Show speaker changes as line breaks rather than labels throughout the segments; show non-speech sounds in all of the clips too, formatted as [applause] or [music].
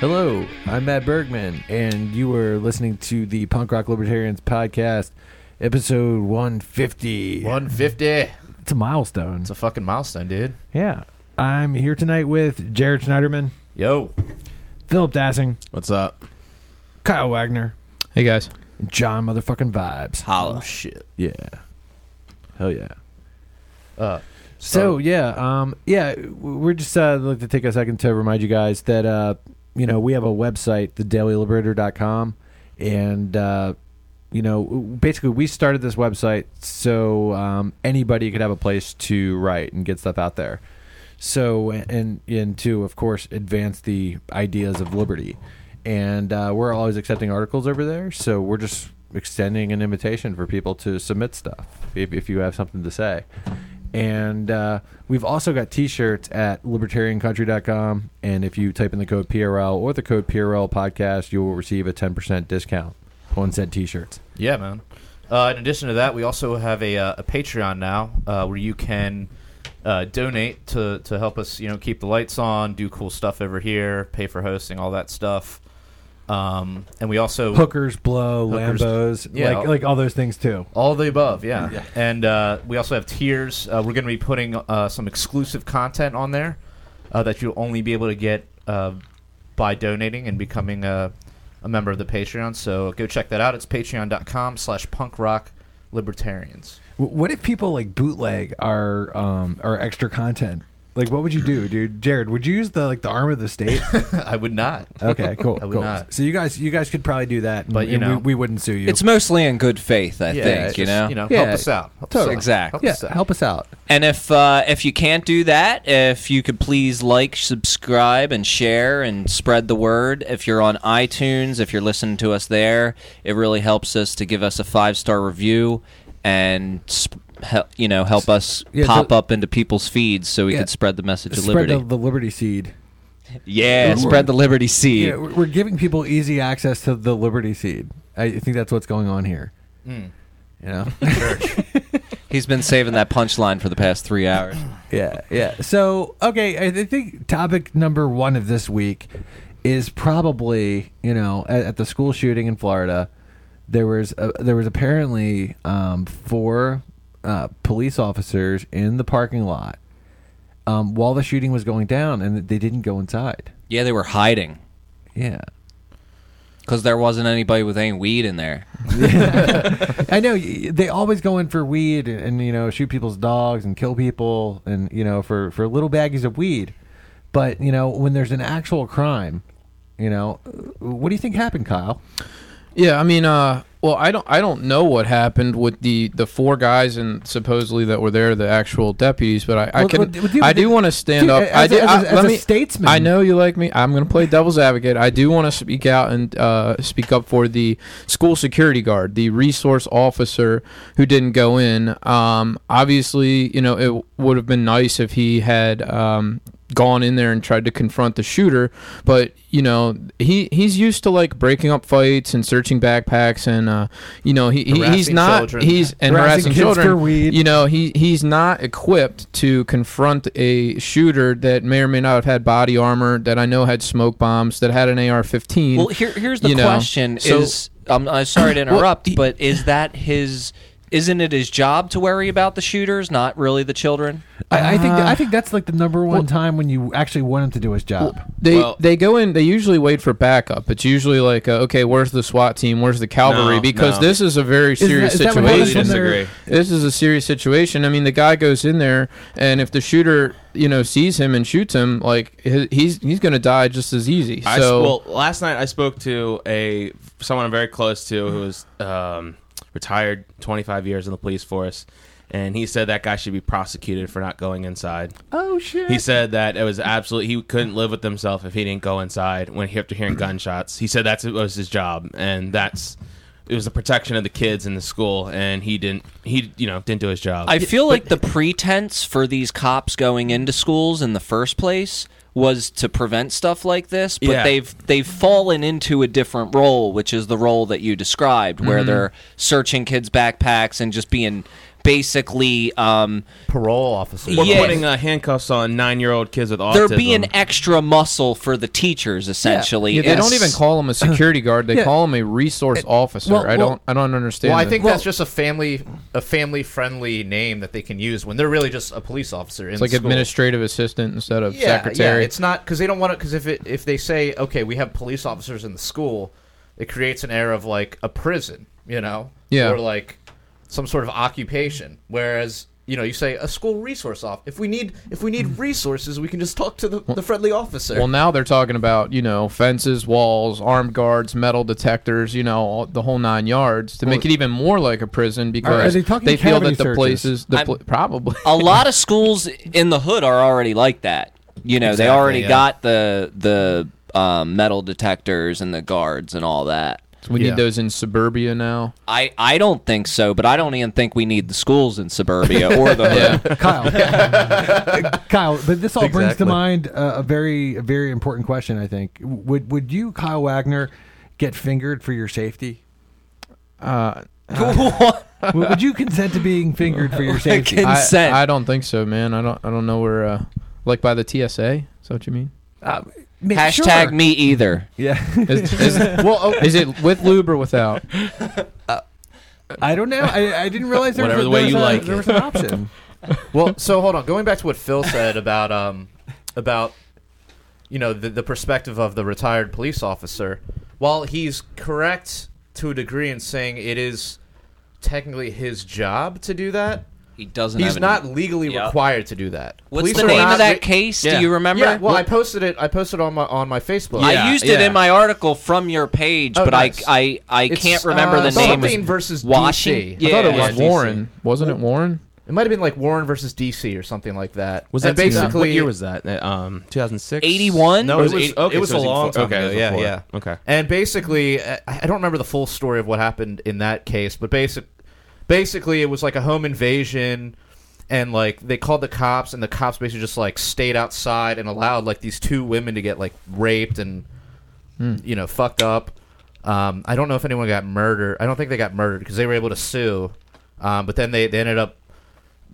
Hello, I'm Matt Bergman, and you are listening to the Punk Rock Libertarians podcast, episode 150.
150.
It's a milestone.
It's a fucking milestone, dude.
yeah. I'm here tonight with Jared Schneiderman,
Yo.
Philip Dassing,
What's up?
Kyle Wagner,
Hey guys.
and John Motherfucking Vibes.
Oh, shit.
Yeah. Hell yeah.
Uh,
So yeah, um, yeah, we're just uh, like to take a second to remind you guys that uh, you know we have a website, thedailyliberator.com, and uh, you know basically we started this website so um, anybody could have a place to write and get stuff out there. So and and to of course advance the ideas of liberty, and uh, we're always accepting articles over there. So we're just extending an invitation for people to submit stuff if, if you have something to say. And uh, we've also got t-shirts at libertariancountry.com. And if you type in the code PRL or the code PRL podcast, you will receive a 10% discount on said t-shirts.
yeah, man. Uh, in addition to that, we also have a, uh, a Patreon now uh, where you can uh, donate to, to help us, you know, keep the lights on, do cool stuff over here, pay for hosting, all that stuff. Um, and we also
Hookers, blow,
Hookers.
Lambos,
Yeah.
like, like all those things too.
All the above, yeah. And uh, we also have tiers. Uh, we're going to be putting uh, some exclusive content on there uh, that you'll only be able to get uh, by donating and becoming a, a member of the Patreon. So go check that out. It's patreon.com slash punk rock libertarians.
W- What if people like bootleg our um, our extra content? Like, what would you do, dude? Jared, would you use the like the arm of the state? [laughs]
I would not.
Okay, [laughs] cool.
I would
cool.
not.
So you guys, you guys could probably do that, and-
But, you
and
know-
we, we wouldn't sue you.
It's mostly in good faith, I
Yeah,
think.
it's
You
just,
know.
you know,
Yeah,
help us out. Help us
totally.
out.
Exactly.
Help
yeah,
us out.
help us out.
And if uh, if you can't do that, if you could please like, subscribe, and share, and spread the word. If you're on iTunes, if you're listening to us there, it really helps us to give us a five star review and sp- hel- you know help us
Yeah,
pop
the-
up into people's feeds so we
Yeah.
could spread the message of
Spread
liberty.
the, the liberty seed.
yeah,
We're-
spread the liberty seed.
Yeah, we're we're giving people easy access to the liberty seed. I think that's what's going on here.
Mm.
You know. [laughs] [laughs]
He's been saving that punchline for the past three hours. [clears throat]
Yeah, yeah. So, okay, I think topic number one of this week is probably you know at, at the school shooting in Florida. There was a, there was apparently um, four uh, police officers in the parking lot um, while the shooting was going down, and they didn't go inside.
Yeah, they were hiding
Yeah,
because there wasn't anybody with any weed in there. [laughs]
I know y- they always go in for weed and, and you know shoot people's dogs and kill people and you know for for little baggies of weed, but you know when there's an actual crime, you know, uh, what do you think happened, Kyle?
Yeah, I mean, uh, well, I don't, I don't know what happened with the the four guys and supposedly that were there, the actual deputies. But I, I
Well,
can,
well, dude,
I do want to stand
dude,
up.
as
I
a-
do,
as a-
I,
as
let
a
me,
statesman.
I know you like me. I'm going to play devil's advocate. I do want to speak out and uh, speak up for the school security guard, the resource officer who didn't go in. Um, obviously, you know, it would have been nice if he had. Um, gone in there and tried to confront the shooter but you know he he's used to like breaking up fights and searching backpacks and uh you know he, he he's not
children.
he's and
Harassing
harassing, children
weed.
you know he he's not equipped to confront a shooter that may or may not have had body armor that I know had smoke bombs that had an AR-15
Well, here, here's the
you know,
question:
so-
Is I'm, I'm sorry to [coughs]
Well,
interrupt,
he-
but is that his? Isn't it his job to worry about the shooters, not really the children?
I, I think
Uh,
I think that's like the number one
well-
time when you actually want him to do his job.
They
Well-
they go in. They usually wait for backup. It's usually like, uh, okay, where's the SWAT team? Where's the cavalry?
No,
because
no.
this is a very
that-
serious
is that what happens
situation.
when they're-
disagree.
This is a serious situation. I mean, the guy goes in there, and if the shooter, you know, sees him and shoots him, like he- he's he's gonna die just as easy.
I,
So
well, last night I spoke to a someone I'm very close to who was um, retired 25 years in the police force, and he said that guy should be prosecuted for not going inside.
Oh shit!
He said that it was absolutely he couldn't live with himself if he didn't go inside when he after hearing gunshots. He said that's was his job, and that's it was the protection of the kids in the school, and he didn't he you know didn't do his job.
I feel like the pretense for these cops going into schools in the first place was to prevent stuff like this, but
Yeah.
they've they've fallen into a different role, which is the role that you described, where mm-hmm. they're searching kids' backpacks and just being basically um,
Parole officer.
We're
Yeah.
putting uh, handcuffs on nine-year-old kids with autism.
they're being extra muscle for the teachers, essentially.
Yeah, they don't even call him a [coughs] security guard. They
Yeah.
call him a resource officer.
well,
I don't. I don't understand.
Well, I think
Well-
that's just a family a family friendly name that they can use when they're really just a police officer. In
it's like
school.
administrative assistant instead of
yeah,
secretary.
Yeah, it's not because they don't want it. Because if it if they say okay, we have police officers in the school, it creates an air of like a prison, you know,
Yeah.
or like some sort of occupation. Whereas you know, you say a school resource off. If we need if we need resources, we can just talk to the, the friendly officer.
well, now they're talking about you know fences, walls, armed guards, metal detectors, you know all, the whole nine yards to make it even more like a prison because
they talking
feel that the
searches?
places, the pl- probably. [laughs]
a lot of schools in the hood are already like that. You know, they already
yeah.
got the the um, metal detectors and the guards and all that.
We
Yeah.
need those in suburbia now.
I, I don't think so, but I don't even think we need the schools in suburbia or the [laughs] hood. [laughs]
Kyle. [laughs] Kyle, but this all brings to mind uh, a very, a very important question. I think would would you, Kyle Wagner, get fingered for your safety?
Uh,
would would you consent to being fingered for your safety?
Can-
I,
Consent.
I don't think so, man. I don't. I don't know where. Uh, like by the TSA. Is that what you mean?
Uh,
Hashtag
sure.
me either.
Yeah,
Is, is, [laughs]
well, oh,
is it with lube or without?
I don't know. I, I didn't realize there
Whatever
was, a-
the way
there was
you
a-
like
there
it.
was an option. [laughs]
well, so hold on. Going back to what Phil said about um about you know the the perspective of the retired police officer. While he's correct to a degree in saying it is technically his job to do that,
He doesn't.
he's
have
not
Any,
legally
Yeah.
required to do that.
what's
Police
the
are
name
not
of that case?
Yeah.
Do you remember?
Yeah, well, I posted it. I posted on my on my Facebook.
Yeah.
I used it
yeah.
in my article from your page,
Oh,
but
nice.
I I I
It's,
can't remember
uh,
the name.
Something versus
Washington.
DC.
I thought it
Yeah.
was
Yeah, DC.
Warren. Wasn't it Warren?
It might have been like Warren versus DC or something like that.
Was
And
that
basically
basically? What year was that? Uh, Um, 2006.
81?
No,
Or
it was,
eight- okay,
it was
so
a
it
long
before-
time
okay,
ago.
was
Yeah,
before.
yeah.
Okay.
And basically, I I don't remember the full story of what happened in that case, but basic, basically, it was like a home invasion, and like they called the cops, and the cops basically just like stayed outside and allowed like these two women to get like raped and you know fucked up. Um, I don't know if anyone got murdered. I don't think they got murdered because they were able to sue, um, but then they, they ended up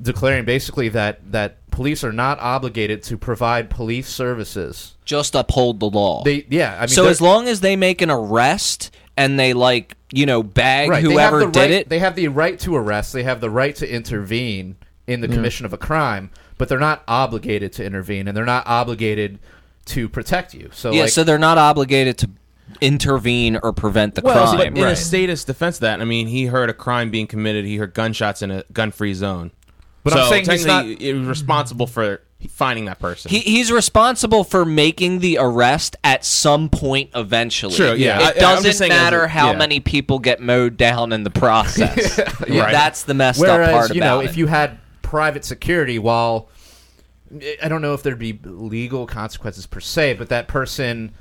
declaring basically that that police are not obligated to provide police services.
just uphold the law.
They yeah, I mean
so
they're-
as long as they make an arrest and they like you know bag
right,
whoever
they have the
did
right,
it,
they have the right to arrest, they have the right to intervene in the mm. commission of a crime, but they're not obligated to intervene and they're not obligated to protect you. So
yeah,
like,
so they're not obligated to intervene or prevent the
Well,
crime.
but in a
Right.
status defense of that, I mean, he heard a crime being committed. He heard gunshots in a gun-free zone.
But
so
I'm saying he's not-
responsible for finding that person.
He, he's responsible for making the arrest at some point eventually.
Sure, yeah.
It
I'm
doesn't
saying as
matter
a-
how
yeah.
many people get mowed down in the process. [laughs]
Yeah.
Right.
That's the messed
Whereas,
up part
you
about
know,
it.
if you had private security, while I don't know if there'd be legal consequences per se, but that person,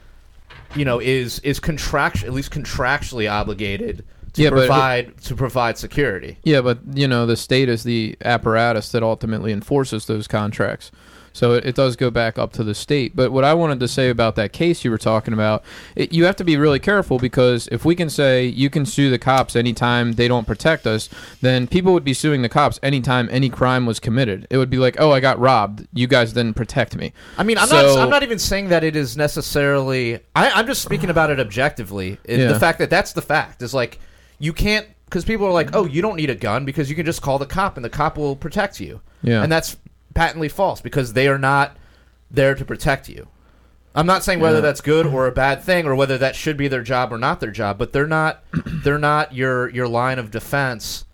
you know, is is contract at least contractually obligated to
Yeah, but-
provide to provide security.
Yeah, but you know the state is the apparatus that ultimately enforces those contracts. So it, it does go back up to the state. But what I wanted to say about that case you were talking about, it, you have to be really careful because if we can say you can sue the cops anytime they don't protect us, then people would be suing the cops anytime any crime was committed. It would be like, oh, I got robbed. You guys didn't protect me.
I mean, I'm
So-
not. I'm not even saying that it is necessarily. I, I'm just speaking about it objectively. It-
Yeah.
The fact that that's the fact is like you can't because people are like, oh, you don't need a gun because you can just call the cop and the cop will protect you.
Yeah.
and that's patently false because they are not there to protect you. I'm not saying whether
Yeah.
that's good or a bad thing or whether that should be their job or not their job, but they're not they're not your your line of defense.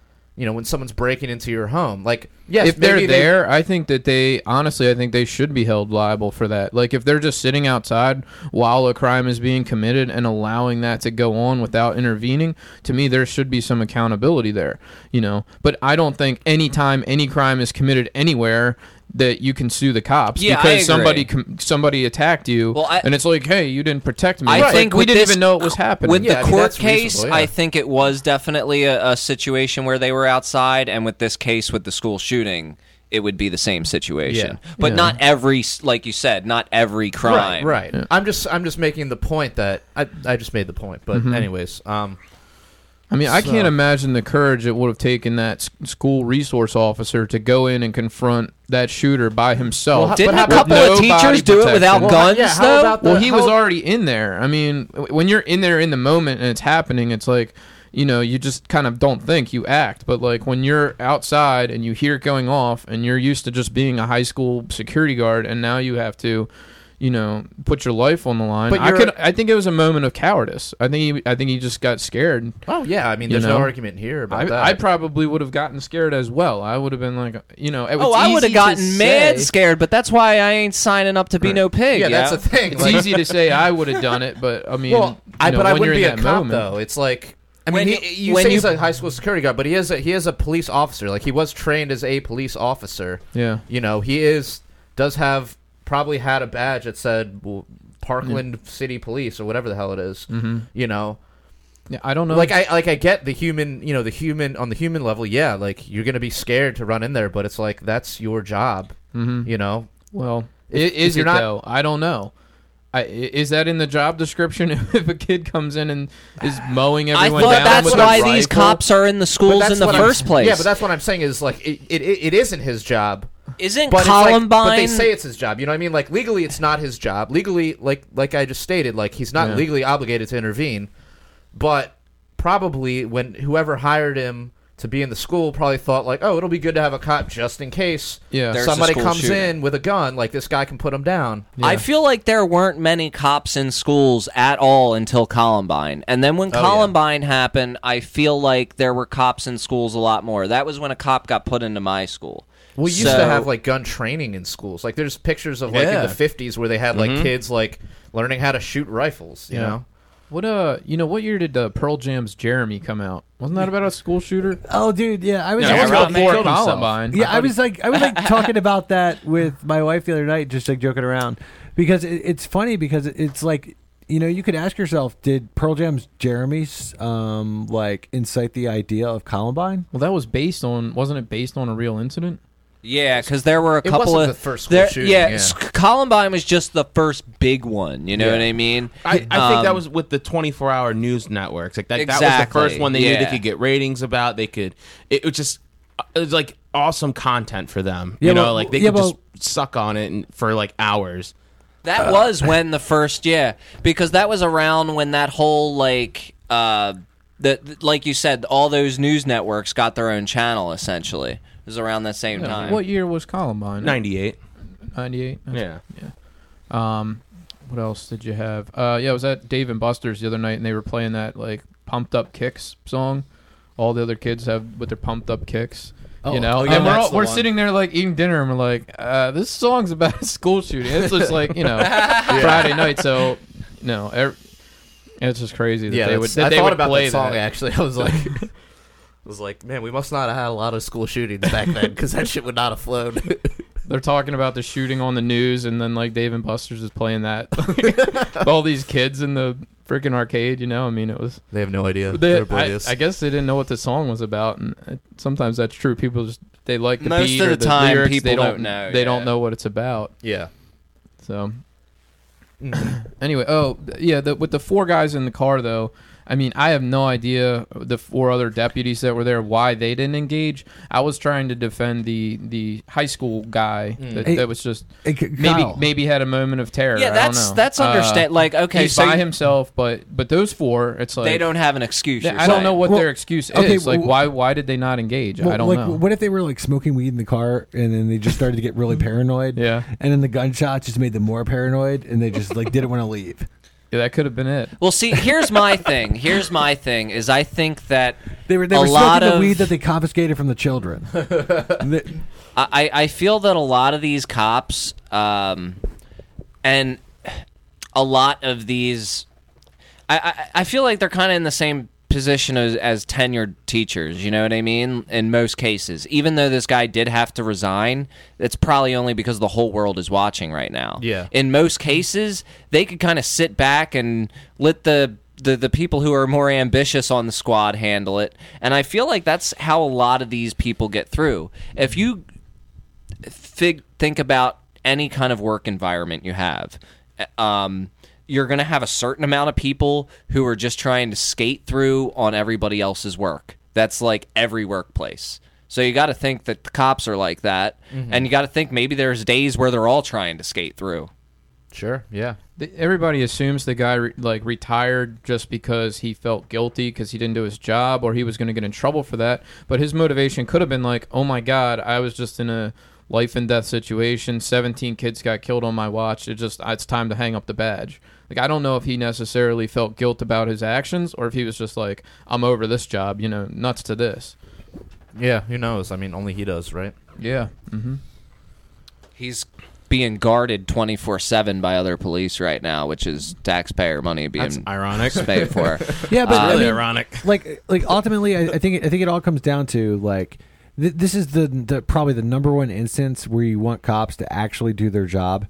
You know, when someone's breaking into your home, like yes,
if they're
maybe they-
there, I think that they honestly, I think they should be held liable for that. Like if they're just sitting outside while a crime is being committed and allowing that to go on without intervening, to me there should be some accountability there. You know, but I don't think anytime any crime is committed anywhere that you can sue the cops
Yeah, I
because
agree.
somebody com- somebody attacked you
Well, I-
and it's like, hey, you didn't protect me.
I
It's like,
think
we didn't
this-
even know it was happening.
With
Yeah,
the
I mean,
court
that's
case,
yeah.
I think it was definitely a, a situation where they were outside, and with this case with the school shooting, it would be the same situation.
Yeah.
But
Yeah.
not every, like you said, not every crime.
Right, right. I'm just I'm just making the point that I I just made the point. But
Mm-hmm.
anyways, um,
I mean, I
So-
can't imagine the courage it would have taken that school resource officer to go in and confront that shooter by himself.
Well,
Didn't a couple of teachers do it without
Well,
guns
yeah,
though?
about
well, he
how-
was already in there. I mean, when you're in there in the moment and it's happening, it's like you know you just kind of don't think you act. But like when you're outside and you hear it going off, and you're used to just being a high school security guard, and now you have to. You know, put your life on the line.
But
I could. I think it was a moment of cowardice. I think. He, I think he just got scared.
oh yeah, I mean,
You
there's
know?
no argument here about
I,
that.
I probably would have gotten scared as well. I would have been like, you know, it was
Oh, I would have gotten mad
say-
scared, but that's why I ain't signing up to be no pig.
yeah, that's the thing.
It's
Like,
easy to say I would have done it, but I mean,
well, I
you know,
but I
when
wouldn't be
you're
a cop
moment,
though. It's like. I mean,
you-
he, you
when
say
you-
he's a high school security guard, but he is a he is a police officer. Like he was trained as a police officer.
Yeah,
You know, he is does have probably had a badge that said well, Parkland City Police or whatever the hell it is.
hmm
You know,
yeah. I don't know.
like I like I get the human, you know, the human on the human level. Yeah, like you're gonna be scared to run in there, but it's like that's your job.
hmm
You know,
Well,
If-
is
if you're
it
not-
though? I don't know. I, i- is that in the job description? [laughs] if a kid comes in and is mowing
I
everyone
thought
down
that's
with a
why these
rifle?
cops are in the schools in the
what I'm-
first place.
Yeah, but that's what I'm saying is like it, it, it isn't his job.
Isn't
But it's like-
Columbine?
but they say it's his job. You know what I mean? Like legally, it's not his job. Legally, like like I just stated, like he's not
Yeah.
legally obligated to intervene. But probably when whoever hired him to be in the school probably thought like, oh, it'll be good to have a cop just in case
Yeah.
There's
somebody comes
shooting.
in with a gun. Like this guy can put him down.
I feel like there weren't many cops in schools at all until Columbine. And then when
Oh, yeah.
Columbine happened, I feel like there were cops in schools a lot more. That was when a cop got put into my school.
We used
So-
to have like gun training in schools. Like there's pictures of like in the 50s where they had like kids like learning how to shoot rifles. You
Yeah.
know.
What uh, you know, what year did uh, Pearl Jam's Jeremy come out? Wasn't that about a school shooter?
Oh, dude, yeah, I was.
Yeah,
That was
Rob
before. Columbine.
Yeah, I was like, I was like talking about that with my wife the other night, just like joking around, because it, it's funny because it's like, you know, you could ask yourself, did Pearl Jam's Jeremy's um like incite the idea of Columbine?
Well, that was based on, wasn't it based on a real incident?
Yeah, because there were a
It
couple
wasn't
of
the first
there-
shooting,
Yeah,
yeah.
Columbine was just the first big one. You know
Yeah.
what I mean?
I, I think that
Um,
was with the 24 hour news networks. Like that, that was the first one they knew they could get ratings about. They could, it was just, it was like awesome content for them.
Yeah,
you know,
well,
like they
yeah,
could
well-
just suck on it and, for like hours.
That was when the first yeah, because that was around when that whole like uh the, the- like you said, all those news networks got their own channel essentially. It was around that same time.
What year was Columbine?
98.
98?
Yeah.
Um, what else did you have? Uh, yeah, I was at Dave and Buster's the other night, and they were playing that like "Pumped Up Kicks" song. All the other kids have with their pumped up kicks.
Oh,
you know,
oh, yeah,
and we're
that's
all,
the
we're
one.
sitting there like eating dinner, and we're like, uh, "This song's about a school shooting." It's just like you know [laughs] Friday night, so no, er, it's just crazy that
Yeah,
they would.
that's-
That
I
they
thought
would
about
play
that song
that.
actually. I was like, I [laughs] was like, man, we must not have had a lot of school shootings back then because that shit would not have flown. [laughs]
They're talking about the shooting on the news, and then like Dave and Buster's is playing that. [laughs] all these kids in the freaking arcade, you know. I mean, it was.
they have no idea.
They, I. I guess they didn't know what the song was about, and uh, sometimes that's true. People just they like the
Most
beat
of
or
the time,
lyrics.
people
they don't,
don't know,
They
yeah.
don't know what it's about.
yeah.
So
Mhm.
anyway, oh yeah, the, with the four guys in the car though. I mean, I have no idea the four other deputies that were there why they didn't engage. I was trying to defend the the high school guy that,
Hey,
that was just
Hey,
maybe maybe had a moment of terror.
yeah,
I don't
that's
know.
that's
Uh,
understand. like okay,
he's
so
by
you-
himself, but but those four, it's like
they don't have an excuse.
Yeah,
you're
I don't know what
Well,
their excuse
okay,
is. Like,
well-
why why did they not engage? I don't
like,
know.
What if they were like smoking weed in the car and then they just started to get really [laughs] paranoid?
Yeah.
And then the gunshot just made them more paranoid and they just like didn't want to leave.
Yeah, that could have been it.
Well, see, here's my [laughs] thing. Here's my thing is I think that
They were they
A
were
lot
smoking the weed that they confiscated from the children. [laughs] The-
I, I feel that a lot of these cops um, and a lot of these I, I, I feel like they're kind of in the same position as, as tenured teachers you know what i mean in most cases even though this guy did have to resign it's probably only because the whole world is watching right now
Yeah.
in most cases they could kind of sit back and let the the, the people who are more ambitious on the squad handle it and i feel like that's how a lot of these people get through if you fig- think about any kind of work environment you have. Uh, Um, you're going to have a certain amount of people who are just trying to skate through on everybody else's work. That's like every workplace. So you got to think that the cops are like that, mm-hmm. and you got to think maybe there's days where they're all trying to skate through.
Sure. Yeah.
The- Everybody assumes the guy re- like retired just because he felt guilty because he didn't do his job or he was going to get in trouble for that. But his motivation could have been like, "Oh my God, I was just in a life and death situation. Seventeen kids got killed on my watch. It just it's time to hang up the badge." Like I don't know if he necessarily felt guilt about his actions or if he was just like, "I'm over this job. You know, nuts to this."
Yeah. Who knows? I mean, only he does, right?
Yeah. Mm-hmm.
He's being guarded 24/7 by other police right now, which is taxpayer money
That's
being
ironic. [laughs]
paid for. [laughs]
Yeah, but
Uh,
I
really
mean,
ironic.
like like ultimately I, I think I think it all comes down to like th- this is the, the probably the number one instance where you want cops to actually do their job.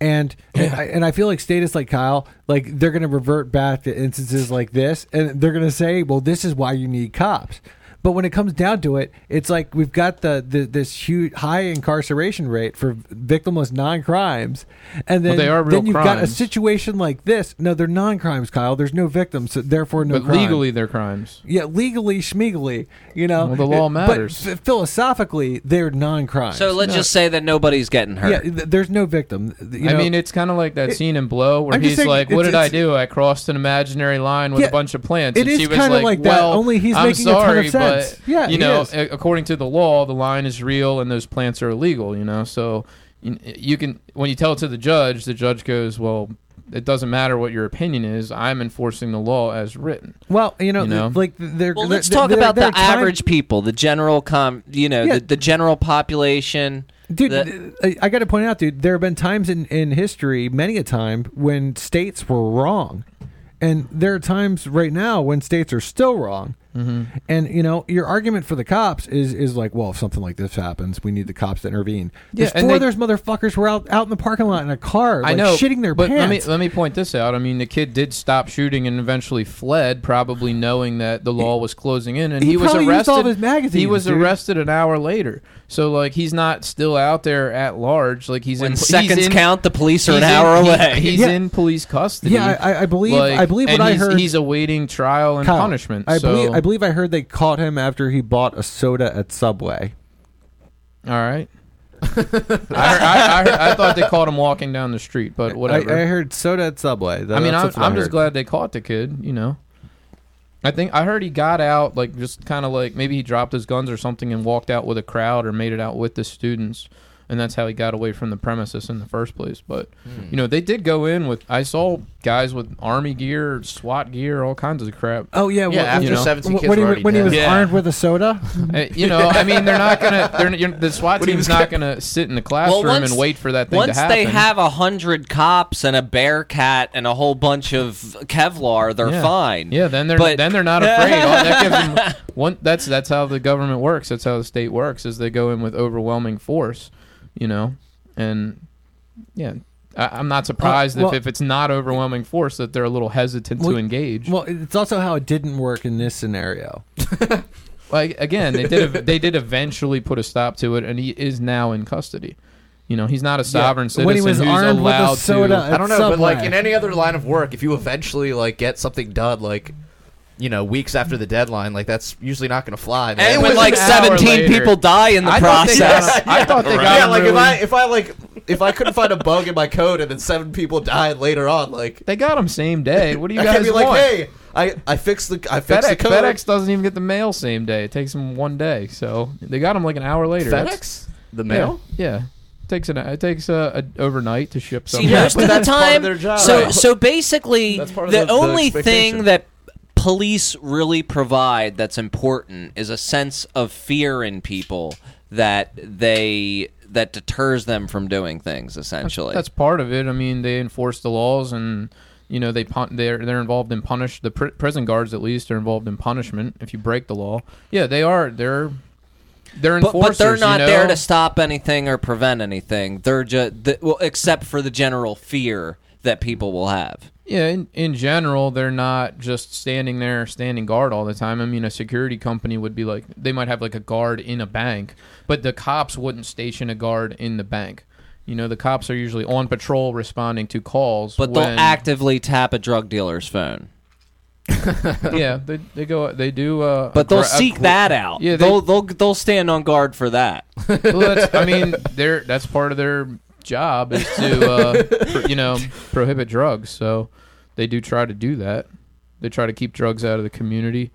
And and, I, and I feel like status like Kyle like they're going to revert back to instances like this and they're going to say well this is why you need cops but when it comes down to it it's like we've got the, the this huge high incarceration rate for victimless non-crimes and then,
Well, they are real
then you've got a situation like this no they're non-crimes Kyle there's no victims so therefore no
but
crime.
legally, they're crimes.
Yeah, legally, schmegally, you know.
Well, the law
Uh,
matters.
But f- philosophically, they're non-crimes.
So let's just say that nobody's getting hurt.
yeah, th- there's no victim. You
I mean, it's kind of like that scene in Blow where
I'm
he's
saying,
like, "What did I do? I crossed an imaginary line with
Yeah,
a bunch of plants."
it
and
is kinda
like,
like that, only he's
I'm
making a ton of
sorry,
sense.
But,
Yeah,
you know, a- according to the law, the line is real and those plants are illegal. You know, so you, you can when you tell it to the judge, the judge goes, "Well." It doesn't matter what your opinion is. I'm enforcing the law as written.
well, you know,
you know?
like they're.
Well,
they're-
let's talk
they're-
about
they're
the
time-
average people, the general com, you know,
Yeah.
the, the general population.
Dude,
the-
I, I got to point out, dude, there have been times in, in history, many a time, when states were wrong. And there are times right now when states are still wrong.
Mm-hmm.
And, you know, your argument for the cops is, is like, well, if something like this happens, we need the cops to intervene.
Yeah,
There's
and
four
they-
of those motherfuckers were out, out in the parking lot in a car, like,
I know,
shitting their
but let me let me point this out. I mean, the kid did stop shooting and eventually fled, probably knowing that the law was closing in, and
He
he, was
probably used
arrested.
all of his magazines,
he was
dude.
arrested an hour later. So like, he's not still out there at large. Like he's
when
in he's
seconds
in-
count, the police are an
he's in-
hour
he-
away.
he's
Yeah.
in police custody.
yeah, I, I believe,
Like,
I believe what
and
I
he's,
heard.
He's awaiting trial and
Kyle,
punishment.
I
so,
believe, I believe I believe I heard they caught him after he bought a soda at Subway.
all right. [laughs] I, heard, I, I, heard- I thought they caught him walking down the street, but whatever.
I, I heard soda at Subway. That-
I mean, I'm,
what I
I'm just glad they caught the kid. You know, I think I heard he got out like just kind of like maybe he dropped his guns or something and walked out with a crowd or made it out with the students, and that's how he got away from the premises in the first place. But you know, they did go in with I saw guys with army gear, SWAT gear, all kinds of crap.
Oh yeah,
Yeah,
well,
after
you know,
17
when,
kids
when he,
were already
when he was
Yeah.
armed with a soda. [laughs]
Uh, you know, I mean, they're not gonna. They're you're, the [laughs] SWAT team's not gonna sit in the classroom
once-
and wait for that thing
Once
to happen.
they have a hundred cops and a BearCat and a whole bunch of Kevlar, they're
yeah.
fine.
Yeah, then they're
But-
then they're not [laughs] afraid. All that gives them one. That's that's how the government works. That's how the state works. Is they go in with overwhelming force, you know, and yeah, I, I'm not surprised
well-
if, if it's not overwhelming force that they're a little hesitant
Well-
to engage.
Well, it's also how it didn't work in this scenario. [laughs]
like again, they did they did eventually put a stop to it, and he is now in custody. You know, he's not a sovereign citizen
when he was
who's
armed with a
allowed
soda
to.
I don't know, but like in any other line of work, if you eventually like get something done, like you know, weeks after the deadline, like that's usually not going to fly. Man.
And
was
when like
an
17 people die in the
I thought they
process.
got- I [laughs] thought they got
yeah,
him
like if I if I like if I couldn't find a bug in my code and then seven people died later on, like
They got them same day. [laughs] What do you
I
guys
can't be like, hey, I I fixed the I fixed
FedEx,
the code.
FedEx doesn't even get the mail same day. It takes them one day. So they got them like an hour later. That's-
FedEx, the mail.
Yeah. yeah. Takes an it takes uh, a overnight to ship
See,
something.
Yeah, [laughs]
most
but
of the
that's part of
time,
their job.
so
Right.
so basically,
That's part of
the,
the- the
only
expectation.
thing that police really provide that's important is a sense of fear in people that they that deters them from doing things. Essentially,
That's part of it. I mean, they enforce the laws and you know they pun- they're they're involved in punish the pr- prison guards at least are involved in punishment if you break the law. Yeah, they are. They're they're
but, but they're not
you know?
there to stop anything or prevent anything. They're just well, except for the general fear that people will have.
Yeah, in, in general, they're not just standing there, standing guard all the time. I mean, a security company would be like, they might have like a guard in a bank, but the cops wouldn't station a guard in the bank. You know, the cops are usually on patrol responding to calls.
But
when,
they'll actively tap a drug dealer's phone. [laughs]
Yeah, they, they go, they do. Uh,
But they'll
gra-
seek
gr-
that out.
Yeah, they-
they'll they'll they'll stand on guard for that.
Well, I mean, [laughs] they're that's part of their job is to, uh, [laughs] pro- you know, prohibit drugs. So they do try to do that. They try to keep drugs out of the community.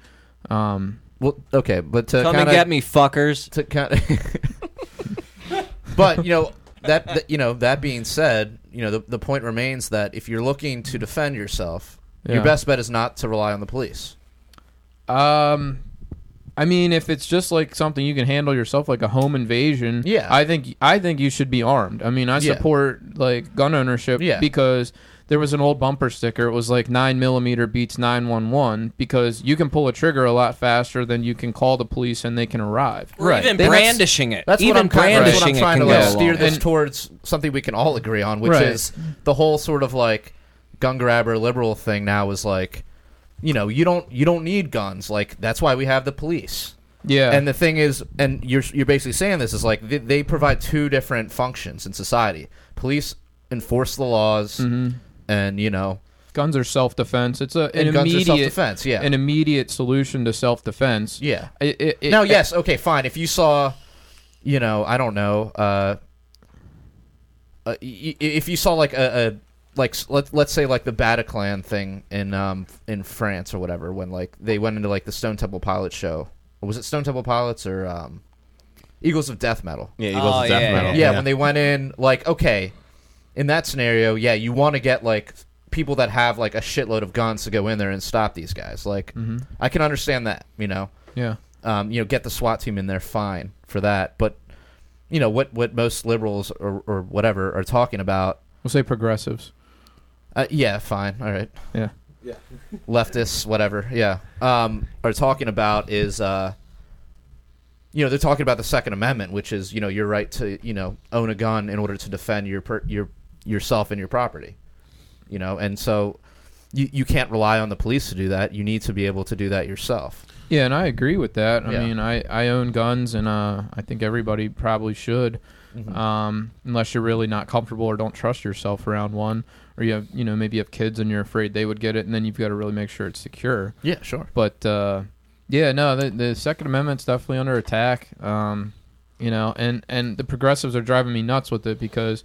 Um,
Well, okay, but to
Come
kinda,
and get me, fuckers.
To kind [laughs] but you know that, that you know that being said, you know the the point remains that if you're looking to defend yourself,
Yeah.
your best bet is not to rely on the police.
Um, I mean, if it's just like something you can handle yourself, like a home invasion,
Yeah.
I think I think you should be armed. I mean, I
Yeah.
support like gun ownership
Yeah.
because there was an old bumper sticker. It was like nine millimeter beats nine one one because you can pull a trigger a lot faster than you can call the police and they can arrive.
Or even
Then that's-
brandishing it.
That's
even
what I'm kind of, that's what I'm
brandishing it
trying to like steer this
way.
towards something we can all agree on, which
Right.
is the whole sort of like gun grabber liberal thing. Now is like, you know, you don't you don't need guns. Like that's why we have the police.
Yeah,
And the thing is, and you're you're basically saying this is like they, they provide two different functions in society. Police enforce the laws,
Mm-hmm.
And you know,
guns are self defense. It's a an
and guns are
immediate
self-defense. Yeah,
an immediate solution to self defense.
yeah.
It, it, it-
now, yes, okay, fine. If you saw, you know, I don't know, uh, uh, y- y- if you saw like a, a like let let's say like the Bataclan thing in um in France or whatever, when like they went into like the Stone Temple Pilots show, was it Stone Temple Pilots or um, Eagles of Death Metal?
Yeah, Eagles
Oh,
of Death
yeah,
Metal.
yeah, when they went in, like, okay, in that scenario, yeah, you want to get like people that have like a shitload of guns to go in there and stop these guys. Like,
Mhm.
I can understand that, you know,
yeah.
um, you know, get the SWAT team in there, fine for that. But you know what what most liberals or or whatever are talking about.
We'll say progressives.
Uh, yeah, fine, all right.
Yeah.
Yeah. [laughs]
Leftists, whatever. Yeah, um, are talking about is. Uh, you know they're talking about the Second Amendment, which is you know your right to you know own a gun in order to defend your per- your yourself and your property. You know, and so you you can't rely on the police to do that. You need to be able to do that yourself.
Yeah, and I agree with that. I
Yeah.
mean, I, I own guns, and uh, I think everybody probably should,
Mm-hmm.
um, unless you're really not comfortable or don't trust yourself around one, or you have, you know, maybe you have kids and you're afraid they would get it, and then you've got to really make sure it's secure.
Yeah, sure.
But uh, yeah, no, the, the Second Amendment's definitely under attack. Um, you know, and and the progressives are driving me nuts with it because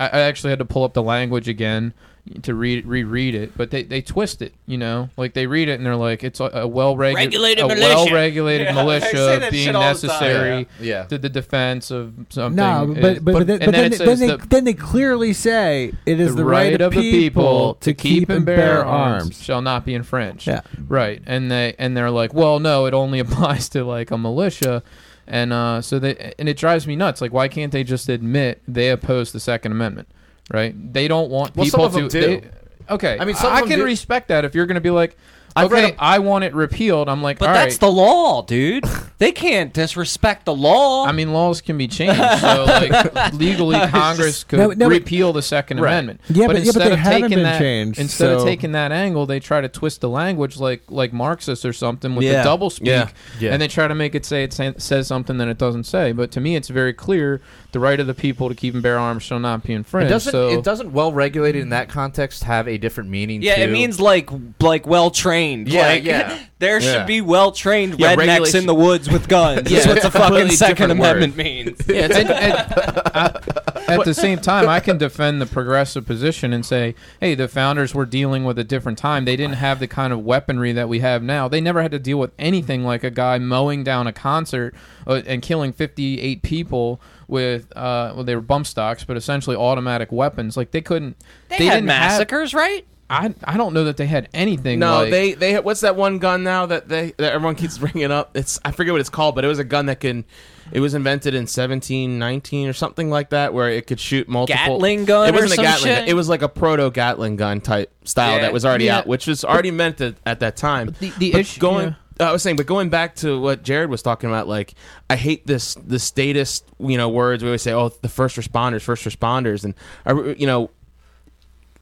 I, I actually had to pull up the language again to read reread it, but they, they twist it. You know, like they read it and they're like, it's a, a well
Regulated
a
militia.
well regulated [laughs]
Yeah,
militia being
shit the
necessary
Yeah.
to the defense of something.
No,
is-
but but, but, then, but
then
then, they, then, they,
the-
then they clearly say it is the, right, of the people to keep and bear arms.
shall not be infringed.
Yeah.
Right. And they and they're like, well, no, it only [laughs] applies to like a militia. And uh, so they and it drives me nuts. Like, why can't they just admit they oppose the Second Amendment? Right? They don't want
Well,
people
some of
to.
them do.
they- okay,
I mean,
I can
do.
respect that if you're going to be like,
I've read
okay,
a-
I want it repealed. I'm like,
But
all
that's
right.
the law, dude. [laughs] they can't disrespect the law.
I mean, laws can be changed. So, like, [laughs] legally, Congress could
No, no,
repeal the Second
Right.
Amendment.
Yeah, but- yeah, but
instead
they
of
haven't
taking
been
that,
changed,
Instead of taking that angle, they try to twist the language like like Marxists or something with
Yeah.
the double speak,
Yeah.
Yeah.
and they try to make it say it sa- says something that it doesn't say. But to me, it's very clear: the right of the people to keep and bear arms shall not be
It
infringed.
doesn't.
so,
it doesn't well regulated in that context have a different meaning.
yeah, it means like like well trained.
Yeah,
like,
yeah. [laughs]
there
Yeah.
should be well trained
Yeah,
rednecks
regulation-
in the woods with guns. [laughs]
Yeah,
That's what the
it's a completely
fucking Second
different word.
Amendment means. [laughs]
and, and, uh, at the same time, I can defend the progressive position and say, hey, the founders were dealing with a different time. They didn't have the kind of weaponry that we have now. They never had to deal with anything like a guy mowing down a concert uh, and killing 58 people with, uh, well, they were bump stocks, but essentially automatic weapons. Like, they couldn't.
They,
They,
had
didn't have.
massacres, right?
I, I don't know that they had anything.
No,
like,
they they what's that one gun now that they that everyone keeps [laughs] bringing up? It's I forget what it's called, but it was a gun that can. It was invented in 1719 or something like that, where it could shoot multiple.
Gatling gun
It wasn't a
some
Gatling.
shit?
Gun. It was like a proto Gatling gun type style
Yeah.
that was already
Yeah.
out, which was already meant at, at that time.
the, the
But
issue.
going
yeah.
Uh, I was saying, but going back to what Jared was talking about, like I hate this the statist, you know, words. We always say, "Oh, the first responders, first responders," and I, you know,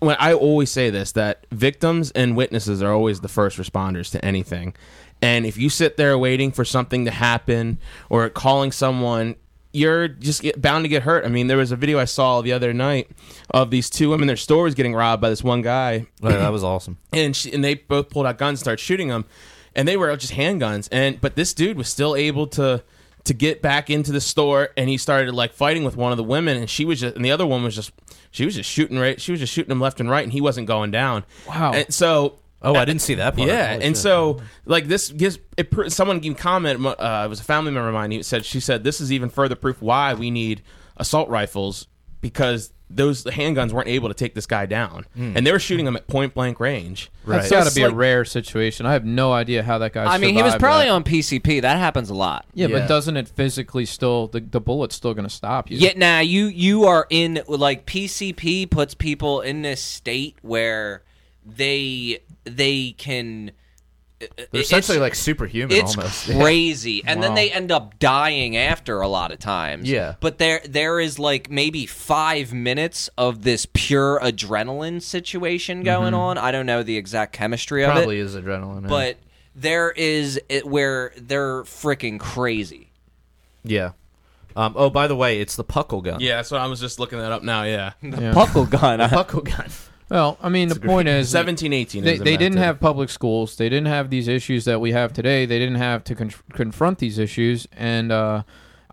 when I always say this that victims and witnesses are always the first responders to anything. And if you sit there waiting for something to happen or calling someone, you're just get, bound to get hurt. I mean, there was a video I saw the other night of these two women. Their store was getting robbed by this one guy,
Oh, that was awesome. [clears throat]
and she, and they both pulled out guns, and started shooting them, and they were just handguns. And but this dude was still able to to get back into the store, and he started like fighting with one of the women, and she was just, and the other one was just, she was just shooting right, she was just shooting him left and right, and he wasn't going down.
Wow.
And so.
Oh, I didn't see that part.
Yeah,
Holy
and
shit.
so like this gives it. Someone gave comment. Uh, it was a family member of mine. He said she said this is even further proof why we need assault rifles because those handguns weren't able to take this guy down, hmm. and they were shooting him at point blank range.
Right, That's
So
got to
it's
be a rare situation. I have no idea how that guy.
I mean, he was probably
that.
on PCP. That happens a lot.
Yeah,
Yeah.
but doesn't it physically still the, the bullet's still going to stop you?
Yeah, now you you are in like PCP puts people in this state where they they can.
They're essentially like superhuman
it's
almost. [laughs]
crazy, and then they end up dying after a lot of times.
Yeah.
but there there is like maybe five minutes of this pure adrenaline situation going on. I don't know the exact chemistry of it,
Probably is adrenaline. yeah.
but there is it where they're freaking crazy.
yeah. Um, oh, by the way, it's the puckle gun.
Yeah, so I was just looking that up now. Yeah,
Yeah.
Buckle gun.
puckle gun.
Well, I mean, the point is,
seventeen, eighteen.
they, they didn't have public schools. They didn't have these issues that we have today. They didn't have to con- confront these issues. And uh,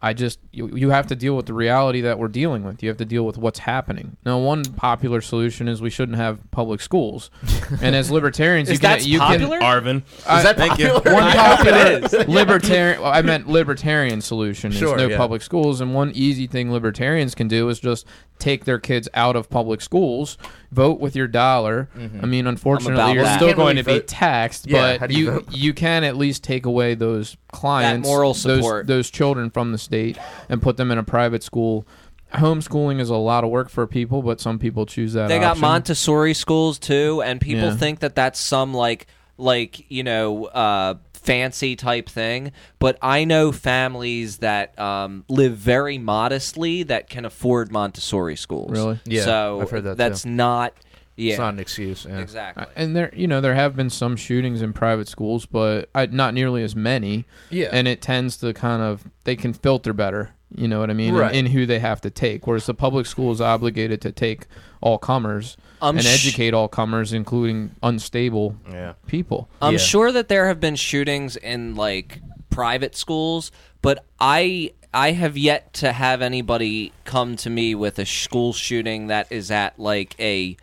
I just, you, you have to deal with the reality that we're dealing with. You have to deal with what's happening. Now, one popular solution is we shouldn't have public schools. [laughs] and as libertarians, you can,
that
you
popular?
Arvin.
I-
that
thank you.
popular?
one [laughs]
it
popular [laughs] libertarian well, I meant libertarian solution is
Sure,
no
yeah.
public schools and one easy thing libertarians can do is just take their kids out of public schools vote with your dollar I mean unfortunately you're
that.
still going
really
to be taxed
Yeah,
but
you
you
vote? [laughs]
you can at least take away those clients
moral
those-
support.
those children from the state and put them in a private school homeschooling is a lot of work for people but some people choose that
They got
option.
Montessori schools too, and people
Yeah.
think that that's some like like you know uh, fancy type thing. But I know families that um, live very modestly that can afford Montessori schools.
Really?
Yeah,
So
I've heard that,
that's
too.
not. Yeah.
It's not an excuse. Yeah.
exactly.
and there you know there have been some shootings in private schools but I, not nearly as many
Yeah.
and it tends to kind of they can filter better you know what i mean
Right.
in, in who they have to take whereas the public school is obligated to take all comers
I'm
and
sh-
educate all comers including unstable
Yeah.
people
I'm
Yeah.
sure that there have been shootings in like private schools, but I I have yet to have anybody come to me with a school shooting that is at like a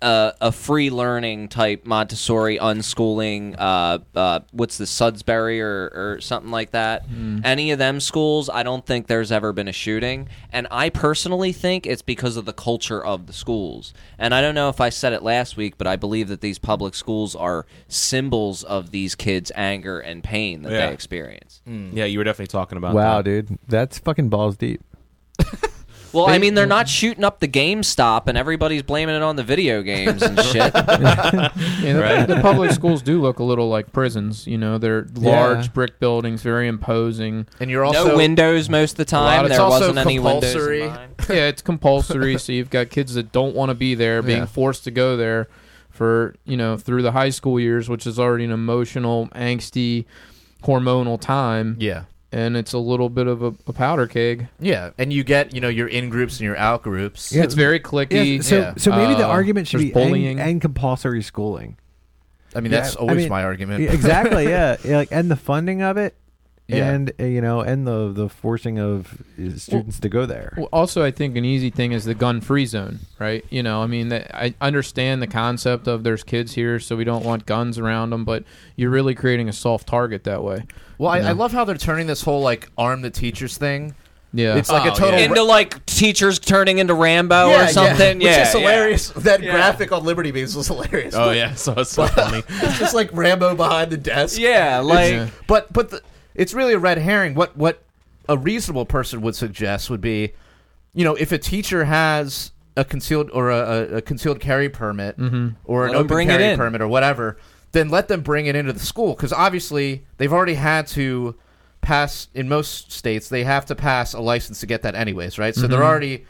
a, a free learning type Montessori unschooling. Uh, uh, what's the Sudsbury or, or something like that? Any of them schools, I don't think there's ever been a shooting, and I personally think it's because of the culture of the schools. And I don't know if I said it last week, but I believe that these public schools are symbols of these kids' anger and pain that
Yeah.
they experience.
Yeah, you were definitely talking about.
Wow,
that.
dude, that's fucking balls deep. [laughs]
Well, I mean, they're not shooting up the GameStop, and everybody's blaming it on the video games and shit. [laughs]
yeah, the, the public schools do look a little like prisons you know they're large
Yeah.
brick buildings very imposing
And you're also
no windows most of the
lot
time.
of-
There
it's also
wasn't any windows. in
compulsory.
mine. [laughs]
yeah it's compulsory so you've got kids that don't want to be there being
Yeah.
forced to go there for you know through the high school years which is already an emotional angsty hormonal time
Yeah.
And it's a little bit of a, a powder keg
Yeah. And you get, you know, your in groups and your out groups.
Yeah,
it's very cliquey
Yeah, so
yeah.
so maybe the
Uh,
argument should
there's
be
bullying.
and, and compulsory schooling.
I mean,
Yeah,
that's
I
always
mean,
my argument.
Yeah, exactly. [laughs] Yeah. yeah, like and the funding of it,
Yeah.
and uh, you know, and the the forcing of uh, students to go there.
Well, also, I think an easy thing is the gun-free zone, right? You know, I mean, that I understand the concept of there's kids here, so we don't want guns around them, but you're really creating a soft target that way.
Well, I,
Yeah.
I love how they're turning this whole like arm the teachers thing.
Yeah,
It's like
Oh,
a total
yeah.
Into like teachers turning into Rambo
Yeah,
or something.
yeah,
Yeah,
which is
yeah.
hilarious. That
Yeah.
graphic on Liberty Beans was hilarious.
Oh yeah, so it's so funny.
it's [laughs] just like Rambo behind the desk.
Yeah, like
Yeah.
But but the, it's really a red herring. What what a reasonable person would suggest would be, you know, if a teacher has a concealed or a, a, concealed carry permit
Mhm.
or an
Let
open carry permit or whatever, then let them bring it into the school because obviously they've already had to pass in most states they have to pass a license to get that anyways, right? So they're
Mhm.
already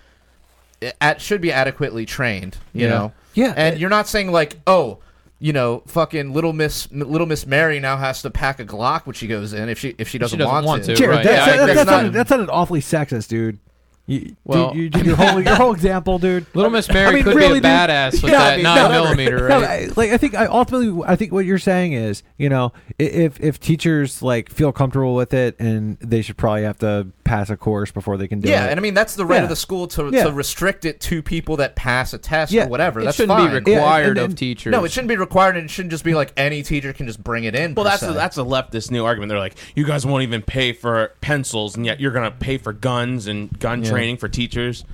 at should be adequately trained, you
Yeah.
know.
Yeah,
and
it-
you're not saying like, oh, you know, fucking little Miss Little Miss Mary now has to pack a Glock when she goes in if she if she doesn't,
doesn't want to.
Jared,
right,
that's,
yeah, I
that,
agree.
that,
That's not-
sounded, that sounded awfully sexist, dude. You,
Well-
dude, you, dude, your whole your whole example, dude.
Little Miss [laughs] Mary
I mean,
could
really,
be a
dude.
badass with
No, I
that
mean,
nine
no,
millimeter,
no,
right?
I- like I think I ultimately I think what you're saying is you know if if teachers like feel comfortable with it and they should probably have to pass a course before they can do
Yeah,
it.
Yeah, and I mean that's the right
Yeah.
of the school to,
Yeah.
to restrict it to people that pass a test
Yeah.
or whatever.
it
That's
shouldn't
fine.
be required
Yeah, and-
of teachers.
No, it shouldn't be required, and it shouldn't just be like any teacher can just bring it in.
Well, that's a, that's a leftist new argument. They're like, you guys won't even pay for pencils, and yet you're going to pay for guns and gun
Yeah.
Training for teachers.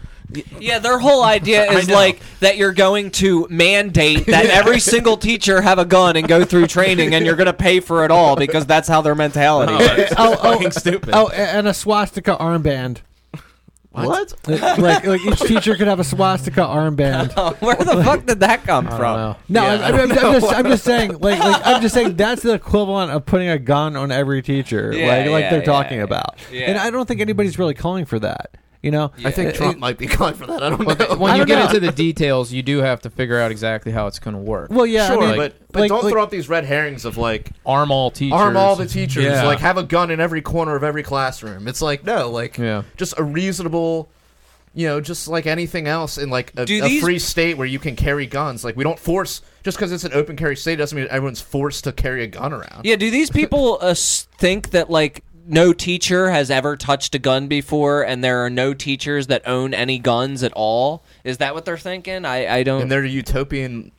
Yeah, their whole idea [laughs] is like that you're going to mandate that [laughs] every single teacher have a gun and go through training, and you're going to pay for it all because that's how their mentality
Oh,
is.
Oh, oh,
fucking stupid.
Oh, and a swastika armband.
what?
Uh, like like each teacher could have a swastika armband. [laughs]
Where the fuck did that come from?
No,
Yeah,
I'm,
I
I'm, I'm, I'm just, I'm just saying, like, like, I'm just saying that's the equivalent of putting a gun on every teacher,
Yeah,
like, like
yeah,
they're
yeah,
talking
yeah.
about.
Yeah.
And I don't think anybody's really calling for that. You know,
I think Trump
it-
might be [laughs] going for that. I don't
But
know.
when you
don't
get
know.
into the details, you do have to figure out exactly how it's going to work.
Well, yeah,
sure,
I mean,
but but
like-
don't
like-
throw up these red herrings of like
Arm all teachers.
arm all the teachers,
Yeah.
like have a gun in every corner of every classroom. It's like no, like
Yeah.
just a reasonable. You know, just like anything else in like a,
Do
a
these-
free state where you can carry guns. Like we don't force just because it's an open carry state doesn't mean everyone's forced to carry a gun around.
Yeah, do these people uh, s- think that like no teacher has ever touched a gun before, and there are no teachers that own any guns at all? Is that what they're thinking? I I don't.
in their utopian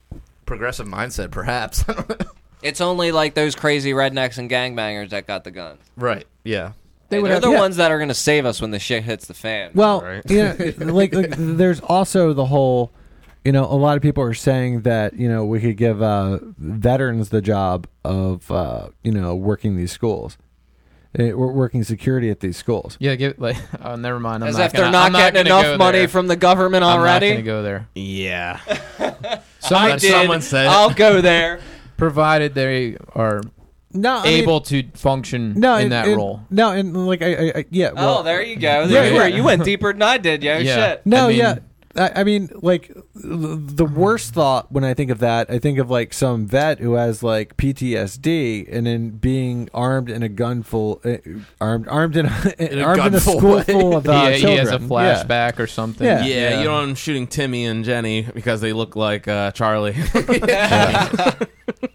progressive mindset, perhaps. I don't know.
it's only like those crazy rednecks and gangbangers that got the guns.
right? Yeah.
They
They
would
are
have-
the
yeah.
ones that are going to save us when the shit hits the fan.
Well,
Right.
yeah, [laughs] like, like there's also the whole, you know, a lot of people are saying that you know we could give uh, veterans the job of uh, you know working these schools, uh, we're working security at these schools.
Yeah, give like. [laughs] Oh, never mind. I'm
as
not
if they're
gonna-
not
I'm
getting
gonna
enough
go
money
there.
from the government
I'm not gonna go there.
Yeah. [laughs]
I did.
someone say it.
I'll go there. [laughs]
Provided they are
No, I mean-
able to function
no,
in
and-
that
and-
role.
No, and like I, I, I yeah. Well,
oh, there you go. There
Yeah,
you were.
yeah.
You went deeper than I did, yo.
Yeah.
Shit.
No,
I mean-
yeah. I, I mean, like the worst thought when I think of that, I think of like some vet who has like PTSD and then being armed in a gun full, uh, armed, armed in, a, [laughs]
a
armed in
gun
a
full
school
way.
full of [laughs] uh,
yeah, he has a
children.
flashback or something.
Yeah.
Yeah, you know I'm shooting Timmy and Jenny because they look like uh, Charlie. [laughs]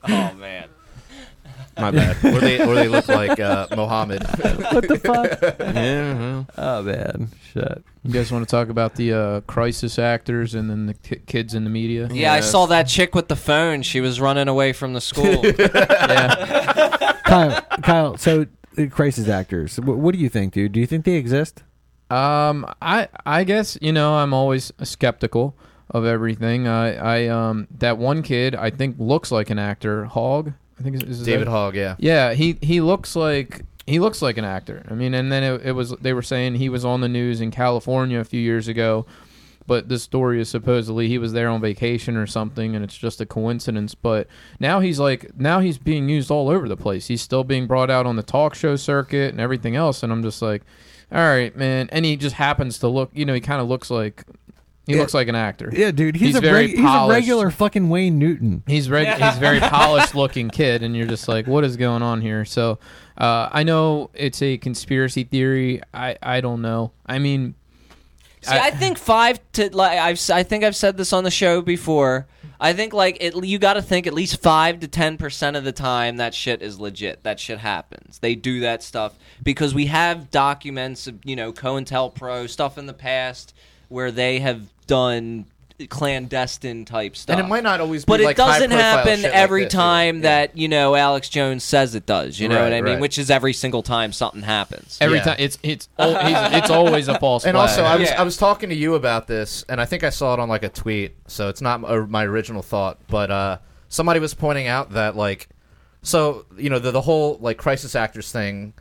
Oh man.
My bad. or they or they look like uh, Mohammed.
What the fuck?
yeah. well.
oh man, shit.
You guys want to talk about the uh, crisis actors and then the ki- kids in the media?
Yeah, I
Yes.
saw that chick with the phone. She was running away from the school. [laughs]
yeah.
Kyle, Kyle. So, uh, crisis actors. What, what do you think, dude? Do you think they exist?
Um, I I guess you know I'm always skeptical of everything. I I um that one kid I think looks like an actor. Hogg, I think is, is
David
that-
Hogg, yeah.
Yeah, he he looks like he looks like an actor. I mean, and then it, it was they were saying he was on the news in California a few years ago, but this story is supposedly he was there on vacation or something, and it's just a coincidence. But now he's like now he's being used all over the place. He's still being brought out on the talk show circuit and everything else, and I'm just like, all right, man. And he just happens to look, you know, he kind of looks like he
Yeah.
looks like an actor.
Yeah, dude. He's,
He's
a
very
reg- he's a regular fucking Wayne Newton.
He's reg- he's very [laughs] polished looking kid, and you're just like, what is going on here? So, uh, I know it's a conspiracy theory. I I don't know. I mean,
See, I, think five to like I've s- I think I've said this on the show before. I think like it, you got to think at least five to ten percent of the time that shit is legit. That shit happens. They do that stuff because we have documents of you know COINTELPRO stuff in the past where they have done clandestine type stuff.
And it might not always be
but it doesn't happen
shit like
every time
yeah.
that you know Alex Jones says it does. You know
Right,
what I mean?
right.
Which is every single time something happens.
every
Yeah.
time it's it's al- he's, it's always a false. [laughs]
And
flag.
also, I was
Yeah.
I was talking to you about this, and I think I saw it on like a tweet, so it's not my, my original thought, but uh, somebody was pointing out that like, so you know the the whole like crisis actors thing,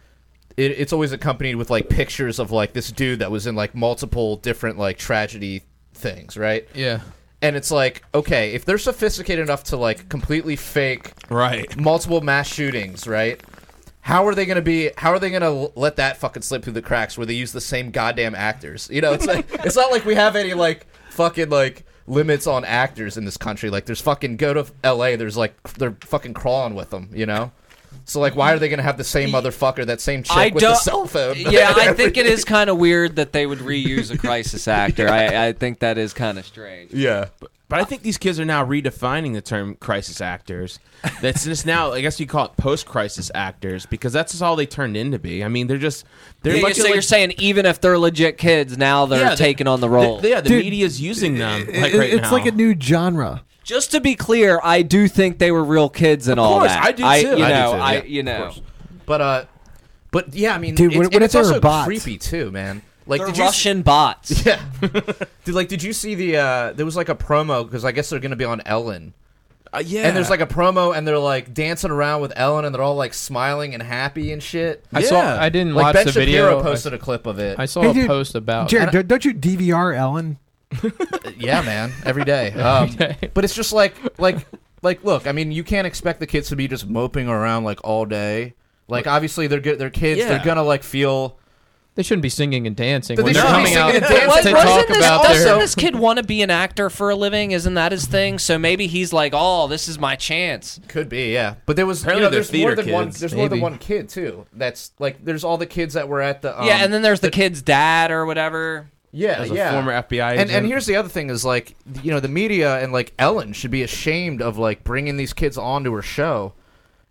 it, it's always accompanied with like pictures of like this dude that was in like multiple different like tragedy things, right?
yeah.
And it's like, okay, if they're sophisticated enough to like completely fake
Right.
multiple mass shootings, right? How are they going to be? How are they going to let that fucking slip through the cracks where they use the same goddamn actors? You know, it's like [laughs] it's not like we have any like fucking like limits on actors in this country. Like, there's fucking go to L.A. There's like they're fucking crawling with them, you know. So like, why are they gonna have the same motherfucker, that same chick
I
with the cell phone?
yeah, I [laughs] think it is kind of weird that they would reuse a crisis actor. I, I think that is kind of strange.
yeah.
But I think these kids are now redefining the term crisis actors. That's just now, I guess you call it post-crisis actors because that's just all they turned into be. I mean, they're just they're
Yeah,
a bunch
so
of,
you're
like-
saying even if they're legit kids, now they're
Yeah, they-
taking on the role.
the- yeah, the
Dude,
media's using them like right
it's
now.
like a new genre.
Just to be clear, I do think they were real kids and all
course,
that.
I do
I,
too.
You
I do
know,
too,
I
yeah,
you know,
course. But uh, but yeah, I mean,
Dude,
it's,
what-
and
if
it's
they were
also
bots?
creepy too, man. Like,
they're
did you
Russian bots. [laughs]
Yeah. Dude, like, did you see the? uh There was like a promo because I guess they're gonna be on Ellen,
Uh, yeah,
and there's like a promo, and they're like dancing around with Ellen, and they're all like smiling and happy and shit.
I saw. I didn't
Like
watch
Ben
the
Shapiro
video.
posted a clip of it.
I, I saw
Hey,
a
dude,
post about.
Jared, don't- don't you DVR Ellen?
Yeah, man, every day. [laughs] Um, but it's just like, like, like, look. I mean, you can't expect the kids to be just moping around like all day. Like, obviously, they're good. They're kids.
Yeah.
They're gonna like feel.
They shouldn't be singing and dancing
But
when
they
they're
shouldn't be
coming out
singing and
to
dancing.
What-
talk
this,
about
doesn't
their.
this kid want to be an actor for a living? Isn't that his thing? So maybe he's like, oh, this is my chance.
Could be, yeah. But there was, you
Apparently
know,
they're
there's more
theater
than one.
kids.
There's more than
Maybe.
one kid too. That's like, there's all the kids that were at the. Um,
yeah, and then there's the, kid's dad or whatever.
Yeah,
as a
yeah.
former FBI
and
agent.
and here's the other thing is like you know the media and like Ellen should be ashamed of like bringing these kids onto her show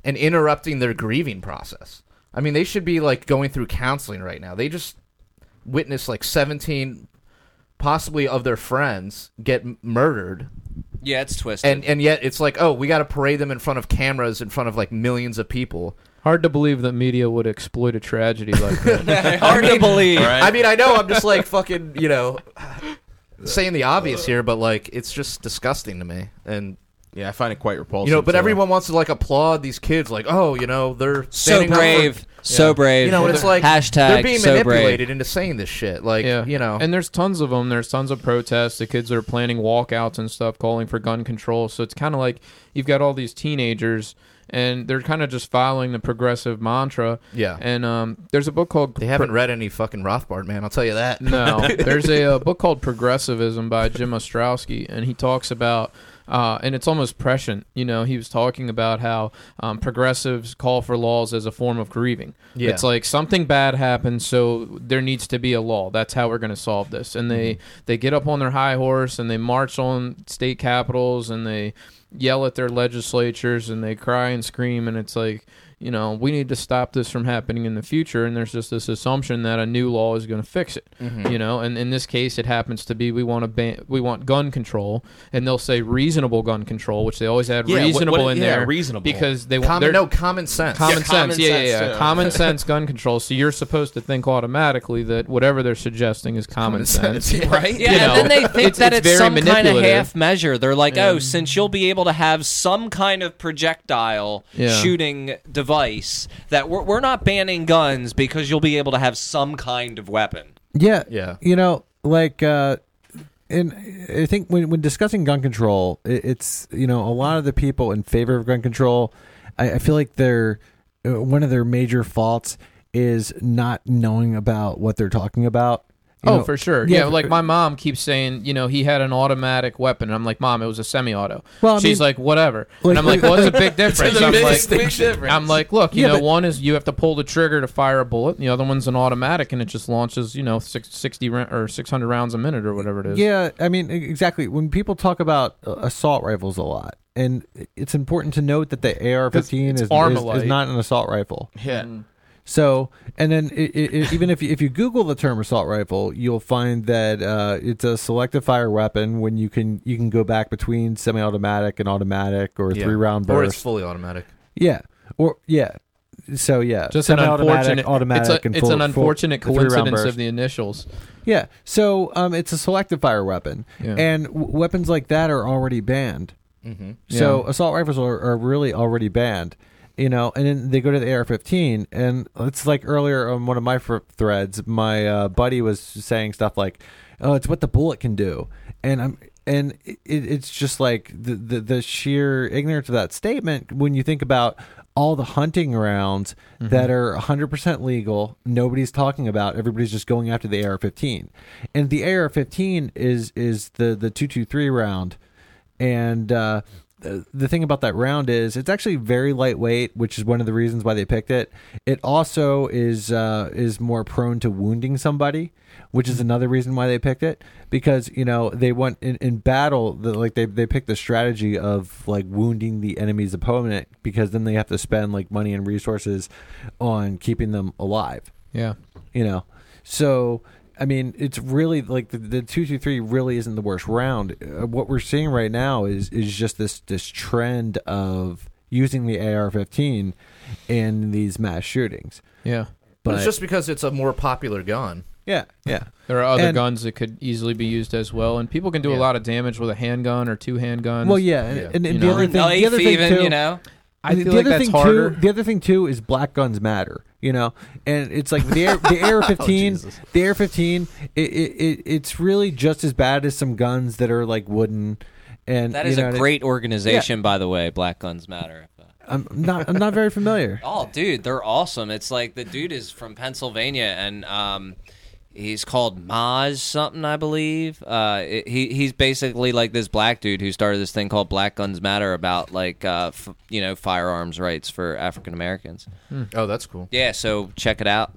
and interrupting their grieving process. I mean, they should be like going through counseling right now. They just witnessed like 17 possibly of their friends get m- murdered
Yeah, it's twisted.
and and yet it's like, "Oh, we got to parade them in front of cameras in front of like millions of people."
Hard to believe that media would exploit a tragedy like that. [laughs]
Hard to believe.
Right.
I mean, I know I'm just like fucking, you know, [laughs] saying the obvious here, but like it's just disgusting to me. And
yeah, I find it quite repulsive.
You know, but
so-
everyone wants to like applaud these kids, like, oh, you know, they're
So
standing for-
brave. So brave.
You know, and it's like
hashtag
they're being
so
manipulated
brave.
into saying this shit. Like,
yeah,
you know,
and there's tons of them. There's tons of protests. The kids are planning walkouts and stuff, calling for gun control. So it's kind of like you've got all these teenagers, and they're kind of just following the progressive mantra.
yeah,
And um, there's a book called
they haven't read any fucking Rothbard, man. I'll tell you that.
No, [laughs] there's a, uh book called Progressivism by Jim Ostrowski, and he talks about, uh, and it's almost prescient. You know, he was talking about how um, progressives call for laws as a form of grieving.
Yeah.
It's like something bad happened, so there needs to be a law. That's how we're going to solve this. And they they get up on their high horse and they march on state capitals and they yell at their legislatures and they cry and scream and it's like you know we need to stop this from happening in the future and there's just this assumption that a new law is going to fix it mm-hmm. you know and in this case it happens to be we want to ban we want gun control and they'll say reasonable gun control which they always add
Yeah,
reasonable
what-
in
yeah,
there
reasonable.
because they want
Common, no common sense.
common
Yeah,
sense
common
yeah
sense,
yeah yeah common [laughs] sense gun control so you're supposed to think automatically that whatever they're suggesting is common, sense,
right?
Yeah,
you
and then they [laughs] think
it's-
that
it's
it's,
very
some kind of half measure. They're like, oh, since you'll be able to have some kind of projectile
Yeah.
shooting device, that we're, we're not banning guns because you'll be able to have some kind of weapon.
Yeah,
Yeah.
You know, like, uh, and I think when when discussing gun control, it, it's you know a lot of the people in favor of gun control, I, I feel like they're uh, one of their major faults is not knowing about what they're talking about. You
Oh,
know,
for sure.
yeah,
Yeah, like my mom keeps saying, you know, he had an automatic weapon. And I'm like, Mom, it was a semi-auto.
Well, I
She's
mean-
like, whatever.
Like-
and I'm like, well, it's a big [laughs] difference.
a
I'm
big
like,
distinction.
I'm like, look, you
Yeah,
know,
but-
one is you have to pull the trigger to fire a bullet, and the other one's an automatic, and it just launches, you know, six, 60 ra- or 600 rounds a minute or whatever it is.
Yeah, I mean exactly. When people talk about uh, assault rifles a lot, and it's important to note that the AR-15 is, is, is not an assault rifle.
Yeah.
So, and then i i even if you, if you Google the term assault rifle, you'll find that uh, it's a selective fire weapon. When you can you can go back between semi-automatic and automatic or
Yeah.
three round burst,
or it's fully automatic.
yeah, or yeah. So yeah,
Just an unfortunate,
automatic,
it's, a,
and
it's
full-
an unfortunate
the three-round
coincidence
burst.
of the initials.
Yeah. So um, it's a selective fire weapon,
Yeah.
and w- weapons like that are already banned.
Mm-hmm.
So
Yeah.
assault rifles are, are really already banned, you know. And then they go to the AR-15, and it's like earlier on one of my fr- threads, my uh, buddy was saying stuff like, "Oh, it's what the bullet can do," and I'm and it, it's just like the, the the sheer ignorance of that statement when you think about all the hunting rounds that are 100% legal nobody's talking about everybody's just going after the AR-15 and the AR-15 is is the the 223 round and uh, the thing about that round is it's actually very lightweight, which is one of the reasons why they picked it. It also is uh, is more prone to wounding somebody, which is another reason why they picked it. Because you know they want in, in battle, the, like they they picked the strategy of like wounding the enemy's opponent because then they have to spend like money and resources on keeping them alive
Yeah.
you know so i mean it's really like the, the 223 really isn't the worst round uh, what we're seeing right now is is just this this trend of using the ar-15 in these mass shootings
Yeah.
But
but
it's just because it's a more popular gun.
yeah yeah
There are other
And-
guns that could easily be used as well, and people can do a lot of damage with a handgun or two handguns.
well yeah and,
Yeah.
and, and
You
the other thing the other thing
even,
too
you know.
I
the
feel
the
like
other
that's
thing
harder.
too the other thing too is black guns matter you know and it's like the air the [laughs] AR-15 the Air fifteen, it, it, it it's really just as bad as some guns that are like wooden and
That
you know,
a great organization, by the way. Black Guns Matter.
I'm not I'm not very familiar [laughs]
Oh, dude, they're awesome. It's like the dude is from Pennsylvania, and um, he's called Maz something, I believe. Uh, it- he he's basically like this black dude who started this thing called Black Guns Matter about like uh, f- you know firearms rights for African Americans.
Oh, that's cool.
Yeah, so check it out.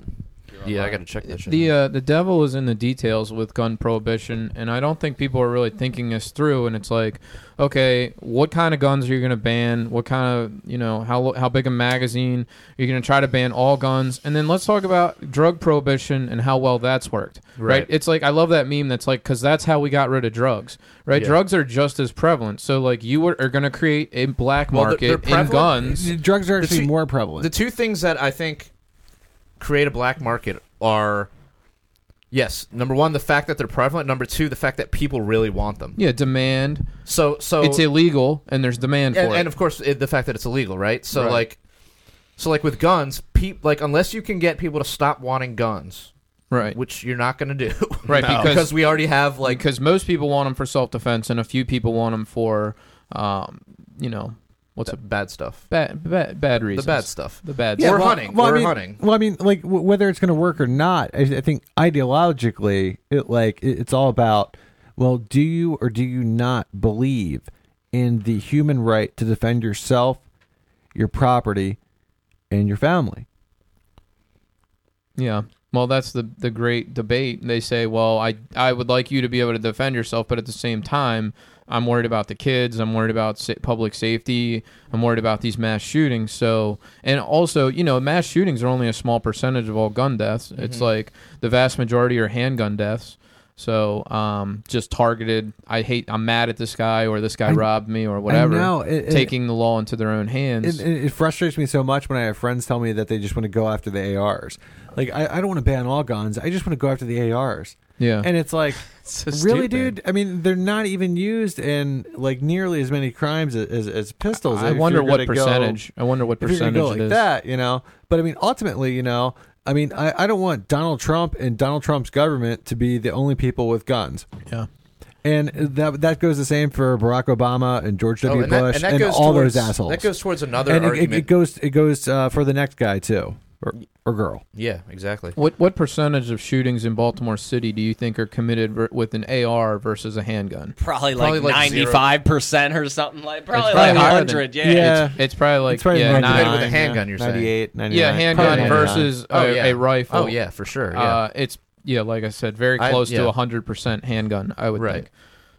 Yeah, I got to check that shit.
The
out.
uh, the devil is in the details with gun prohibition, and I don't think people are really thinking this through. And it's like, okay, what kind of guns are you going to ban? What kind of you know how how big a magazine? Are you going to try to ban all guns? And then let's talk about drug prohibition and how well that's worked. Right?
Right.
It's like I love that meme. That's like because that's how we got rid of drugs. Right?
Yeah.
Drugs are just as prevalent. So like you are, are going to create a black
Well, they're-
market
they're
in guns.
drugs are actually
two-
more prevalent
the two things that I think create a black market are yes, number one, the fact that they're prevalent. Number two, the fact that people really want them.
Yeah, demand.
So, so
it's illegal, and there's demand
and,
for it.
and of course it, the fact that it's illegal, right? So
Right.
like, so like with guns, peop, like unless you can get people to stop wanting guns,
right.
which you're not going to do, [laughs]
Right, [laughs]
No.
because-
we already have like
because most people want them for self defense, and a few people want them for, um, you know, what's
the
a
bad stuff,
bad bad bad
the bad stuff.
The bad.
Yeah,
stuff.
Or hunting.
I
Or
mean,
hunting.
Well, I mean, like w- whether it's going to work or not, I, I think ideologically, it like it, it's all about. Well, do you or do you not believe in the human right to defend yourself, your property, and your family?
Yeah. Well, that's the the great debate. They say, well, I I would like you to be able to defend yourself, but at the same time, I'm worried about the kids. I'm worried about public safety. I'm worried about these mass shootings. So, and also, you know, mass shootings are only a small percentage of all gun deaths. It's like the vast majority are handgun deaths. So, um, just targeted. I hate. I'm mad at this guy, or this guy
I-
robbed me, or whatever.
know, it- it-
taking the law into their own hands.
It, it, it frustrates me so much when I have friends tell me that they just want to go after the ARs. Like I, I don't want to ban all guns. I just want to go after the ARs.
Yeah.
And it's like, [laughs]
So
really, dude? I mean, they're not even used in like nearly as many crimes as, as, as pistols.
I
If
wonder what
gonna go-
percentage. I wonder what
if you're gonna
percentage
go like
is.
that, you know. But I mean, ultimately, you know, I mean, I, I don't want Donald Trump and Donald Trump's government to be the only people with guns.
Yeah.
And that that goes the same for Barack Obama and George W.
Oh, and that-
Bush
and that
and all
towards,
those assholes.
That goes towards another
and it, it,
argument.
it goes it goes uh, for the next guy too, or, or girl.
yeah, exactly.
What what percentage of shootings in Baltimore City do you think are committed ver- with an AR versus a handgun?
Probably,
Probably
like
like
ninety five percent or something like. Probably
probably
like
higher than-
hundred. Yeah.
Yeah.
It's, it's probably like
it's probably
yeah,
99,
Committed with a handgun,
yeah,
you're saying.
98, 99.
yeah, handgun
Probably 99.
versus
Oh,
a,
yeah.
a rifle.
Oh yeah, for sure. Yeah.
Uh, it's yeah, like I said, very
I-
close
yeah.
to hundred percent handgun. I would
Right.
think.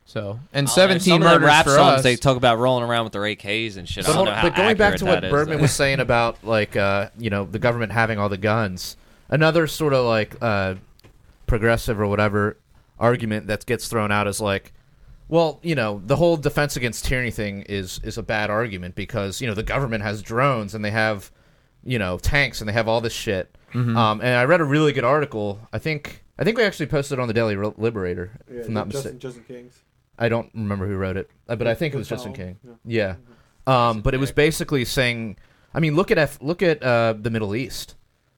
So and
Oh,
seventeen
some of them
murders
rap
for
songs.
us.
They talk about rolling around with their AKs and shit. I
But,
don't
hold-
know how
but going back to what
that is,
Bergman
though.
was saying about like uh, you know the government having all the guns, another sort of like uh, progressive or whatever argument that gets thrown out is like, well, you know, the whole defense against tyranny thing is is a bad argument because you know the government has drones and they have you know tanks and they have all this shit.
Mm-hmm.
Um, and I read a really good article. I think I think we actually posted it on the Daily Re- Liberator. if I'm not mistaken.
Justin King's.
I don't remember who wrote it, uh, but I think it was Justin King. Yeah, um, but it was basically saying, I mean, look at F- look at uh, the Middle East.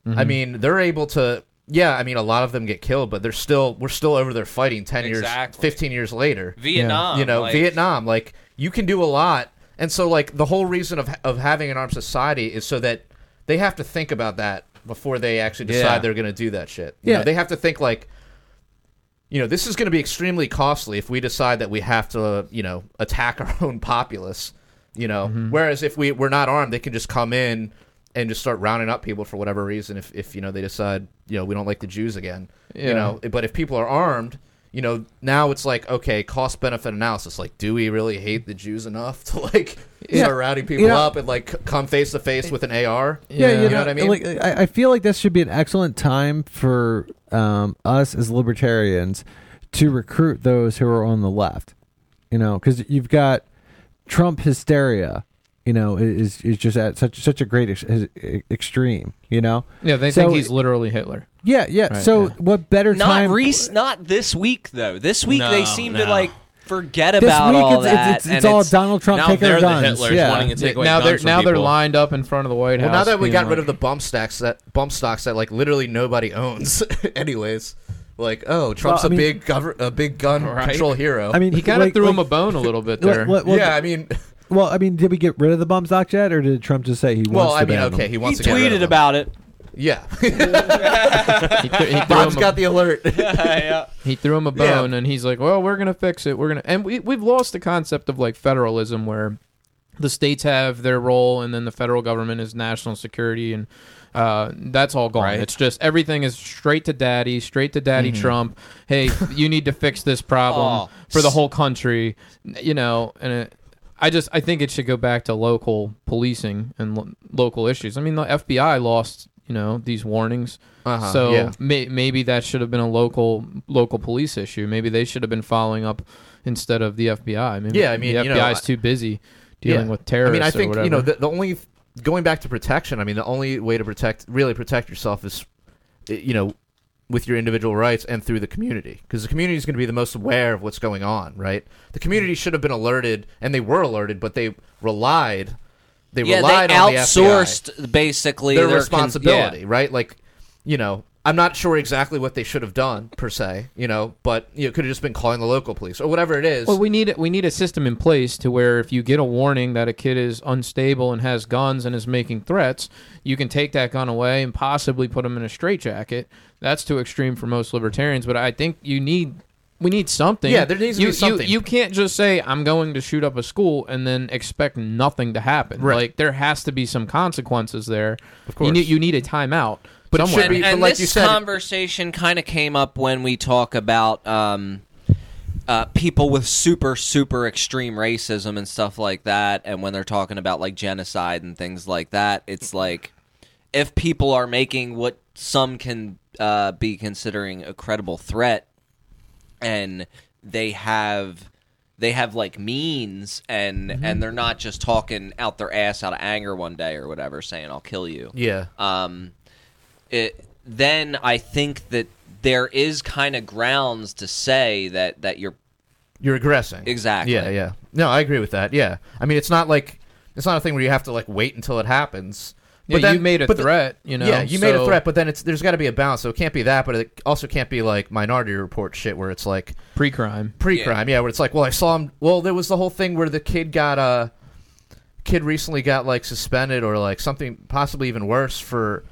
I mean, they're able to yeah, I mean, a lot of them get killed, but they're still we're still over there fighting ten
Exactly.
years, fifteen years later.
Vietnam.
you know,
like-
Vietnam. Like you can do a lot, and so like the whole reason of of having an armed society is so that they have to think about that before they actually decide
Yeah.
they're going to do that shit. You
Yeah.
know, they have to think like. You know, this is going to be extremely costly if we decide that we have to, you know, attack [laughs] our own populace. You know,
Mm-hmm.
whereas if we we're not armed, they can just come in and just start rounding up people for whatever reason. If if you know they decide, you know, we don't like the Jews again.
Yeah.
You know, but if people are armed, you know, now it's like okay, cost benefit analysis. Like, do we really hate the Jews enough [laughs] to like
Yeah.
start rounding people
You know-
up and like come face to face with an AR?
Yeah, you,
You
know,
know what I mean?
Like, I, I feel like this should be an excellent time for um, us as libertarians to recruit those who are on the left. You know, because you've got Trump hysteria. You know, is is just at such such a great ex- ex- extreme. You know.
Yeah, they
So-
think he's literally Hitler.
Yeah, yeah.
Right,
so
yeah.
what better
Not
time?
Reese, not this week though. This week
No,
they seem to like forget
this
about
week,
all
it's,
that.
it's, it's,
and
it's all Donald Trump
now
taking
they're
our
the
guns.
Hitlers
yeah.
wanting to take away
now they're
guns from
now they're lined up in front of the White House.
Well, now that we
being
got rid of the bump stocks that bump stocks that like literally nobody owns, [laughs] anyways. Like, oh, Trump's
Well, I
a
mean-
big gover- a big gun
Right.
control hero.
I mean,
he kind of
like-
threw
like-
him a bone a little bit
Well,
there.
well, well,
yeah, I mean,
well, I mean, did we get rid of the bump stock yet, or did Trump just say he
well,
wants
I
to
mean,
ban them?
okay, he
He
wants to get rid of
tweeted
them.
about it.
Yeah, [laughs]
he, threw, he, threw
Bob's
him a,
got the alert. [laughs]
yeah.
he threw him a
Yeah.
bone, and he's like, "Well, we're gonna fix it. We're gonna." And we we've lost the concept of like federalism, where the states have their role, and then the federal government is national security, and uh, that's all gone.
Right.
It's just everything is straight to daddy, straight to daddy
Mm-hmm.
Trump. Hey, you need to fix this problem
Oh.
for the whole country, you know, and. It, I just I think it should go back to local policing and lo- local issues. I mean, the FBI lost you know these warnings,
Uh-huh,
so
yeah.
may, maybe that should have been a local local police issue. Maybe they should have been following up instead of the FBI. Maybe
Yeah, I mean,
the
you know,
FBI is too busy dealing
Yeah.
with terrorists.
I mean, I think you know the, the only going back to protection. I mean, the only way to protect, really protect yourself is, you know, with your individual rights and through the community, because the community is going to be the most aware of what's going on. Right? The community should have been alerted, and they were alerted, but they relied. They
Yeah,
relied
they
on the FBI.
outsourced basically
their
con-
responsibility,
yeah.
right? Like, you know, I'm not sure exactly what they should have done per se, you know, but you know, it could have just been calling the local police or whatever it is.
Well, we need we need a system in place to where if you get a warning that a kid is unstable and has guns and is making threats, you can take that gun away and possibly put him in a straitjacket. That's too extreme for most libertarians, but I think you need we need something.
Yeah, there needs to
you,
be something.
You, you can't just say I'm going to shoot up a school and then expect nothing to happen.
Right.
Like there has to be some consequences there.
Of course.
you need you need a timeout.
But it
somewhere.
should be-
And,
but
and
like
this
you said-
conversation kind of came up when we talk about um, uh, people with super super extreme racism and stuff like that, and when they're talking about like genocide and things like that, it's like if people are making what some can uh, be considering a credible threat, and they have they have like means and
Mm-hmm.
and they're not just talking out their ass out of anger one day or whatever saying I'll kill you
yeah.
um, it, then I think that there is kind of grounds to say that that you're
You're aggressing.
Exactly.
Yeah, yeah. No, I agree with that. Yeah. I mean, it's not like it's not a thing where you have to like wait until it happens.
Yeah, you made a
but the-
threat. you know.
yeah, you made a threat, but then it's there's got to be a balance. So it can't be that, but it also can't be like Minority Report shit where it's like
pre-crime.
pre-crime. Yeah. where it's like, well, I saw him. Well, there was the whole thing where the kid got uh kid recently got like suspended or like something possibly even worse for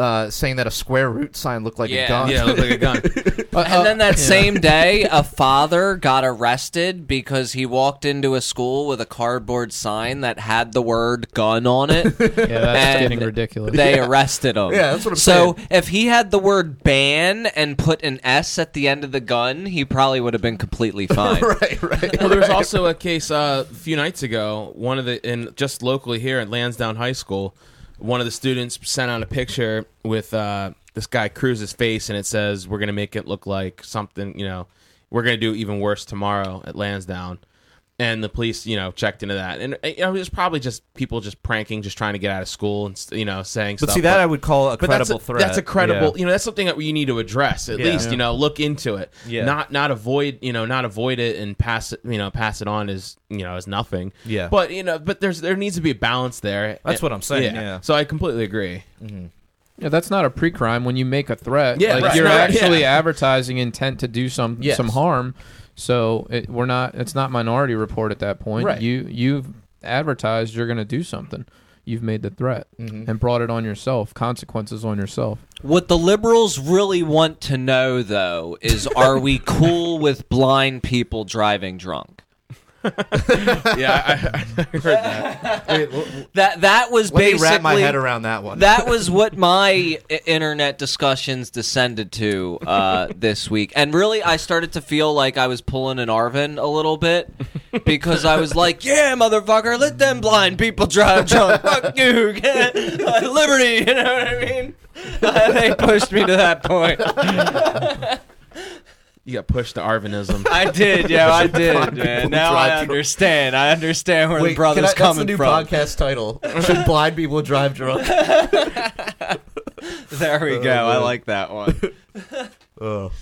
uh, saying that a square root sign looked like
Yeah.
a gun.
Yeah, it looked like a gun. [laughs]
and then that same [laughs] day, a father got arrested because he walked into a school with a cardboard sign that had the word gun on it. [laughs]
Yeah, that's
And
getting ridiculous.
They arrested him.
Yeah, that's what I'm
so
saying.
if he had the word ban and put an S at the end of the gun, he probably would have been completely fine.
right, right.
well, there was also a case uh, a few nights ago. One of the in just locally here at Lansdowne High School, one of the students sent out a picture with uh, this guy Cruz's face, and it says, "We're gonna make it look like something. You know, we're gonna do even worse tomorrow at Lansdowne." And the police, you know, checked into that, and you know, it was probably just people just pranking, just trying to get out of school, and you know, saying
But
stuff.
see, that I would call a credible
that's a,
threat.
That's a credible.
Yeah.
You know, that's something that you need to address at
Yeah.
least.
Yeah.
You know, look into it.
Yeah.
Not not avoid. You know, not avoid it and pass it. You know, pass it on as you know as nothing.
Yeah.
But you know, but there's there needs to be a balance there.
That's what I'm saying, yeah.
So I completely agree. Mm-hmm.
Yeah, that's not a pre-crime when you make a threat.
Yeah,
like
right.
you're
Right,
actually
yeah.
advertising intent to do some
Yes.
some harm. So it, we're not. It's not minority report at that point.
Right.
You you've advertised you're going to do something. You've made the threat
Mm-hmm.
and brought it on yourself. Consequences on yourself.
What the liberals really want to know, though, is are we cool with blind people driving drunk?
Yeah, I, I heard that.
Wait, l-
That that was
let me
basically
wrap my head around that one.
that was what my internet discussions descended to uh, this week, and really, I started to feel like I was pulling an Arvin a little bit because I was like, "Yeah, motherfucker, let them blind people drive drunk. Fuck you, Uh, liberty." [laughs] You know what I mean? [laughs] They pushed me to that point. [laughs]
You got pushed to Arvinism.
I did, yeah, I [laughs] did, man. Now I understand. I understand where
Wait,
the brother's
can I, that's
coming
the new
from.
podcast title. [laughs] Should blind people drive drunk? [laughs]
There we oh, go. I like that one.
Oh.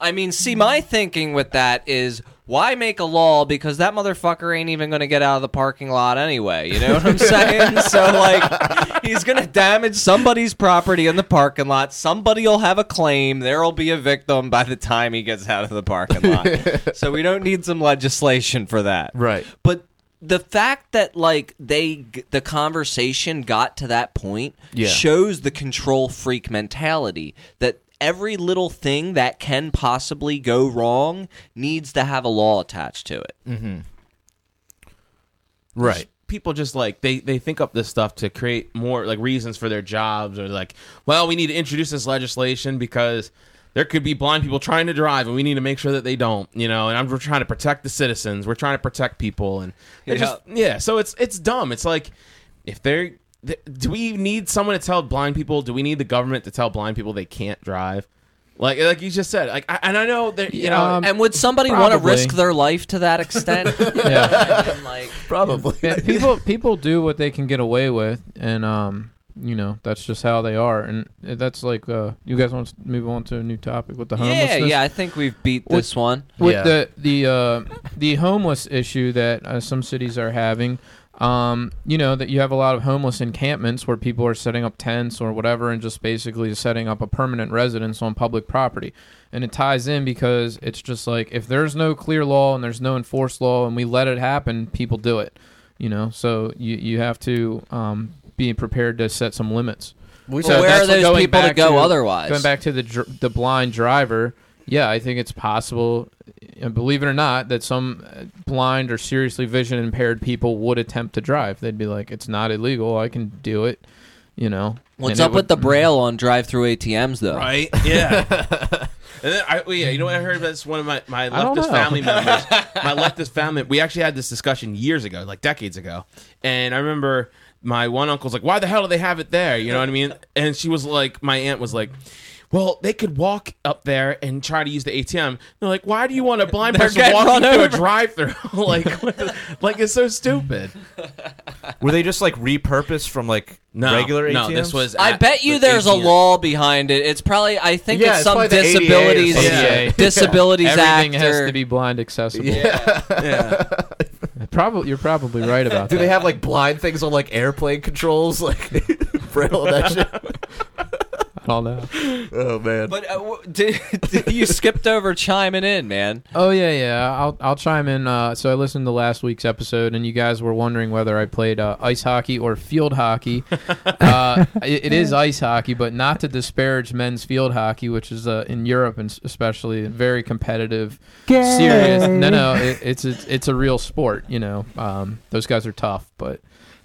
I mean, see, my thinking with that is why make a law because that motherfucker ain't even going to get out of the parking lot anyway. You know what I'm saying? [laughs] so, like, he's going to damage somebody's property in the parking lot. Somebody will have a claim. There will be a victim by the time he gets out of the parking lot. [laughs] so, we don't need some legislation for that.
Right.
But the fact that like they the conversation got to that point
Yeah.
shows the control freak mentality that every little thing that can possibly go wrong needs to have a law attached to it. Mm-hmm.
Right.
people just like they they think up this stuff to create more like reasons for their jobs or like well we need to introduce this legislation because there could be blind people trying to drive and we need to make sure that they don't you know and I'm, we're trying to protect the citizens we're trying to protect people and they're
Yeah.
just yeah so it's it's dumb it's like if they're th- do we need someone to tell blind people do we need the government to tell blind people they can't drive like like you just said like I, and I know that you know
Um,
And would somebody want to risk their life to that extent? [laughs]
Yeah.
And, like,
Probably.
Yeah, people people do what they can get away with, and um, you know that's just how they are, and that's like uh, you guys want to move on to a new topic with the
yeah,
homelessness.
yeah, I think we've beat
What-
this one.
with
Yeah.
the the uh, the homeless issue that uh, some cities are having. Um, you know that you have a lot of homeless encampments where people are setting up tents or whatever, and just basically setting up a permanent residence on public property. And it ties in because it's just like if there's no clear law and there's no enforced law, and we let it happen, people do it. You know, so you you have to um, be prepared to set some limits.
We
So
Well, where are those
going
people to go
to-
otherwise?
Going back to the dr- the blind driver, yeah, I think it's possible, believe it or not, that some uh, blind or seriously vision impaired people would attempt to drive. They'd be like, "It's not illegal. I can do it." You know.
What's
And it
up with the braille on drive-through ATMs though?
Right? Yeah. [laughs] and then I, well, yeah, you know what I heard about this? One of my, my leftist family [laughs] members. my leftist family. We actually had this discussion years ago, like decades ago. And I remember my one uncle's like, "Why the hell do they have it there?" You know what I mean? And she was like, my aunt was like. Well, they could walk up there and try to use the ATM. They're like, "Why do you want a [laughs] blind
They're
person
getting
walking
run
through a [laughs] drive-through? [laughs] like, like it's so stupid."
Were they just like repurposed from like
No,
regular ATMs?
no, this was.
I bet you
the
there's a
ATM.
law behind it. It's probably I think
Yeah,
it's
it's
some
probably the ADA
disabilities
something.
Yeah.
disabilities
Everything
act.
has
or-
to be blind accessible.
Yeah.
Probably, you're probably right about
Do
that.
Do they have like blind things on like airplane controls, like braille and that shit?
I don't.
Oh man.
But uh, w- [laughs] did, did you skipped over chiming in, man.
Oh yeah, yeah. I'll I'll chime in. Uh, so I listened to last week's episode, and you guys were wondering whether I played uh, ice hockey or field hockey. [laughs] uh, it, it is ice hockey, but not to disparage men's field hockey, which is uh, in Europe and s- especially very competitive, serious. No, no, it, it's a, it's a real sport. You know, um, those guys are tough, but.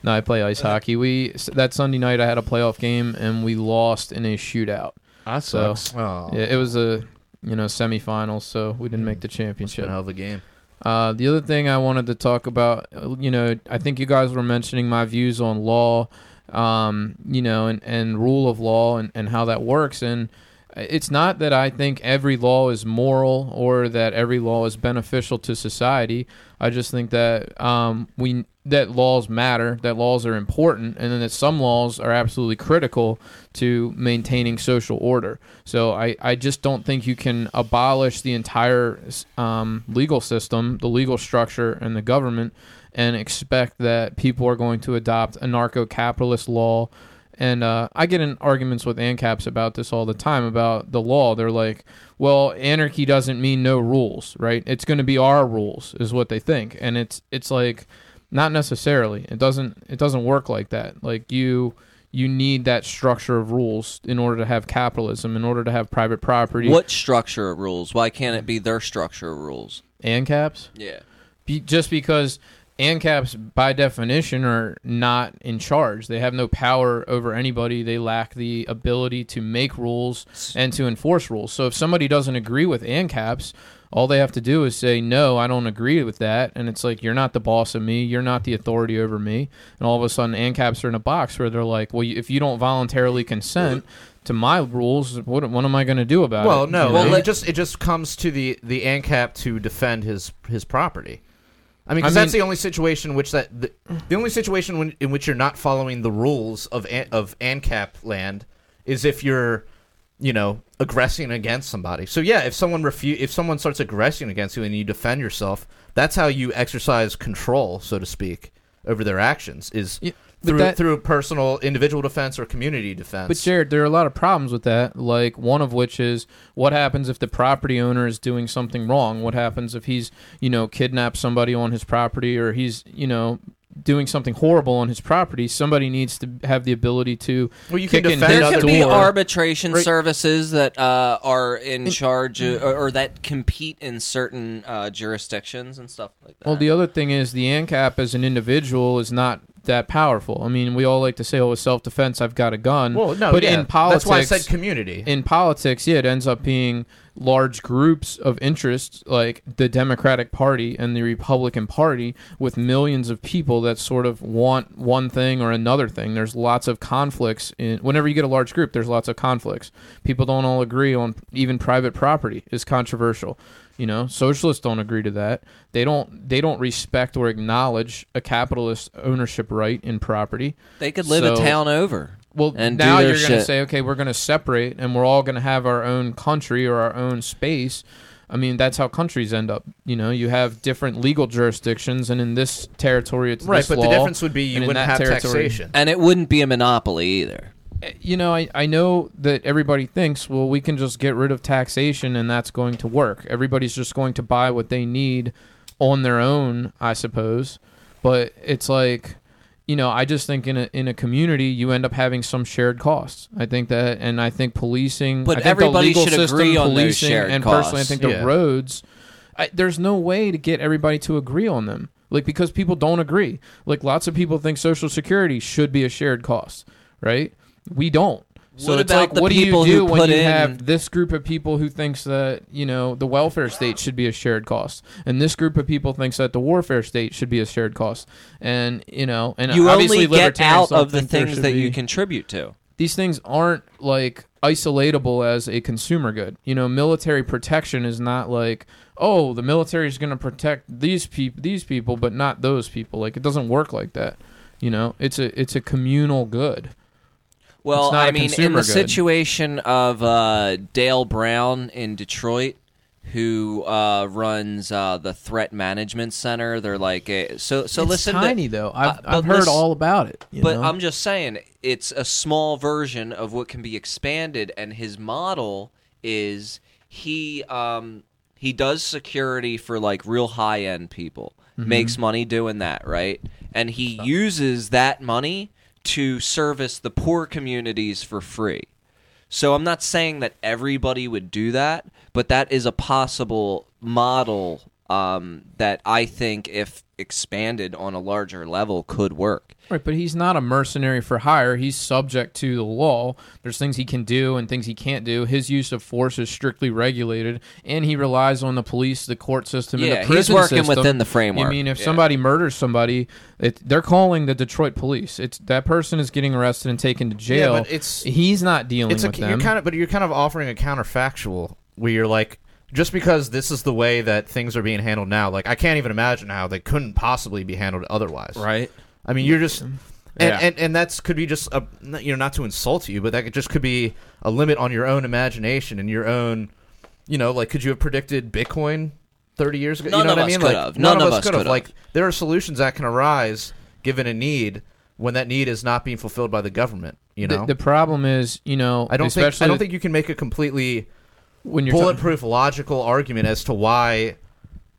No, I play ice hockey. We that Sunday night I had a playoff game and we lost in a shootout.
That
So
sucks.
oh,
yeah, it was a you know semifinals, so we didn't make the
it's been
championship.
a hell of a game.
Uh, the other thing I wanted to talk about, uh, you know, I think you guys were mentioning my views on law, um, you know, and, and rule of law and, and how that works. And it's not that I think every law is moral or that every law is beneficial to society. I just think that um, we that laws matter, that laws are important, and then that some laws are absolutely critical to maintaining social order. So I, I just don't think you can abolish the entire um, legal system, the legal structure, and the government, and expect that people are going to adopt anarcho-capitalist law And uh, I get in arguments with ANCAPs about this all the time about the law. They're like, well, anarchy doesn't mean no rules, right? It's going to be our rules, is what they think. And it's it's like not necessarily. It doesn't it doesn't work like that. Like you you need that structure of rules in order to have capitalism, in order to have private property.
What structure of rules? Why can't it be their structure of rules?
ANCAPs?
Yeah.
be, just because ANCAPs by definition are not in charge. They have no power over anybody. They lack the ability to make rules and to enforce rules. So if somebody doesn't agree with ANCAPs, all they have to do is say, no, I don't agree with that. And it's like, you're not the boss of me. You're not the authority over me. And all of a sudden, ANCAPs are in a box where they're like, well, if you don't voluntarily consent to my rules, what, what am I going to do about
Well,
it?
Well, no,
You
Well,
it just it just comes to the the ANCAP to defend his his property. I mean, 'cause
I
that's
mean-
the only situation in which that the, the only situation when, in which you're not following the rules of An- of ANCAP land is if you're, you know, aggressing against somebody. So yeah, if someone refu- if someone starts aggressing against you and you defend yourself, that's how you exercise control, so to speak, over their actions. Is through
that-
through personal individual defense or community defense.
But Jared, there are a lot of problems with that. Like one of which is what happens if the property owner is doing something wrong? What happens if he's, you know, kidnapped somebody on his property or he's, you know, doing something horrible on his property? Somebody needs to have the ability to
well, you can
kick
defend
his
There
other
could be
door.
arbitration
Right.
services that uh, are in charge uh, or, or that compete in certain uh, jurisdictions and stuff like that.
Well, the other thing is the ANCAP as an individual is not that powerful. I mean, we all like to say, "Oh, with self-defense, I've got a gun."
Well, no,
but
yeah.
in politics,
that's why I said community.
in politics, yeah, it ends up being large groups of interests like the Democratic Party and the Republican Party with millions of people that sort of want one thing or another thing. There's lots of conflicts in whenever you get a large group, there's lots of conflicts. People don't all agree on even private property is controversial. You know, socialists don't agree to that. They don't they don't respect or acknowledge a capitalist ownership right in property.
they could live a town over.
Well,
and
now you're going to say, okay, we're going to separate, and we're all going to have our own country or our own space. I mean, that's how countries end up. You know, you have different legal jurisdictions, and in this territory, it's
Right,
this
but the difference would be you wouldn't have
territory-
taxation.
And it wouldn't be a monopoly either.
Eh, you know, I, I know that everybody thinks, well, we can just get rid of taxation, and that's going to work. Everybody's just going to buy what they need on their own, I suppose. But it's like, you know, I just think in a in a community you end up having some shared costs. I think that, and I think policing,
But
I think
everybody
the legal
should
system,
agree on those
policing,
shared
and personally, I
costs.
think the
Yeah.
roads. I, there's no way to get everybody to agree on them, like because people don't agree. Like lots of people think Social Security should be a shared cost, right? We don't. So
What
it's like, what do you do when you
in-
have this group of people who thinks that you know the welfare state should be a shared cost, and this group of people thinks that the warfare state should be a shared cost, and you know, and
You
obviously
only get out of the things that you contribute to.
these things aren't like isolatable as a consumer good. You know, military protection is not like, oh, the military is going to protect these people, these people, but not those people. Like it doesn't work like that. You know, it's a it's a communal good.
Well, I mean, in the
good.
situation of uh, Dale Brown in Detroit, who uh, runs uh, the Threat Management Center, they're like, a, so so
it's
listen. to-
tiny though. I've,
uh,
I've heard
listen-
all about it. you
but
know?
I'm just saying, it's a small version of what can be expanded, and his model is he um, he does security for like real high end people,
Mm-hmm.
makes money doing that, right? And he uses that money to service the poor communities for free. So I'm not saying that everybody would do that, but that is a possible model um, that I think, if expanded on a larger level, could work.
Right, but he's not a mercenary for hire. He's subject to the law. There's things he can do and things he can't do. His use of force is strictly regulated, and he relies on the police, the court system, and
Yeah,
the
he's working
system.
within the framework.
I mean, if
Yeah.
somebody murders somebody, it, they're calling the Detroit police. It's that person is getting arrested and taken to jail.
but it's-
he's not dealing
it's a,
with
you're
them.
kind of, but you're kind of offering a counterfactual where you're like, just because this is the way that things are being handled now, like I can't even imagine how they couldn't possibly be handled otherwise.
Right.
I mean, you're just, and
Yeah.
and, and that's could be just a, you know, not to insult you, but that could just could be a limit on your own imagination and your own, you know, like could you have predicted Bitcoin thirty years ago?
None
you know
of
what
us
I mean?
could
like,
have.
None,
None
of
of
us
us
could have.
could
Like there are solutions that can arise given a need when that need is not being fulfilled by the government. You know,
the problem is, you know,
I don't think I don't think you can make a completely
when you're
bulletproof logical argument as to why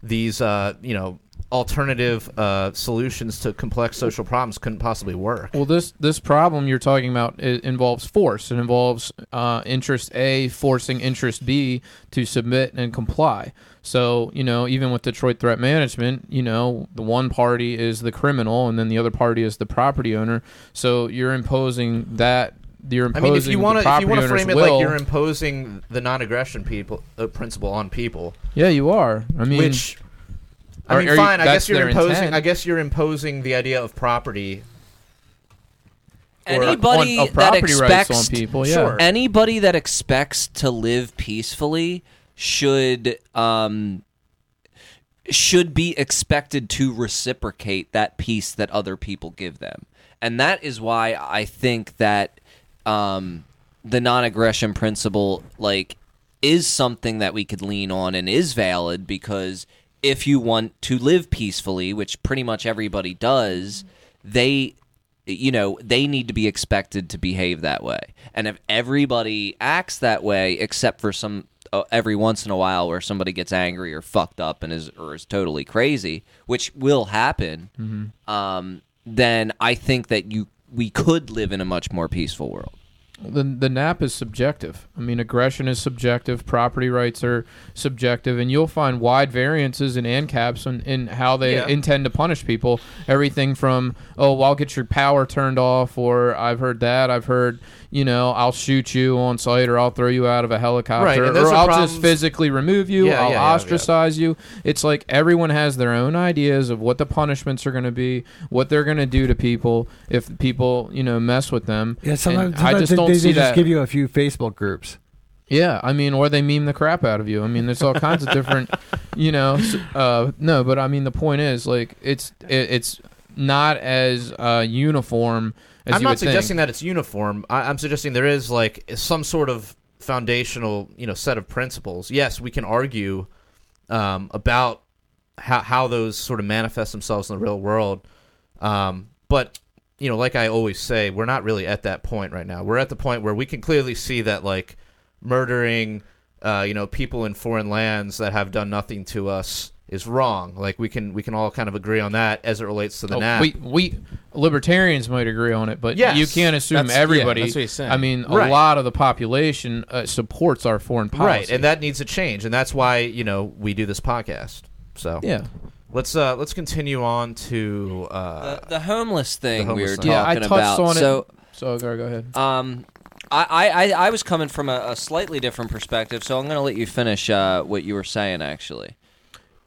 these uh, you know alternative uh, solutions to complex social problems couldn't possibly work.
Well, this this problem you're talking about it involves force. It involves uh, interest A forcing interest B to submit and comply. So you know, even with Detroit Threat Management, you know, the one party is the criminal, and then the other party is the property owner. So you're imposing that. You're
I mean, if you want to, if you want to frame it
will.
like you're imposing the non-aggression people uh, principle on people,
yeah, you are. I mean,
which I
Are-
mean,
are you-
fine. I guess you're imposing.
intent.
I guess you're imposing the idea of property.
Anybody
on, of
that
property rights
expects
on people, yeah.
Sure.
anybody that expects to live peacefully should um should be expected to reciprocate that peace that other people give them. And that is why I think that um the non-aggression principle like is something that we could lean on and is valid because if you want to live peacefully, which pretty much everybody does, they you know, they need to be expected to behave that way. And if everybody acts that way except for some uh, every once in a while where somebody gets angry or fucked up and is or is totally crazy, which will happen, um, then I think that you we could live in a much more peaceful world.
The the nap is subjective. I mean, aggression is subjective. Property rights are subjective, and you'll find wide variances in ANCAPs in, in how they
Yeah.
intend to punish people. Everything from oh, well, I'll get your power turned off, or I've heard that. I've heard you know I'll shoot you on sight, or I'll throw you out of a helicopter,
Right,
or I'll
problems-
just physically remove you.
Yeah,
I'll
yeah, yeah, yeah.
ostracize you. It's like everyone has their own ideas of what the punishments are going to be, what they're going to do to people if people you know mess with them.
Yeah,
And
sometimes,
I just
they,
don't
they
see
just
that.
give you a few Facebook groups.
Yeah, I mean, or they meme the crap out of you. I mean, there's all kinds of different, [laughs] you know. Uh, no, but I mean, the point is, like, it's it, it's not as uh, uniform as
I'm not suggesting
think.
that it's uniform. I, I'm suggesting there is like some sort of foundational, you know, set of principles. Yes, we can argue um, about how how those sort of manifest themselves in the real world, um, but you know, like I always say, we're not really at that point right now. We're at the point where we can clearly see that like murdering, uh, you know, people in foreign lands that have done nothing to us is wrong. Like we can we can all kind of agree on that as it relates to the
Oh,
NAP.
we we libertarians might agree on it, but
Yes,
you can't assume
that's- yeah,
everybody.
that's what he's saying.
I mean, a
Right.
lot of the population uh, supports our foreign policy.
Right, and that needs to change, and that's why you know we do this podcast. So
yeah,
let's uh let's continue on to uh
The, the homeless thing
homeless
we were
thing.
yeah. I
talking
touched
about.
on
so,
it. So go, go ahead.
Um, I, I, I was coming from a, a slightly different perspective, so I'm going to let you finish uh, what you were saying, actually.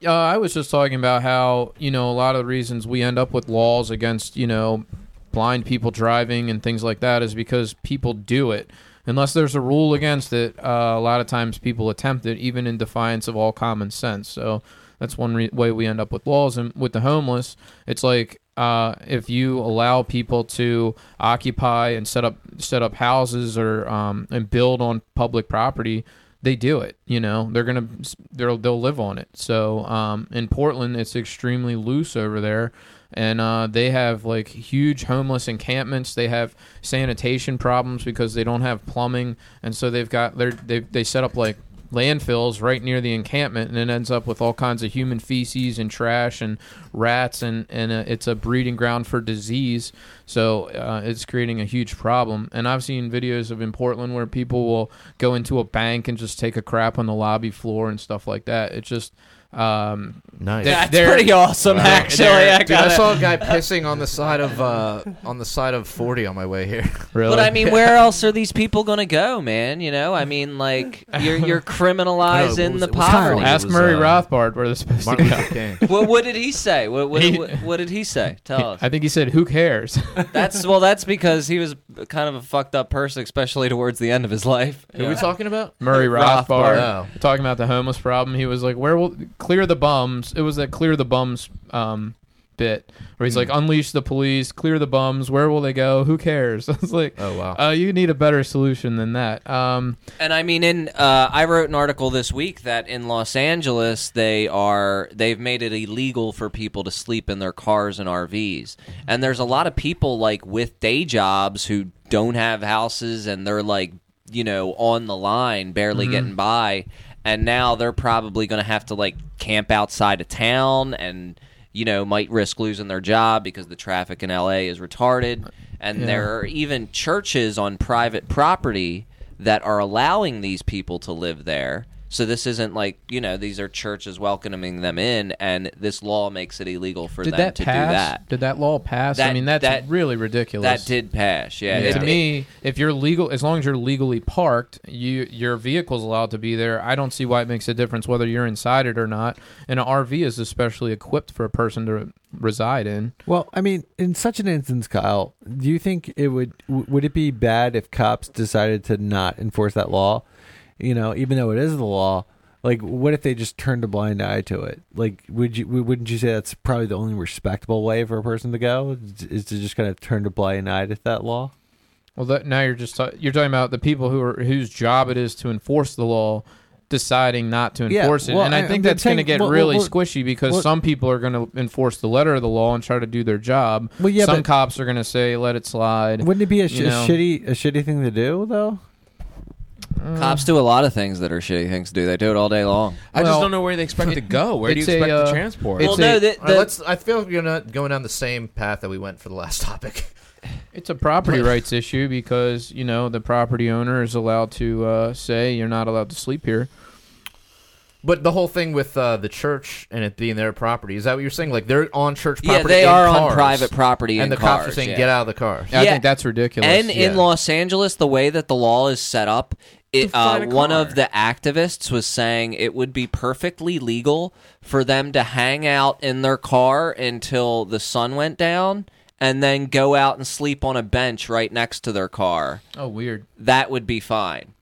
Uh, I was just talking about how you know a lot of the reasons we end up with laws against you know blind people driving and things like that is because people do it. Unless there's a rule against it, uh, a lot of times people attempt it, even in defiance of all common sense. So that's one re- way we end up with laws. And with the homeless, it's like uh, if you allow people to occupy and set up set up houses or um, and build on public property, they do it. You know, they're gonna they'll they'll live on it. So um, in Portland, it's extremely loose over there, and uh, they have like huge homeless encampments. They have sanitation problems because they don't have plumbing, and so they've got they they they set up like landfills right near the encampment, and it ends up with all kinds of human feces and trash and rats, and and uh, it's a breeding ground for disease. So uh, it's creating a huge problem. And I've seen videos of in Portland where people will go into a bank and just take a crap on the lobby floor and stuff like that. It's just um,
nice.
They're-
That's pretty awesome,
Wow.
actually. I
Dude, I saw a guy [laughs] pissing on the side of uh on the side of 40 on my way here. [laughs]
really.
But I mean, where [laughs] else are these people going to go, man? You know, I mean, like you're you're criminalizing
was-
the
it was
poverty.
Ask
was,
Murray
uh,
Rothbard where they're supposed
Martin
to go.
Luther King.
what, what did he say? What, what,
He-
what, what did he say? Tell us.
I think he said, "Who cares?"
That's well. That's because he was kind of a fucked up person, especially towards the end of his life.
Who are we talking about?
Murray
Rothbard.
Rothbard,
Oh.
talking about the homeless problem. He was like, "Where will clear the bums?" It was that clear the bums um, bit where he's
Hmm.
like, "Unleash the police, clear the bums. Where will they go? Who cares?" [laughs] I was like,
Oh wow.
uh, "You need a better solution than that." Um,
And I mean, in uh, I wrote an article this week that in Los Angeles they are they've made it illegal for people to sleep in their cars and RVs, and there's a lot of people like with day jobs who don't have houses and they're like you know on the line, barely getting by, and now they're probably going to have to like camp outside of town and you know might risk losing their job because the traffic in LA is retarded, and there are even churches on private property that are allowing these people to live there. So this isn't like you know these are churches welcoming them in, and this law makes it illegal for
Did
them
that
to
pass?
do that.
Did that law pass? I mean, that's
that-
really ridiculous.
That did pass, yeah.
to
It-
me, if you're legal, as long as you're legally parked, you your vehicle's allowed to be there. I don't see why it makes a difference whether you're inside it or not. And an RV is especially equipped for a person to reside in.
Well, I mean, in such an instance, Kyle, do you think it would would it be bad if cops decided to not enforce that law? You know, even though it is the law, like, what if they just turned a blind eye to it? Like, would you wouldn't you say that's probably the only respectable way for a person to go is, to just kind of turn a blind eye to that law?
Well, that, now you're just ta- you're talking about the people who are whose job it is to enforce the law deciding not to
Yeah,
enforce it. and I
I-
think that's going to get
well,
really
well,
squishy because
well-
some people are going to enforce the letter of the law and try to do their job.
Well, yeah,
some cops are going to say let it slide.
Wouldn't it be a, sh- a shitty a shitty thing to do though?
Cops do a lot of things that are shitty things to do. They do it all day long.
I just
Well,
don't know where they expect to go. Where do you
it's a,
expect
uh,
to transport?
it's
well,
a-
no, the,
All right,
the-
let's. I feel like you're not going down the same path that we went for the last [laughs] topic.
It's a property rights issue because you know the property owner is allowed to uh, say you're not allowed to sleep here.
But the whole thing with uh, the church and it being their property is that what you're saying? Like they're on church property.
yeah,
property.
they
in
are on private property,
and
in
the cops are saying
yeah.
get out of the car.
I
Yeah.
think that's ridiculous.
And in Los Angeles, the way that the law is set up, it, uh, one of the activists was saying it would be perfectly legal for them to hang out in their car until the sun went down and then go out and sleep on a bench right next to their car.
oh, weird.
That would be fine.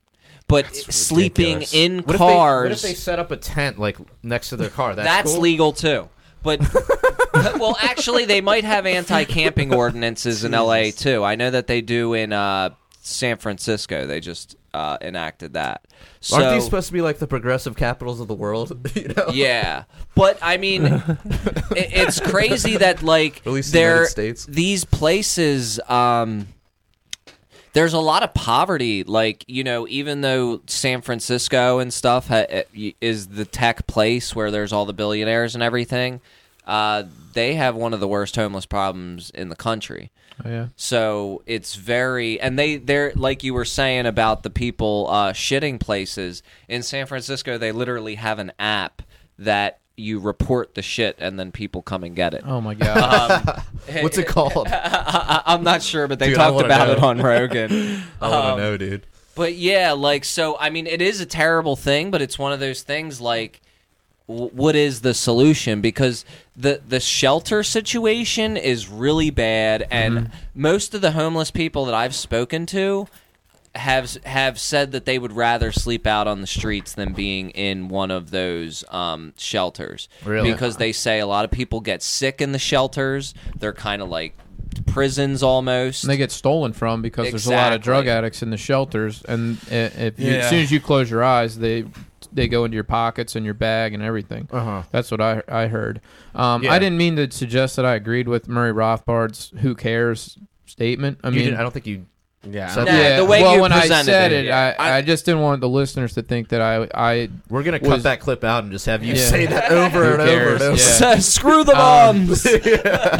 But sleeping
ridiculous.
in
What if, they,
cars.
what if they set up a tent like next to their car? That's,
That's
cool?
legal too. But [laughs] well, actually, they might have [laughs] anti-camping ordinances in LA too. I know that they do in uh, San Francisco. They just uh, enacted that. So,
Aren't these supposed to be like the progressive capitals of the world? [laughs] you know?
yeah, but I mean, it, it's crazy that like
At least the
there
United States.
these places. Um, there's a lot of poverty. Like you know, even though San Francisco and stuff ha- eh, is the tech place where there's all the billionaires and everything, uh, they have one of the worst homeless problems in the country.
Oh, yeah.
So it's very, and they they're like you were saying about the people uh, shitting places in San Francisco. They literally have an app that you report the shit, and then people come and get it.
Oh my god.
Um, [laughs]
What's it called? [laughs]
I, I'm not sure, but they
Dude,
talked about
know.
it on Rogan. [laughs]
I want to
Um,
know, dude.
But yeah, like so. I mean, it is a terrible thing, but it's one of those things. Like, w- what is the solution? Because the the shelter situation is really bad, and most of the homeless people that I've spoken to have have said that they would rather sleep out on the streets than being in one of those um, shelters.
Really?
Because they say a lot of people get sick in the shelters. They're kind of like prisons almost.
And they get stolen from because there's a lot of drug addicts in the shelters, and if you,
Yeah.
as soon as you close your eyes, they they go into your pockets and your bag and everything.
Uh-huh.
That's what I I heard. Um,
Yeah.
I didn't mean to suggest that I agreed with Murray Rothbard's "Who cares" statement. I
You
mean,
didn't- I don't think you.
Yeah.
So-
Nah,
yeah,
the way
well,
you
when I
presented
said
it,
it,
yeah.
I, I just didn't want the listeners to think that I I
We're gonna cut
Was-
that clip out and just have you
Yeah.
say that over [laughs] and over
cares?
and over.
Yeah. [laughs]
Screw the
Um,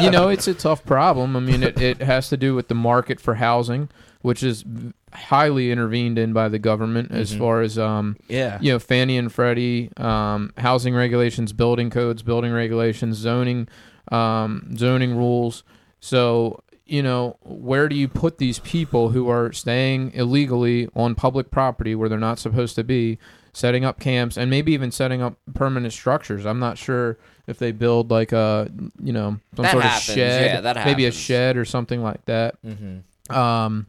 [laughs] you know, it's a tough problem. I mean, it, it has to do with the market for housing, which is highly intervened in by the government as far as um,
yeah.
you know, Fannie and Freddie, um, housing regulations, building codes, building regulations, zoning, um, zoning rules. So, you know, where do you put these people who are staying illegally on public property where they're not supposed to be, setting up camps and maybe even setting up permanent structures? I'm not sure if they build like a, you know, some
That
sort
happens,
of shed,
yeah,
maybe a shed or something like that.
Mm-hmm.
Um,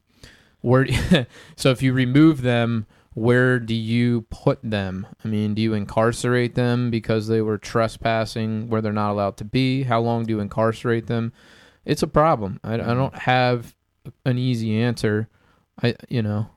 where [laughs] so if you remove them, where do you put them? I mean, do you incarcerate them because they were trespassing where they're not allowed to be? How long do you incarcerate them? It's a problem. I, I mm-hmm. don't have an easy answer. I you know,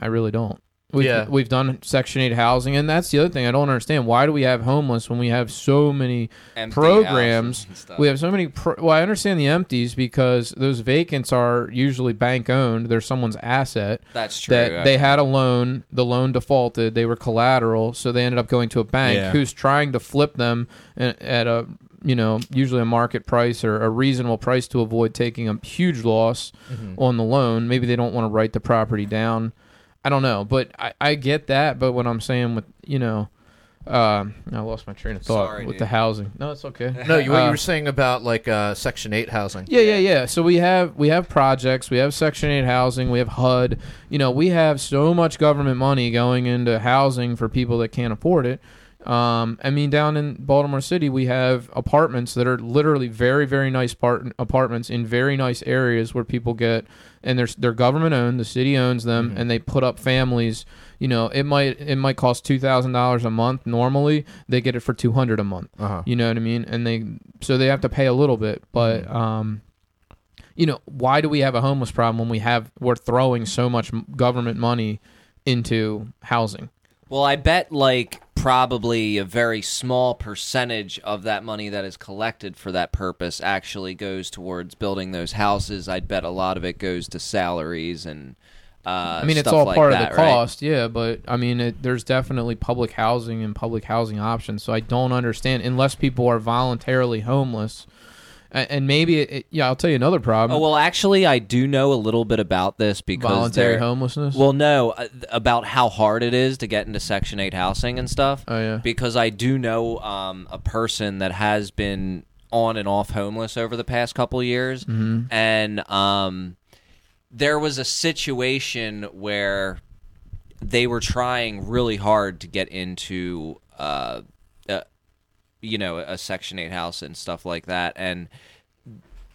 I really don't. We've,
Yeah.
we've done Section 8 housing, and that's the other thing. I don't understand. Why do we have homeless when we have so many
Empty
programs?
houses and stuff.
We have so many. Pro- well, I understand the empties because those vacants are usually bank owned. They're someone's asset.
That's true.
That they had a loan, the loan defaulted, they were collateral, so they ended up going to a bank
Yeah.
who's trying to flip them uh, at a you know usually a market price or a reasonable price to avoid taking a huge loss on the loan. Maybe they don't want to write the property down. I don't know, but I, I get that. But what I'm saying with you know, um, I lost my train of thought
Sorry,
with
dude.
the housing. No, it's okay. [laughs]
No, you, what you
Uh,
were saying about like uh, Section Eight housing.
Yeah, yeah, yeah. So we have we have projects, we have Section Eight housing, we have HUD. You know, we have so much government money going into housing for people that can't afford it. Um, I mean, down in Baltimore City, we have apartments that are literally very, very nice part- apartments in very nice areas where people get, and they're they're government owned. The city owns them, and they put up families. You know, it might it might cost two thousand dollars a month normally. They get it for two hundred a month.
Uh-huh.
You know what I mean? And they so they have to pay a little bit, but um, you know, why do we have a homeless problem when we have we're throwing so much government money into housing?
Well, I bet like probably a very small percentage of that money that is collected for that purpose actually goes towards building those houses. I'd bet a lot of it goes to salaries and. Uh,
I mean, it's all
like
part
that,
of the
right?
cost, yeah. But I mean, it, there's definitely public housing and public housing options. So I don't understand unless people are voluntarily homeless, and, maybe it, it- yeah. I'll tell you another problem:
Oh well, actually, I do know a little bit about this because
voluntary
they're-
homelessness.
Well, no, uh, th- about how hard it is to get into Section Eight housing and stuff.
Oh, yeah.
Because I do know um, a person that has been on and off homeless over the past couple years,
Mm-hmm.
and um, there was a situation where they were trying really hard to get into, uh, you know, a Section Eight house and stuff like that, and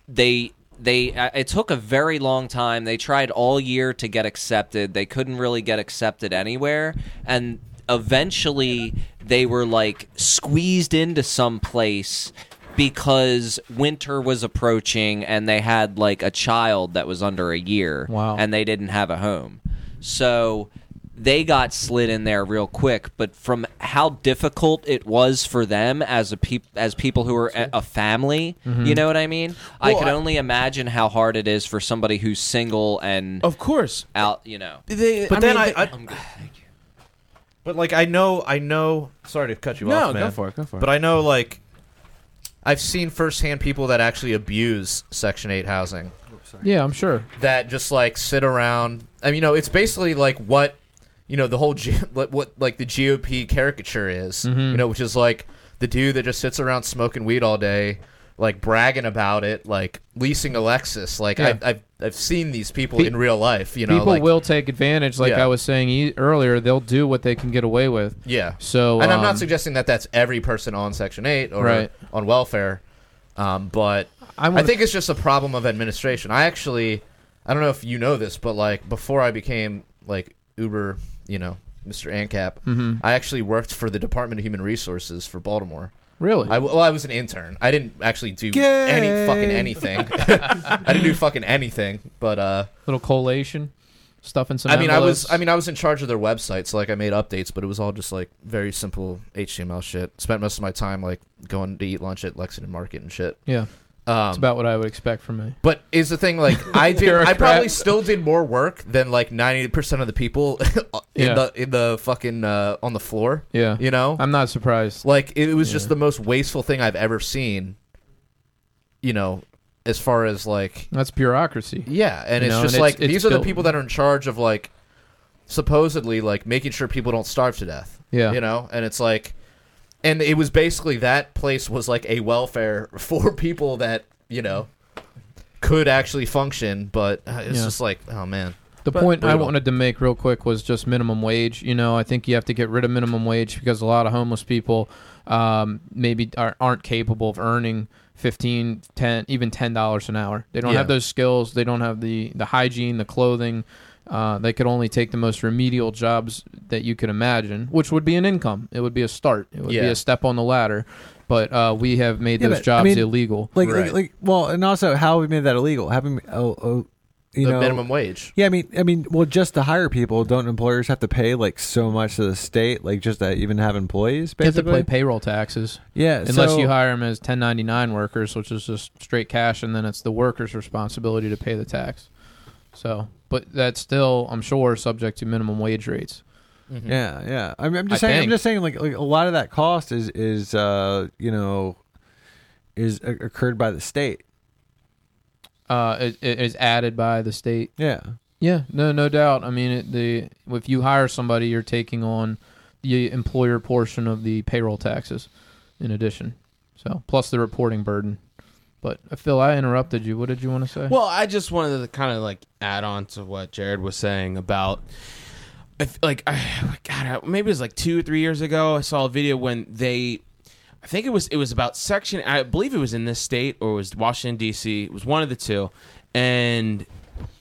they they uh, it took a very long time. They tried all year to get accepted. They couldn't really get accepted anywhere. And eventually they were like squeezed into some place because winter was approaching and they had like a child that was under a year
Wow.
and they didn't have a home. So they got slid in there real quick but from how difficult it was for them as a peop- as people who are a, a family mm-hmm. you know what i mean i
Well,
could
I-
only imagine how hard it is for somebody who's single and
Of course.
out you know
They,
But
I
then
mean,
I,
they-
I but like I know, I know. Sorry to cut you
No,
off,
go for it, go for it.
But I know, like, I've seen firsthand people that actually abuse Section Eight housing.
yeah, I'm sure.
that just like sit around. I mean, you know, it's basically like what you know the whole G- [laughs] what, like the GOP caricature is. You know, which is like the dude that just sits around smoking weed all day, like bragging about it, like leasing a Lexus. Like
Yeah.
I've, I've I've seen these people
Pe-
in real life. You know,
People
like,
will take advantage, like
Yeah.
I was saying e- earlier. They'll do what they can get away with.
yeah.
So,
and I'm
um,
not suggesting that that's every person on Section Eight or
Right.
on welfare, um, but
I,
I
wanna-
think it's just a problem of administration. I actually, I don't know if you know this, but like before I became like Uber, you know, Mr. ANCAP,
Mm-hmm.
I actually worked for the Department of Human Resources for Baltimore.
really.
I, well, I was an intern. I didn't actually do
Gay.
any fucking anything. [laughs] [laughs] I didn't do fucking anything. But uh,
little collation stuff and some.
I mean, I was. I mean, I was in charge of their website, so like I made updates, but it was all just like very simple HTML shit. Spent most of my time like going to eat lunch at Lexington Market and shit.
yeah,
Um,
it's about what I would expect from me.
But is the thing like [laughs] I did? I probably still did more work than like ninety percent of the people [laughs] in
Yeah.
the in the fucking uh, on the floor.
Yeah,
You know,
I'm not surprised.
like it was just the most wasteful thing I've ever seen. You know, as far as like
That's bureaucracy.
yeah, and
You
it's
know,
just
and
like
it's- it's
these are the
built-
people that are in charge of like supposedly like making sure people don't starve to death.
Yeah,
You know, and it's like, and it was basically that place was like a welfare [laughs] for people that you know could actually function, but uh, it's
Yeah.
just like, oh man,
The
But
point I
brutal.
wanted to make real quick was just minimum wage. You know, I think you have to get rid of minimum wage because a lot of homeless people um, maybe are, aren't capable of earning 15 10 even $10 an hour they don't
Yeah.
have those skills they don't have the, the hygiene the clothing uh, they could only take the most remedial jobs that you could imagine which would be an income it would be a start it would be a step on the ladder but uh, we have made
Yeah,
those
but, I
jobs
mean,
illegal
Like,
Right.
like, like, well, and also how we made that illegal. Having, oh, oh, you
the
know
minimum wage.
Yeah, I mean, I mean, well, just to hire people, don't employers have to pay like so much to the state, like just to even have employees?
You have to
Basically,
pay payroll taxes
yeah.
unless
so-
you hire them as 1099 workers, which is just straight cash, and then it's the worker's responsibility to pay the tax. So, but that's still, I'm sure, subject to minimum wage rates.
Yeah, yeah. I mean, I'm just
I
saying. I'm just saying, like, like a lot of that cost is is uh you know is uh, occurred by the state.
Uh, it, it is added by the state.
Yeah.
Yeah, no, no doubt. I mean, it, the if you hire somebody, you're taking on the employer portion of the payroll taxes, in addition. So plus the reporting burden. But uh, Phil, I interrupted you. What did you want to say?
Well, I just wanted to kind of like add on to what Jared was saying about, I f- like, I, God, maybe it was like two or three years ago. I saw a video when they, I think it was it was about section. I believe it was in this state or it was Washington D.C. It was one of the two, and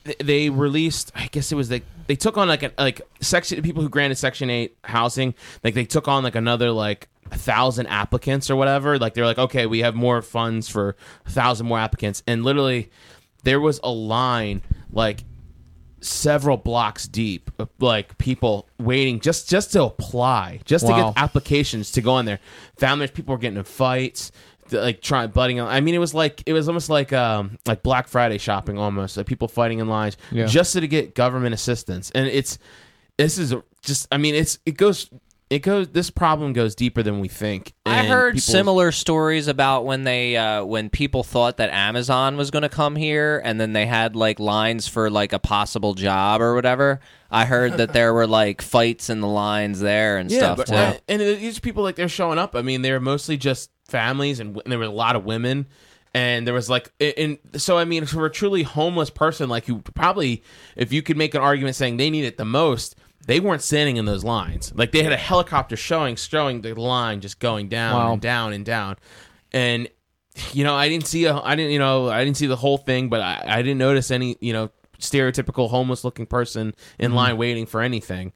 th- they released. I guess it was like they took on like a, like section people who granted Section Eight housing. Like they took on like another like a thousand applicants or whatever. Like they're like, okay, we have more funds for a thousand more applicants, and literally there was a line like several blocks deep of like people waiting just just to apply just to get applications to go in there families people were getting in fights like trying butting i mean it was like it was almost like um like black friday shopping almost like people fighting in lines
Yeah.
just to get government assistance and it's this is just i mean it's it goes it goes this problem goes deeper than we think
I heard
people-
similar stories about when they uh, when people thought that Amazon was going to come here, and then they had like lines for like a possible job or whatever. I heard that there were like fights in the lines there and stuff
but,
too.
uh, and these people like they're showing up. I mean, they're mostly just families, and, and there were a lot of women. And there was like, and so I mean, for a truly homeless person, like you probably, if you could make an argument saying they need it the most, they weren't standing in those lines. Like they had a helicopter showing, showing the line just going down
Wow.
and down and down, and you know, I didn't see a, I didn't, you know, I didn't see the whole thing, but I, I didn't notice any, you know, stereotypical homeless looking person in line waiting for anything.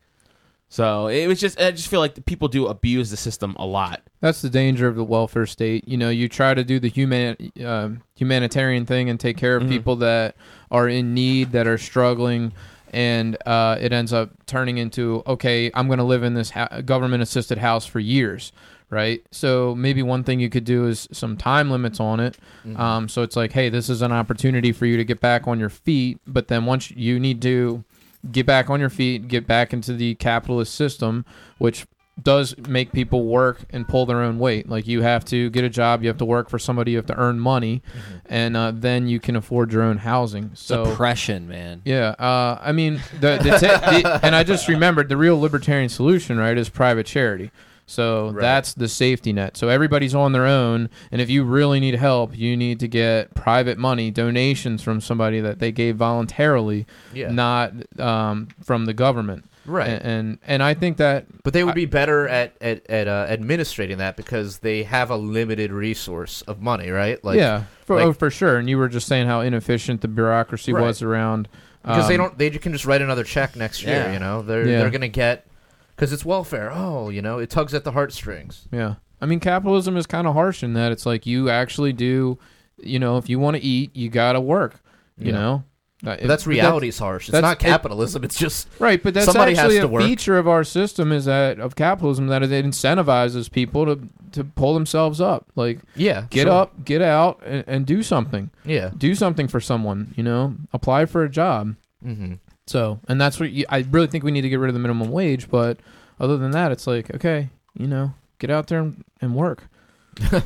So it was just, I just feel like the people do abuse the system a lot.
That's the danger of the welfare state. You know, you try to do the human um humanitarian thing and take care of people that are in need, that are struggling, and uh, it ends up turning into okay, I'm going to live in this ha- government assisted house for years, right? So maybe one thing you could do is some time limits on it. Um, so it's like, hey, this is an opportunity for you to get back on your feet, but then once you need to get back on your feet, get back into the capitalist system, which does make people work and pull their own weight. Like you have to get a job, you have to work for somebody, you have to earn money, and uh, then you can afford your own housing. So
Depression, man.
yeah, uh, I mean, the, the, ta- the and I just remembered the real libertarian solution, right, is private charity. So that's the safety net. So everybody's on their own, and if you really need help, you need to get private money, donations from somebody that they gave voluntarily,
Yeah.
not um, from the government.
Right.
And, and and I think that
But they would be better at at, at uh, administrating that because they have a limited resource of money, right? Like,
yeah, for,
like-
oh, for sure. And you were just saying how inefficient the bureaucracy
Right.
was around.
because they
um,
don't they can just write another check next year.
Yeah.
You know, they're
Yeah.
they're gonna get because it's welfare. Oh, you know, it tugs at the heartstrings.
Yeah. I mean, capitalism is kind of harsh in that it's like you actually do, you know, if you want to eat, you got to work, you
Yeah.
know? Uh,
But that's reality's harsh. It's not
it-
capitalism. it's just
right, but that's
Somebody has
actually
to
a
work.
feature of our system is that of capitalism that it incentivizes people to to pull themselves up. Like
yeah.
get
sure.
up, get out and, and do something.
Yeah.
Do something for someone, you know? Apply for a job.
Mm-hmm.
So, and that's what you, I really think we need to get rid of the minimum wage, but other than that, it's like, okay, you know, get out there and, and work. [laughs] and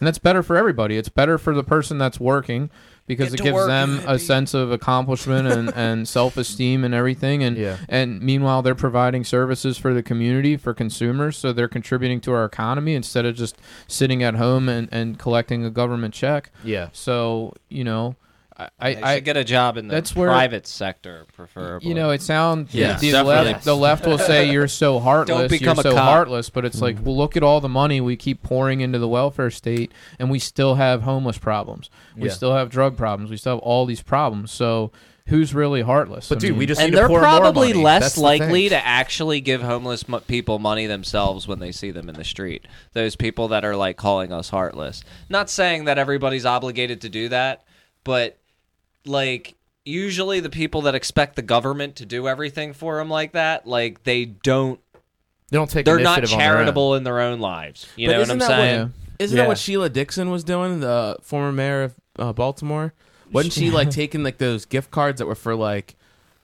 that's better for everybody. It's better for the person that's working because
Get
it gives
work,
them a sense of accomplishment and, [laughs] and self-esteem and everything and
Yeah.
and meanwhile they're providing services for the community for consumers so they're contributing to our economy instead of just sitting at home and, and collecting a government check
Yeah.
so you know i
I,
i,
get a job in the
that's where-
private sector, preferably.
you know, it sounds
Yeah,
the
definitely.
left. The left will say you're so [laughs] heartless,
become
you're
a
so
cop.
heartless, but it's like, mm-hmm. well, look at all the money we keep pouring into the welfare state, and we still have homeless problems. We
Yeah.
still have drug problems. We still have all these problems. So, who's really heartless?
But
I
dude,
mean,
we just
and
need
they're
to pour more
probably
money.
less
That's
likely to actually give homeless mo- people money themselves when they see them in the street. Those people that are like calling us heartless. Not saying that everybody's obligated to do that, but like usually the people that expect the government to do everything for them like that, like they don't.
They don't take
They're not
initiative on their
charitable in their own lives. You
But
know what
isn't
I'm
that
saying?
What, isn't
Yeah.
that what Sheila Dixon was doing, the former mayor of uh, Baltimore? Wasn't she like [laughs] taking like those gift cards that were for like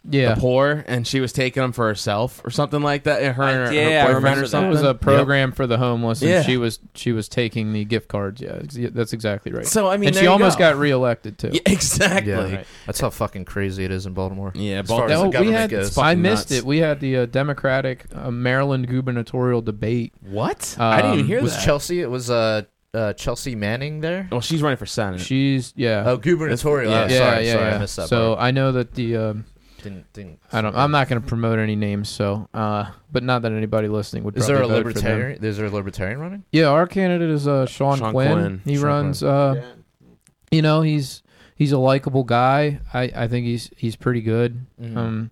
Yeah.
the poor, and she was taking them for herself or something like that? And her, and her,
yeah, I
her boyfriend
remember
or
that.
It was a program for the homeless, and
Yeah.
she was she was taking the gift cards. Yeah, ex- yeah, that's exactly right.
So I mean,
and
there
she
you
almost
go.
got reelected too. [laughs]
Yeah, exactly.
Yeah,
Yeah,
Right.
that's how fucking crazy it is in Baltimore.
yeah
As far
Baltimore-
as the
No, we
government
had.
goes.
I
fucking
missed
nuts.
it. We had the uh, Democratic uh, Maryland gubernatorial debate.
what? I didn't even
Um,
hear
was
that.
Chelsea? It was uh, uh, Chelsea Manning there.
well, she's running for senate.
She's yeah.
Oh, gubernatorial.
Yeah.
Oh,
yeah,
sorry,
yeah,
sorry,
yeah.
I missed that.
so
part.
I know that the um,
didn't, didn't.
I don't. I'm not going to promote any names. So, uh, but not that anybody listening would.
Is there a
probably vote for them.
libertarian? Is there a libertarian running?
Yeah, our candidate is uh, Shawn,
Shawn
Quinn.
Quinn.
He
Shawn
runs. Uh, You know, he's he's a likable guy. I, I think he's he's pretty good.
Mhm.
Um,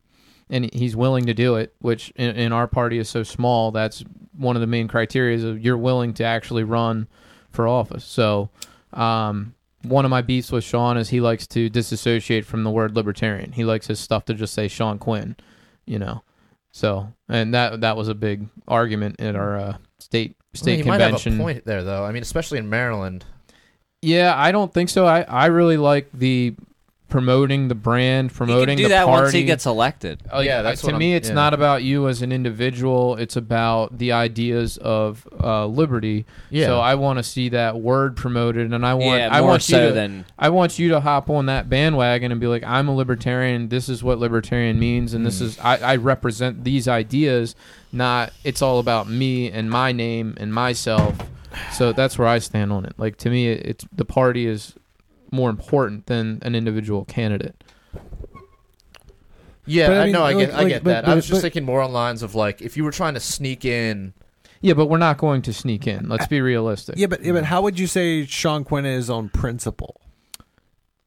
and he's willing to do it, which in, in our party is so small. That's one of the main criteria of you're willing to actually run for office. So, um, one of my beefs with Shawn is he likes to disassociate from the word libertarian. He likes his stuff to just say Shawn Quinn, you know. So, and that that was a big argument at our uh, state state convention.
might have a point there, though. I mean, especially in Maryland.
Yeah, I don't think so. I, I really like the promoting the brand,
He
promoting
can do
the
that
party.
once he gets elected.
Like,
Yeah, that's
to
what
me,
I'm-
it's
yeah.
not about you as an individual. It's about the ideas of uh, liberty.
Yeah.
So I want to see that word promoted, and I want
yeah,
I want
so
you to,
than
I want you to hop on that bandwagon and be like, I'm a libertarian. This is what libertarian means, and this
Mm.
is I, I represent these ideas. Not it's all about me and my name and myself. So that's where I stand on it. Like to me, it, it's the party is more important than an individual candidate.
Yeah,
But I
I,
mean,
know. I
like-
get. I
like,
get
but-
that. I was just
but-
thinking more on lines of like, if you were trying to sneak in.
Yeah, but we're not going to sneak in. Let's be realistic.
Yeah, but yeah, but how would you say Shawn Quinn is on principle?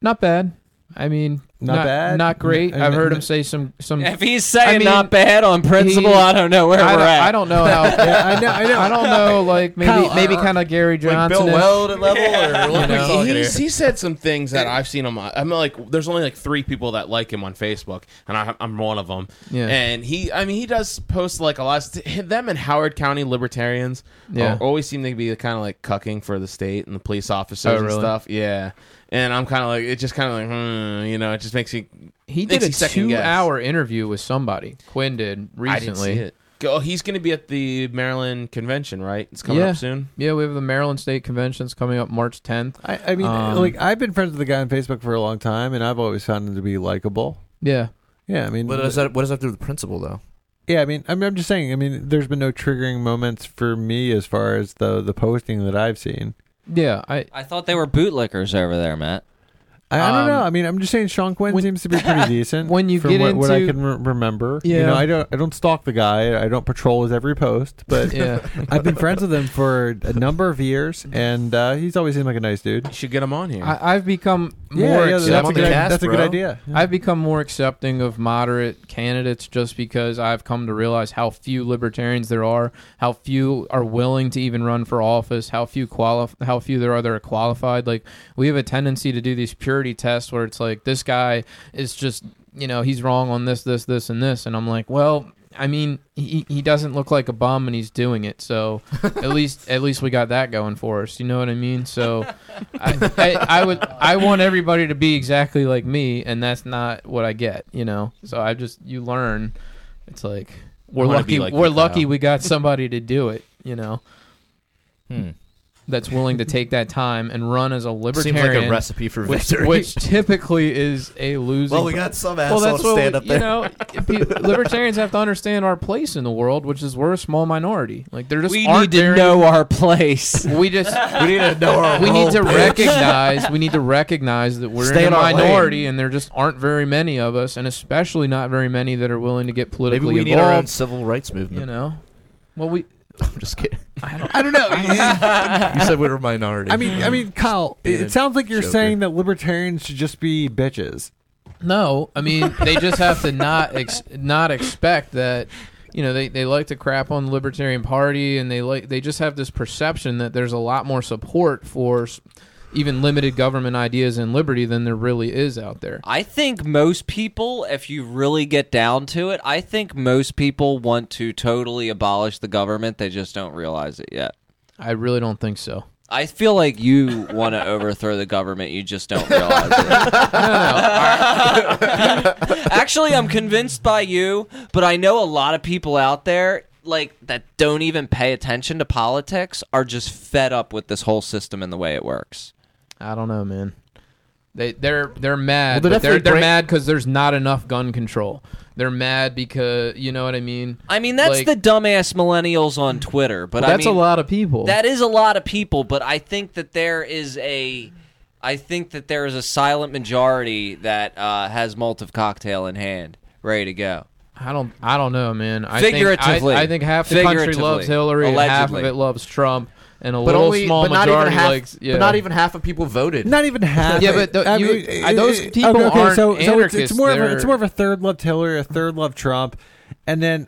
Not bad. I mean,
Not bad?
Not great.
N-
I've heard
n-
him say some some.
if he's saying
I mean,
not bad on principle,
he-
I don't know where
I,
we're at.
I don't know how. [laughs]
Yeah, I know, I know.
I don't know. Like maybe
Kyle,
maybe
uh,
kind of Gary Johnson.
Weldon level, or what are we
know,
talking here?
He's, he said some things that I've seen him. I'm like, there's only like three people that like him on Facebook, and I, I'm one of them.
Yeah.
And he, I mean, he does post like a lot. Of, them and Howard County libertarians,
Yeah.
always seem to be kind of like cucking for the state and the police officers
Oh,
and stuff. Yeah. And I'm kind of like, it just kind of like, hmm, you know, it just makes you.
He did a
second
two-hour interview with somebody. Quinn did
I didn't see
recently.
it. Go, he's going to be at the Maryland convention, right? It's coming
Yeah.
up soon.
Yeah, we have the Maryland State Conventions coming up March 10th.
I, I mean,
Um,
like I've been friends with the guy on Facebook for a long time, and I've always found him to be likable.
Yeah.
Yeah, I mean,
What does that? What does that do with the principle, though?
yeah, I mean, I'm, I'm just saying. I mean, there's been no triggering moments for me as far as the the posting that I've seen.
Yeah, I
I thought they were bootlickers over there, Matt.
I, I don't
Um,
know. I mean, I'm just saying Shawn Quinn
when-
seems to be pretty [laughs] decent.
when you
from
get
what, what I
into-
can re- remember, you
Yeah.
know, I don't I don't stalk the guy. I don't patrol his every post, but
yeah. [laughs]
I've been friends with him for a number of years, and uh, he's always seemed like a nice dude.
You should get him on here.
I, I've become more
yeah, that's,
accepting-
a
on
good,
cast,
that's a good
bro.
idea. Yeah.
I've become more accepting of moderate candidates just because I've come to realize how few libertarians there are, how few are willing to even run for office, how few qualif- how few there are that are qualified. Like we have a tendency to do these purity tests where it's like this guy is just you know he's wrong on this, this, this, and this, and I'm like, well. I mean, he, he doesn't look like a bum, and he's doing it. So, [laughs] at least at least we got that going for us. You know what I mean? So, I, I, I would I want everybody to be exactly like me, and that's not what I get. You know, so I just you learn. It's like we're lucky.
like
we're lucky we got somebody to do it. You know,
Hmm.
That's willing to take that time and run as a
Seems
libertarian.
like a recipe for
which,
victory.
which typically is a losing.
well, we got some
well,
asshole
that's what
stand
we-
up there.
you know. if you- libertarians have to understand our place in the world, which is we're a small minority. Like there just
We need to
very-
know our place. [laughs]
We just [laughs]
we need to know our
we need to
role, bitch.
recognize we need to recognize that we're
Stay
in
in
a
our lane.
minority and there just aren't very many of us and especially not very many that are willing to get
Maybe
politically
we need our own civil rights movement.
you know well we [laughs]
I'm just kidding.
I don't know.
you said we were a minority.
I mean, I mean, Kyle.
Being
It sounds like you're
joker.
saying that libertarians should just be bitches.
no i mean they just have to not ex- not expect that you know they, they like to crap on the libertarian party and they like they just have this perception that there's a lot more support for s- even limited government ideas and liberty than there really is out there.
I think most people, if you really get down to it, I think most people want to totally abolish the government. They just don't realize it yet.
I really don't think so.
I feel like you [laughs] want to overthrow the government. You just don't realize it. [laughs] [laughs] Actually, I'm convinced by you, but I know a lot of people out there like that don't even pay attention to politics are just fed up with this whole system and the way it works.
I don't know, man. They they're they're mad.
Well, they're
but they're they're
break-
mad because there's not enough gun control. They're mad because you know what I mean.
I mean, that's
Like-
the dumbass millennials on Twitter, but
Well,
I
that's
mean,
a lot of people.
That is a lot of people, but I think that there is a, I think that there is a silent majority that uh, has Molotov cocktail in hand, ready to go.
I don't I don't know, man. I
Figuratively.
think, I, I think half the country loves Hillary, and half of it loves Trump, and a
but
little
only,
small
but not
majority
even half,
likes. Yeah.
but not even half of people voted.
Not even half.
Yeah, but the-
I
you-
mean,
those people
okay, okay,
aren't
so, so it's, it's
anarchists,
more of a, it's more of a third loved Hillary, a third loved Trump, and then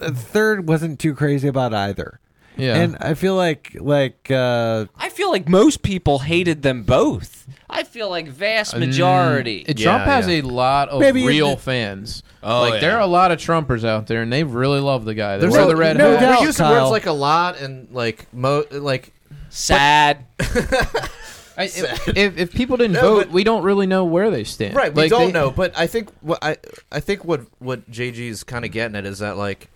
a third wasn't too crazy about either.
Yeah.
And I feel like like uh,
I feel like most people hated them both. I feel like vast majority.
Uh, Trump
Yeah,
has
yeah.
a lot of
Maybe
real
it-
fans.
Oh,
like
yeah.
there are a lot of Trumpers out there, and they really love the guy. They
There's
wear
a-
the red
no
hat.
doubt.
We're using
Kyle.
words like a lot and like mo like
Sad. [laughs]
I, if, if if people didn't
No,
vote,
but-
we don't really know where they stand.
right. We
Like,
don't
they-
know, but I think what I I think what what JG is kind of getting at is that like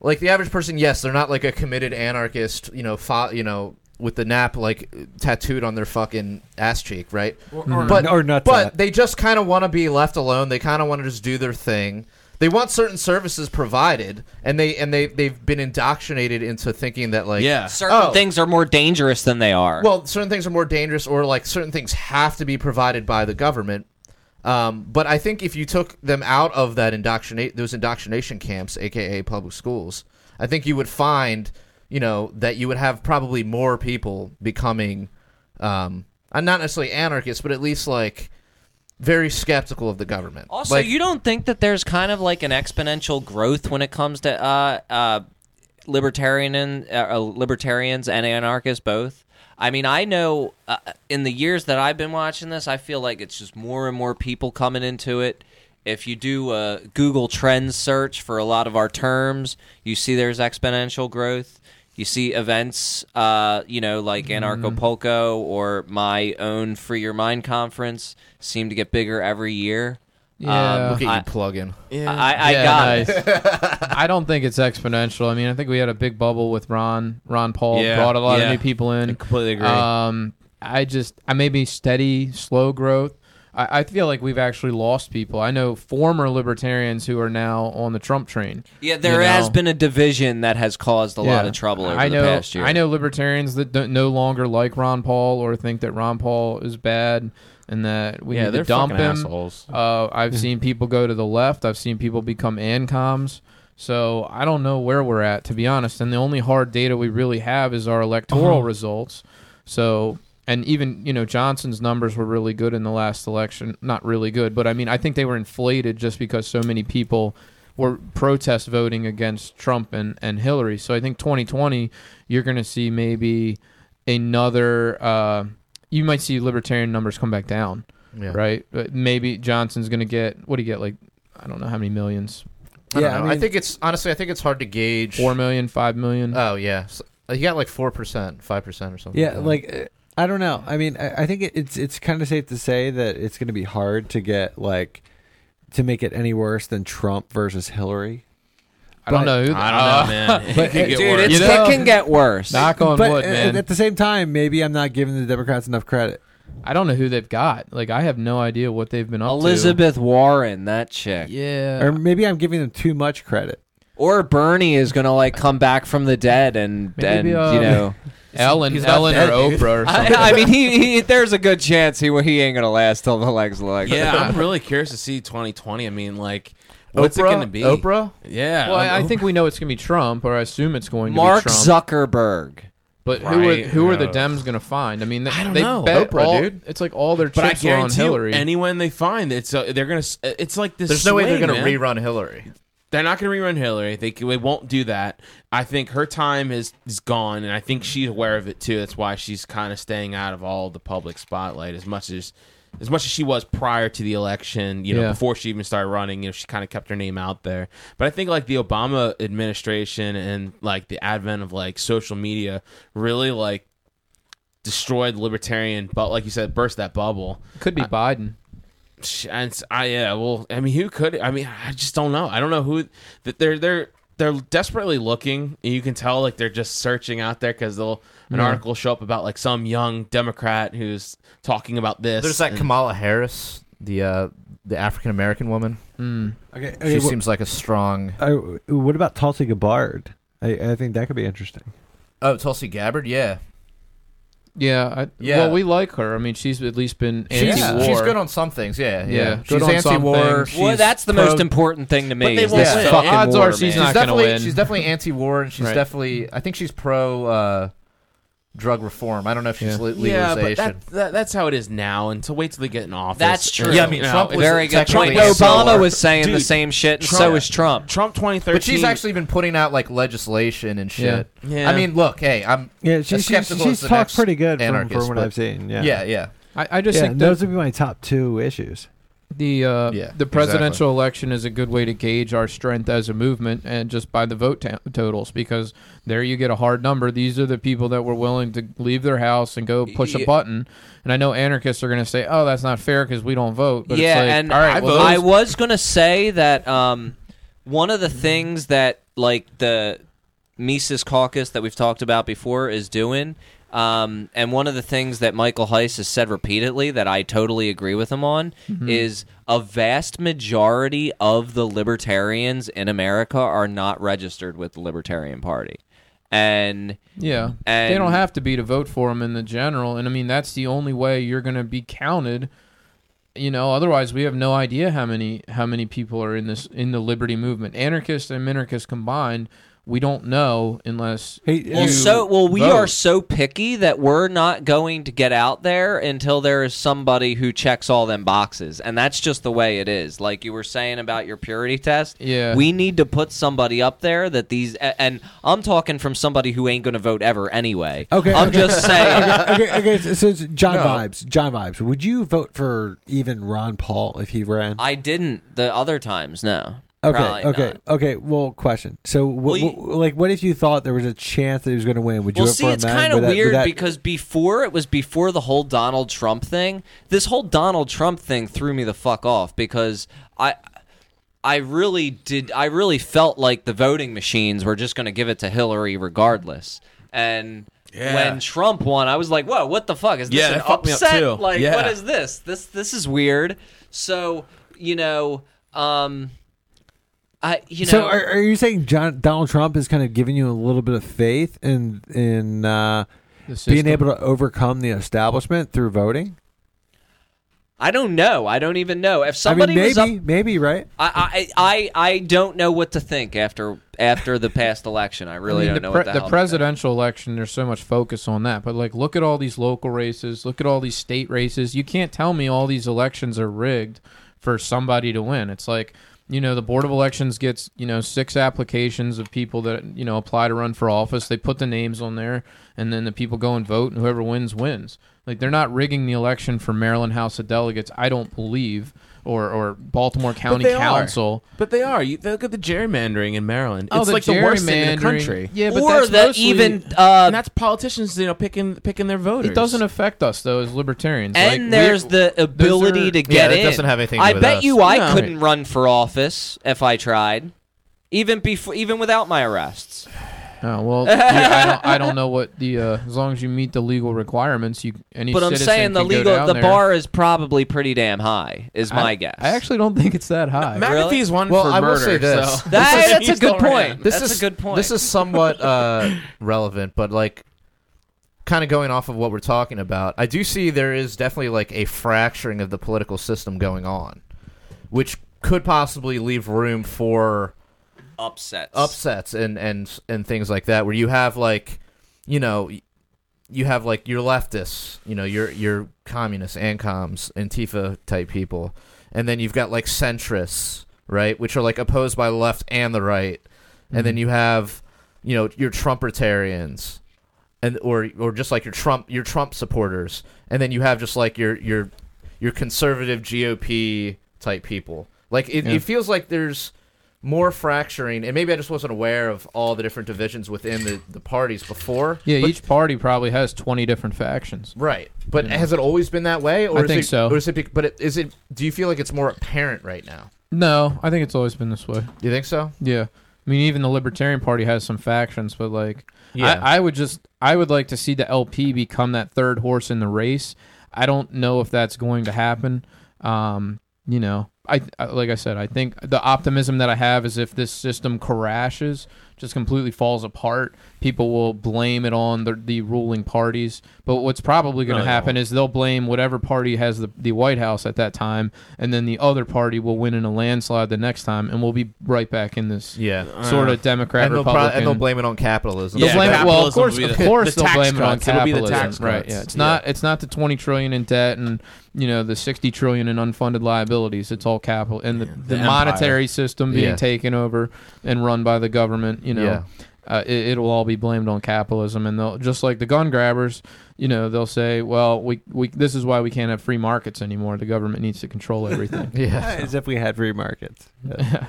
like the average person, yes, they're not like a committed anarchist, you know, fa- you know, with the nap like tattooed on their fucking ass cheek, right? but
or not
but
that.
they just kind of want to be left alone. They kind of want to just do their thing. They want certain services provided, and they and they they've been indoctrinated into thinking that like
Yeah.
Certain
Oh.
things are more dangerous than they are.
well, certain things are more dangerous, or like certain things have to be provided by the government. Um, but I think if you took them out of that indoctrinate those indoctrination camps, aka public schools, I think you would find, you know, that you would have probably more people becoming, um, uh, not necessarily anarchists, but at least like very skeptical of the government.
Also,
like,
you don't think that there's kind of like an exponential growth when it comes to uh, uh, libertarian and uh, uh, libertarians and anarchists both? I mean, I know uh, in the years that I've been watching this, I feel like it's just more and more people coming into it. If you do a Google Trends search for a lot of our terms, you see there's exponential growth. You see events, uh, you know, like Anarchapulco or my own Free Your Mind conference seem to get bigger every year.
Yeah.
look at
I-
you plug-in.
I, I
Yeah,
got
nice.
it.
I don't think it's exponential. I mean, I think we had a big bubble with Ron. Ron Paul
Yeah,
brought a lot
yeah.
of new people in.
I completely agree.
Um, I just, I maybe steady, slow growth. I, I feel like we've actually lost people. I know former libertarians who are now on the Trump train.
Yeah, there
You
has been a division that has caused a lot of trouble over
I know,
the past year.
I know libertarians that don't, no longer like Ron Paul or think that Ron Paul is bad and that we
yeah,
need
they're
to dump
fucking
him.
assholes.
Uh, I've [laughs] seen people go to the left. I've seen people become ANCOMs. So I don't know where we're at, to be honest. And the only hard data we really have is our electoral results. So, and even you know Johnson's numbers were really good in the last election. Not really good, but I mean I think they were inflated just because so many people were protest voting against Trump and, and Hillary. So I think 2020 you're going to see maybe another. Uh, you might see libertarian numbers come back down
Yeah.
right? But maybe Johnson's going to get what do you get? Like I don't know how many millions,
I don't
Yeah, I
know. I, think it's honestly, I think it's hard to gauge.
four million, five million.
Oh yeah, so, you got like four percent, five percent, or something.
Yeah,
that.
like uh, I don't know. I mean, I, I think it, it's it's kind of safe to say that it's going to be hard to get like to make it any worse than Trump versus Hillary.
I don't
but-
know. Who
I don't know, man. [laughs] it
but-
could get
Dude,
worse.
it's,
You know-
it can get worse.
Knock on
but
wood,
uh,
man.
at the same time, maybe I'm not giving the Democrats enough credit.
I don't know who they've got. Like I have no idea what they've been up to.
Elizabeth Warren, that
to.
chick.
Yeah.
Or maybe I'm giving them too much credit.
Or Bernie is gonna like come back from the dead and
Maybe,
and
uh,
you know. [laughs]
Ellen,
he's
Ellen
dead,
or
dude.
Oprah or something. [laughs]
I, I mean, he, he there's a good chance he he ain't gonna last till the legs leg.
yeah, I'm [laughs] really curious to see 2020. I mean, like, what's
Oprah,
it going to be?
Oprah.
Yeah.
well, I, I
um,
think we know it's going to be Trump, or I assume it's going to
Mark
be Trump.
Mark Zuckerberg.
But who are who are the Dems going to find? I mean, they,
I don't
they
know.
bet
Oprah,
all,
dude.
It's like all their
But I
chips are on
guarantee you,
Hillary.
anyone they find, it's uh, they're gonna. It's like this.
There's no way they're going to
man.
rerun Hillary.
They're not going to rerun Hillary. They they won't do that. I think her time is is gone, and I think she's aware of it too. That's why she's kind of staying out of all the public spotlight as much as as much as she was prior to the election. You know,
Yeah.
before she even started running, you know, she kind of kept her name out there. But I think like the Obama administration and like the advent of like social media really like destroyed the libertarian, but like you said, burst that bubble.
Could be Biden.
Sh- And I yeah, well, I mean, who could? I mean, I just don't know. I don't know who that they're they're they're desperately looking. And you can tell like they're just searching out there because they'll an
Yeah.
article show up about like some young Democrat who's talking about this.
There's that
and-
Kamala Harris, the uh, the African American woman.
Mm.
Okay,
She
okay, wh-
seems like a strong.
uh, what about Tulsi Gabbard? I, I think that could be interesting.
Oh, Tulsi Gabbard. Yeah,
Yeah, I,
Yeah.
Well, we like her. I mean, she's at least been
she's
anti-war.
she's good on some things. Yeah, yeah.
Yeah,
She's anti-war.
things.
well, that's the
pro-
most important thing to me.
they
is
won't
this
win.
fucking
Odds
war,
are she's
man.
Not gonna
definitely
win.
she's definitely anti-war, and she's
Right.
definitely I think she's pro uh, drug reform. I don't know if she's
Yeah.
le-
Yeah, but that, that, that's how it is now. And to wait till they get in office.
That's true.
Yeah, I mean, Trump was
Very good
technically
point.
anti-war.
Obama was saying the same shit, and so is Trump.
Trump 2013.
but she's actually been putting out like legislation and shit.
Yeah.
I mean, look, hey, I'm
Yeah, she,
As skeptical
she's
as the
talked pretty good from, from what
but-
I've seen. Yeah,
yeah, yeah.
I, I just
yeah.
think that
Those would be my top two issues.
The uh,
Yeah,
the presidential election is a good way to gauge our strength as a movement, and just by the vote ta- totals, because there you get a hard number. These are the people that were willing to leave their house and go push a button. And I know anarchists are going to say, "Oh, that's not fair because we don't vote." But
yeah,
it's like,
and
all right,
I,
well,
I was gonna say that um, one of the things that like the Mises Caucus that we've talked about before is doing, um, and one of the things that Michael Heise has said repeatedly that I totally agree with him on
Mm-hmm.
is a vast majority of the libertarians in America are not registered with the Libertarian Party, and
Yeah,
And-
they don't have to be to vote for him in the general, and I mean that's the only way you're going to be counted. You know, otherwise we have no idea how many how many people are in this in the liberty movement, anarchists and minarchists combined. We don't know unless
Hey,
Well,
you
so well, we
vote.
are so picky that we're not going to get out there until there is somebody who checks all them boxes, and that's just the way it is. Like you were saying about your purity test,
Yeah.
we need to put somebody up there that these, and I'm talking from somebody who ain't going to vote ever anyway.
Okay,
I'm
okay.
just saying. [laughs]
okay, okay. So, so John
No.
vibes. John vibes. Would you vote for even Ron Paul if he ran?
I didn't the other times. No.
Okay,
Probably
okay,
not.
okay. Well, question. So, wh-
Well, you-
wh- like, what if you thought there was a chance that he was going to win? Would you
Well,
vote
see,
for him
it's
then?
kind of
Would that- would
weird
that-
because before it was before the whole Donald Trump thing. This whole Donald Trump thing threw me the fuck off because I. I really did. I really felt like the voting machines were just going to give it to Hillary regardless. And
Yeah.
when Trump won, I was like, "Whoa, what the fuck is this?
Yeah,
an
that fucked me up
upset?
too.
Like,
Yeah.
what is this? This this is weird." So you know, um, I you know,
so, are, are you saying John Donald Trump is kind of giving you a little bit of faith in in uh, being able to overcome the establishment through voting?
I don't know. I don't even know if
I
somebody
mean,
was
maybe,
up
maybe, right?
I, I, I, I don't know what to think after after the past election. I really
I mean,
don't
the,
know
pre-
what the,
the
hell
presidential election. There's so much focus on that, but like, look at all these local races. Look at all these state races. You can't tell me all these elections are rigged for somebody to win. It's like you know the board of elections gets you know six applications of people that you know apply to run for office. They put the names on there, and then the people go and vote, and whoever wins wins. Like they're not rigging the election for Maryland House of Delegates. I don't believe. Or, or Baltimore County
they are.
Council.
But they are. You look at the gerrymandering in Maryland.
Oh,
It's
the
like the worst thing in the
gerrymandering.
country.
Yeah, but
or
that's
that
mostly-
even uh,
and that's politicians, you know, picking picking their voters.
It doesn't affect us though as libertarians.
and
Like,
there's the ability
are-
to get
that
in.
doesn't have anything
I
with
bet
us.
you I
No.
couldn't run for office if I tried, even before, even without my arrests.
Oh well, [laughs] yeah, I don't. I don't know what the uh, as long as you meet the legal requirements, you any.
But I'm
citizen
saying the
can go
legal,
down
the
there.
bar is probably pretty damn high. Is my
I,
guess.
I actually don't think it's that high.
McAfee's one
Well,
for
I will say this.
So. [laughs]
That- that's a good point.
This
That's
is
a good point.
This is somewhat uh, relevant, but like kind of going off of what we're talking about. I do see there is definitely like a fracturing of the political system going on, which could possibly leave room for
upsets.
upsets and and and things like that where you have like you know you have like your leftists you know your your communists ancoms antifa type people and then you've got like centrists right? Which are like opposed by the left and the right, and then mm-hmm. you have, you know, your Trumpertarians, and or or just like your Trump your Trump supporters, and then you have just like your your your conservative GOP type people. Like it,
Yeah.
it feels like there's more fracturing, and maybe I just wasn't aware of all the different divisions within the, the parties before.
Yeah,
But-
each party probably has 20 different factions.
Right, but
Yeah.
has it always been that way, or
I
is
think
it,
so.
Or is it? But it, is it? Do you feel like it's more apparent right now?
No, I think it's always been this way.
Do you think so?
Yeah. I mean, even the Libertarian Party has some factions, but like,
Yeah.
I, I would just, I would like to see the LP become that third horse in the race. I don't know if that's going to happen. Um, you know, I, like I said, I think the optimism that I have is if this system crashes, just completely falls apart, people will blame it on the, the ruling parties. But what's probably going to
they
happen
won't.
is they'll blame whatever party has the, the White House at that time, and then the other party will win in a landslide the next time, and we'll be right back in this
Yeah,
sort
Uh,
of Democrat
and they'll, pro- and they'll blame it on capitalism.
Yeah,
blame it. Well, of course, of
the-
course,
the
they'll
tax
blame it on
cuts. It'll be the
capitalism.
tax
right?
cuts.
Yeah, it's
Yeah.
not. It's not the twenty trillion in debt and you know the sixty trillion in unfunded liabilities. It's all capital and the,
Yeah,
the,
the
monetary system being
Yeah.
taken over and run by the government. You know,
Yeah.
Uh, it, it'll all be blamed on capitalism, and they'll just like the gun grabbers. You know, they'll say, "Well, we we this is why we can't have free markets anymore. The government needs to control [laughs] everything."
yeah.
As if we had free markets. Yeah.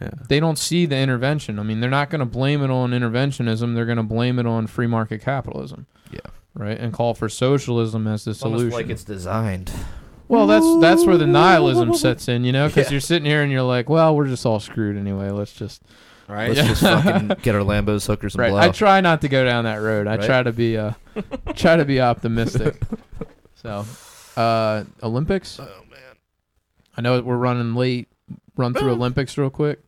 yeah. [laughs]
they don't see the intervention. I mean, they're not going to blame it on interventionism. They're going to blame it on free market capitalism.
Yeah.
Right, and call for socialism as the
It's almost
solution.
like it's designed.
well, that's that's where the nihilism [laughs] sets in, you know, because
Yeah.
you're sitting here and you're like, well, we're just all screwed anyway. Let's just
right?
Let's just [laughs] fucking get our Lambos, hookers, and
right.
blow.
I try not to go down that road. I
Right.
try to be uh, try to be optimistic. [laughs] so, uh, Olympics.
oh man,
I know we're running late. Run through Olympics real quick.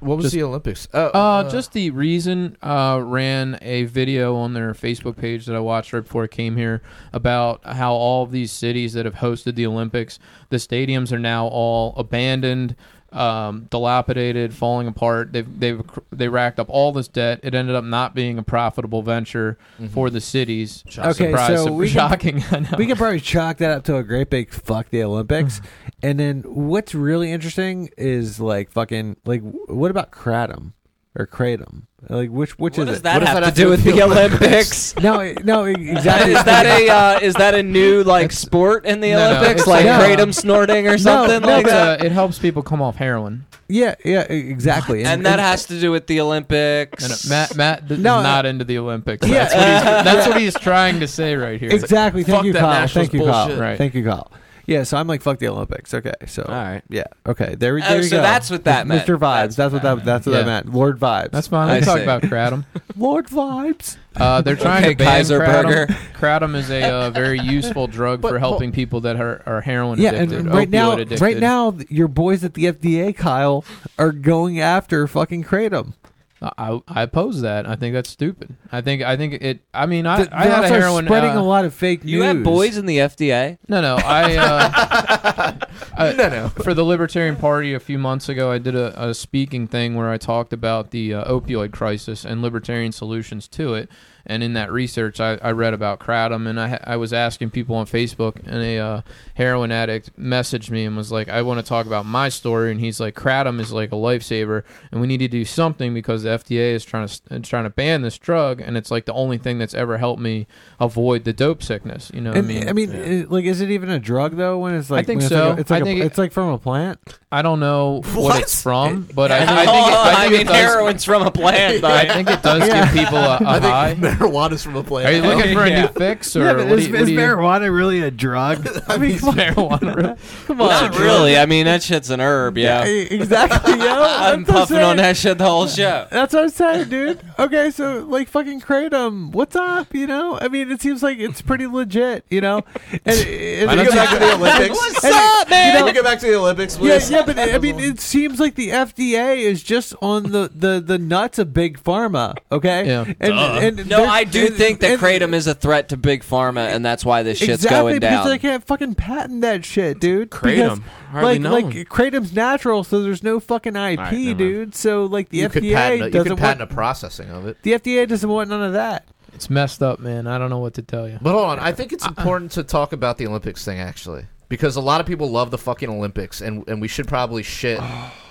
what was
Just-
the Olympics? Oh,
Uh, just the reason uh, ran a video on their Facebook page that I watched right before I came here about how all of these cities that have hosted the Olympics, the stadiums are now all abandoned, um, dilapidated, falling apart. They've they've they racked up all this debt. It ended up not being a profitable venture
Mhm.
for the cities.
Okay,
Surprise,
so we can-
shocking. [laughs] Know.
We could probably chalk that up to a great big fuck the Olympics. [sighs] and then what's really interesting is like fucking like what about kratom or kratom? Like which which
What
is
does
it?
that
What does
have
that
to
have
do
to
with
do
the
with the
Olympics? [laughs]
no, no, exactly.
is that a uh, is that a new [laughs] like
It's-
sport in the
No, no,
Olympics,
it's
like
like-
kratom snorting or something
no,
like that?
uh, it helps people come off heroin.
yeah, yeah, exactly.
and that has to do with the Olympics.
And uh, Matt Matt th-
No,
is
uh,
not into the Olympics.
Yeah.
That's what he's, that's what he's trying to say right here.
exactly. Thank you, Kyle. Thank you, Kyle.
bullshit.
Right.
Thank you, Kyle. Yeah, so I'm like fuck the Olympics. Okay, so
All right.
yeah, okay, there, we-
Oh,
there you
so
go.
that's what that meant.
Mr. Vibes.
That's
That's,
what
what
that
that. That's what
Yeah.
that meant. Lord Vibes.
That's fine.
I
We can talk
see.
about kratom. [laughs]
Lord Vibes.
Uh, they're trying
Okay,
to ban
Kaiser
kratom.
Burger.
Kratom is a uh, very useful drug
But-
for helping people that are, are heroin
Yeah, and
addicted,
and right now,
addicted.
right now, your boys at the FDA, Kyle, are going after fucking kratom.
I I oppose that. I think that's stupid. I think I think it. I mean, I
Th-
I
they're
had a
also
heroin.
spreading
uh,
a lot of fake news.
you had boys in the FDA.
No, no. I, uh, [laughs] I
no, no.
for the Libertarian Party a few months ago, I did a, a speaking thing where I talked about the uh, opioid crisis and libertarian solutions to it. And in that research, I, I read about kratom, and I, I was asking people on Facebook, and a uh, heroin addict messaged me and was like, "I want to talk about my story." And he's like, "Kratom is like a lifesaver, and we need to do something because the FDA is trying to trying to ban this drug, and it's like the only thing that's ever helped me avoid the dope sickness." You know, what
And,
I mean,
I mean, it- like, is it even a drug though? When it's like, I
think
when it's
so.
Like a, it's like
I
a-
think it-
it's like from a plant.
I don't know what,
What?
it's from, but I, I think it, I [laughs]
I, mean,
it does,
heroin's from a plant.
I think it does
Yeah.
give people a, a
I
high. [laughs]
think marijuana's from a plant.
Are you looking for a
Yeah.
new fix, or
yeah, but
what
is,
do you, what
is
do you
marijuana really a drug? [laughs] I mean, come on.
marijuana?
Come on.
not really. I mean, that shit's an herb. Yeah,
Yeah, exactly. Yo,
I'm [laughs]
That's what
puffing on
saying.
that shit the whole show.
That's what I'm saying, dude. Okay, so like fucking kratom, what's up? You know, I mean, it seems like it's pretty legit. You know, and, [laughs] and,
I don't
Can go back to the Olympics?
What's up, man?
Can we go back to the Olympics,
Yeah,
please?
yeah, but I mean, it seems like the FDA is just on the, the, the nuts of big pharma. Okay,
Yeah.
and, and
No,
they're-
I do
and-
think that
and-
kratom is a threat to big pharma, and that's why this shit's going down.
exactly
going
because
down.
they can't fucking patent that shit, dude.
Kratom,
Because,
hardly
like,
known.
like kratom's natural, so there's no fucking IP,
right, never mind.
dude. So like the
you could
FDA
patent, a- you
doesn't
could patent
want
a processing of it.
the FDA doesn't want none of that.
It's messed up, man. I don't know what to tell you.
But hold on, I think it's important to talk about the Olympics thing actually, because a lot of people love the fucking Olympics, and and we should probably shit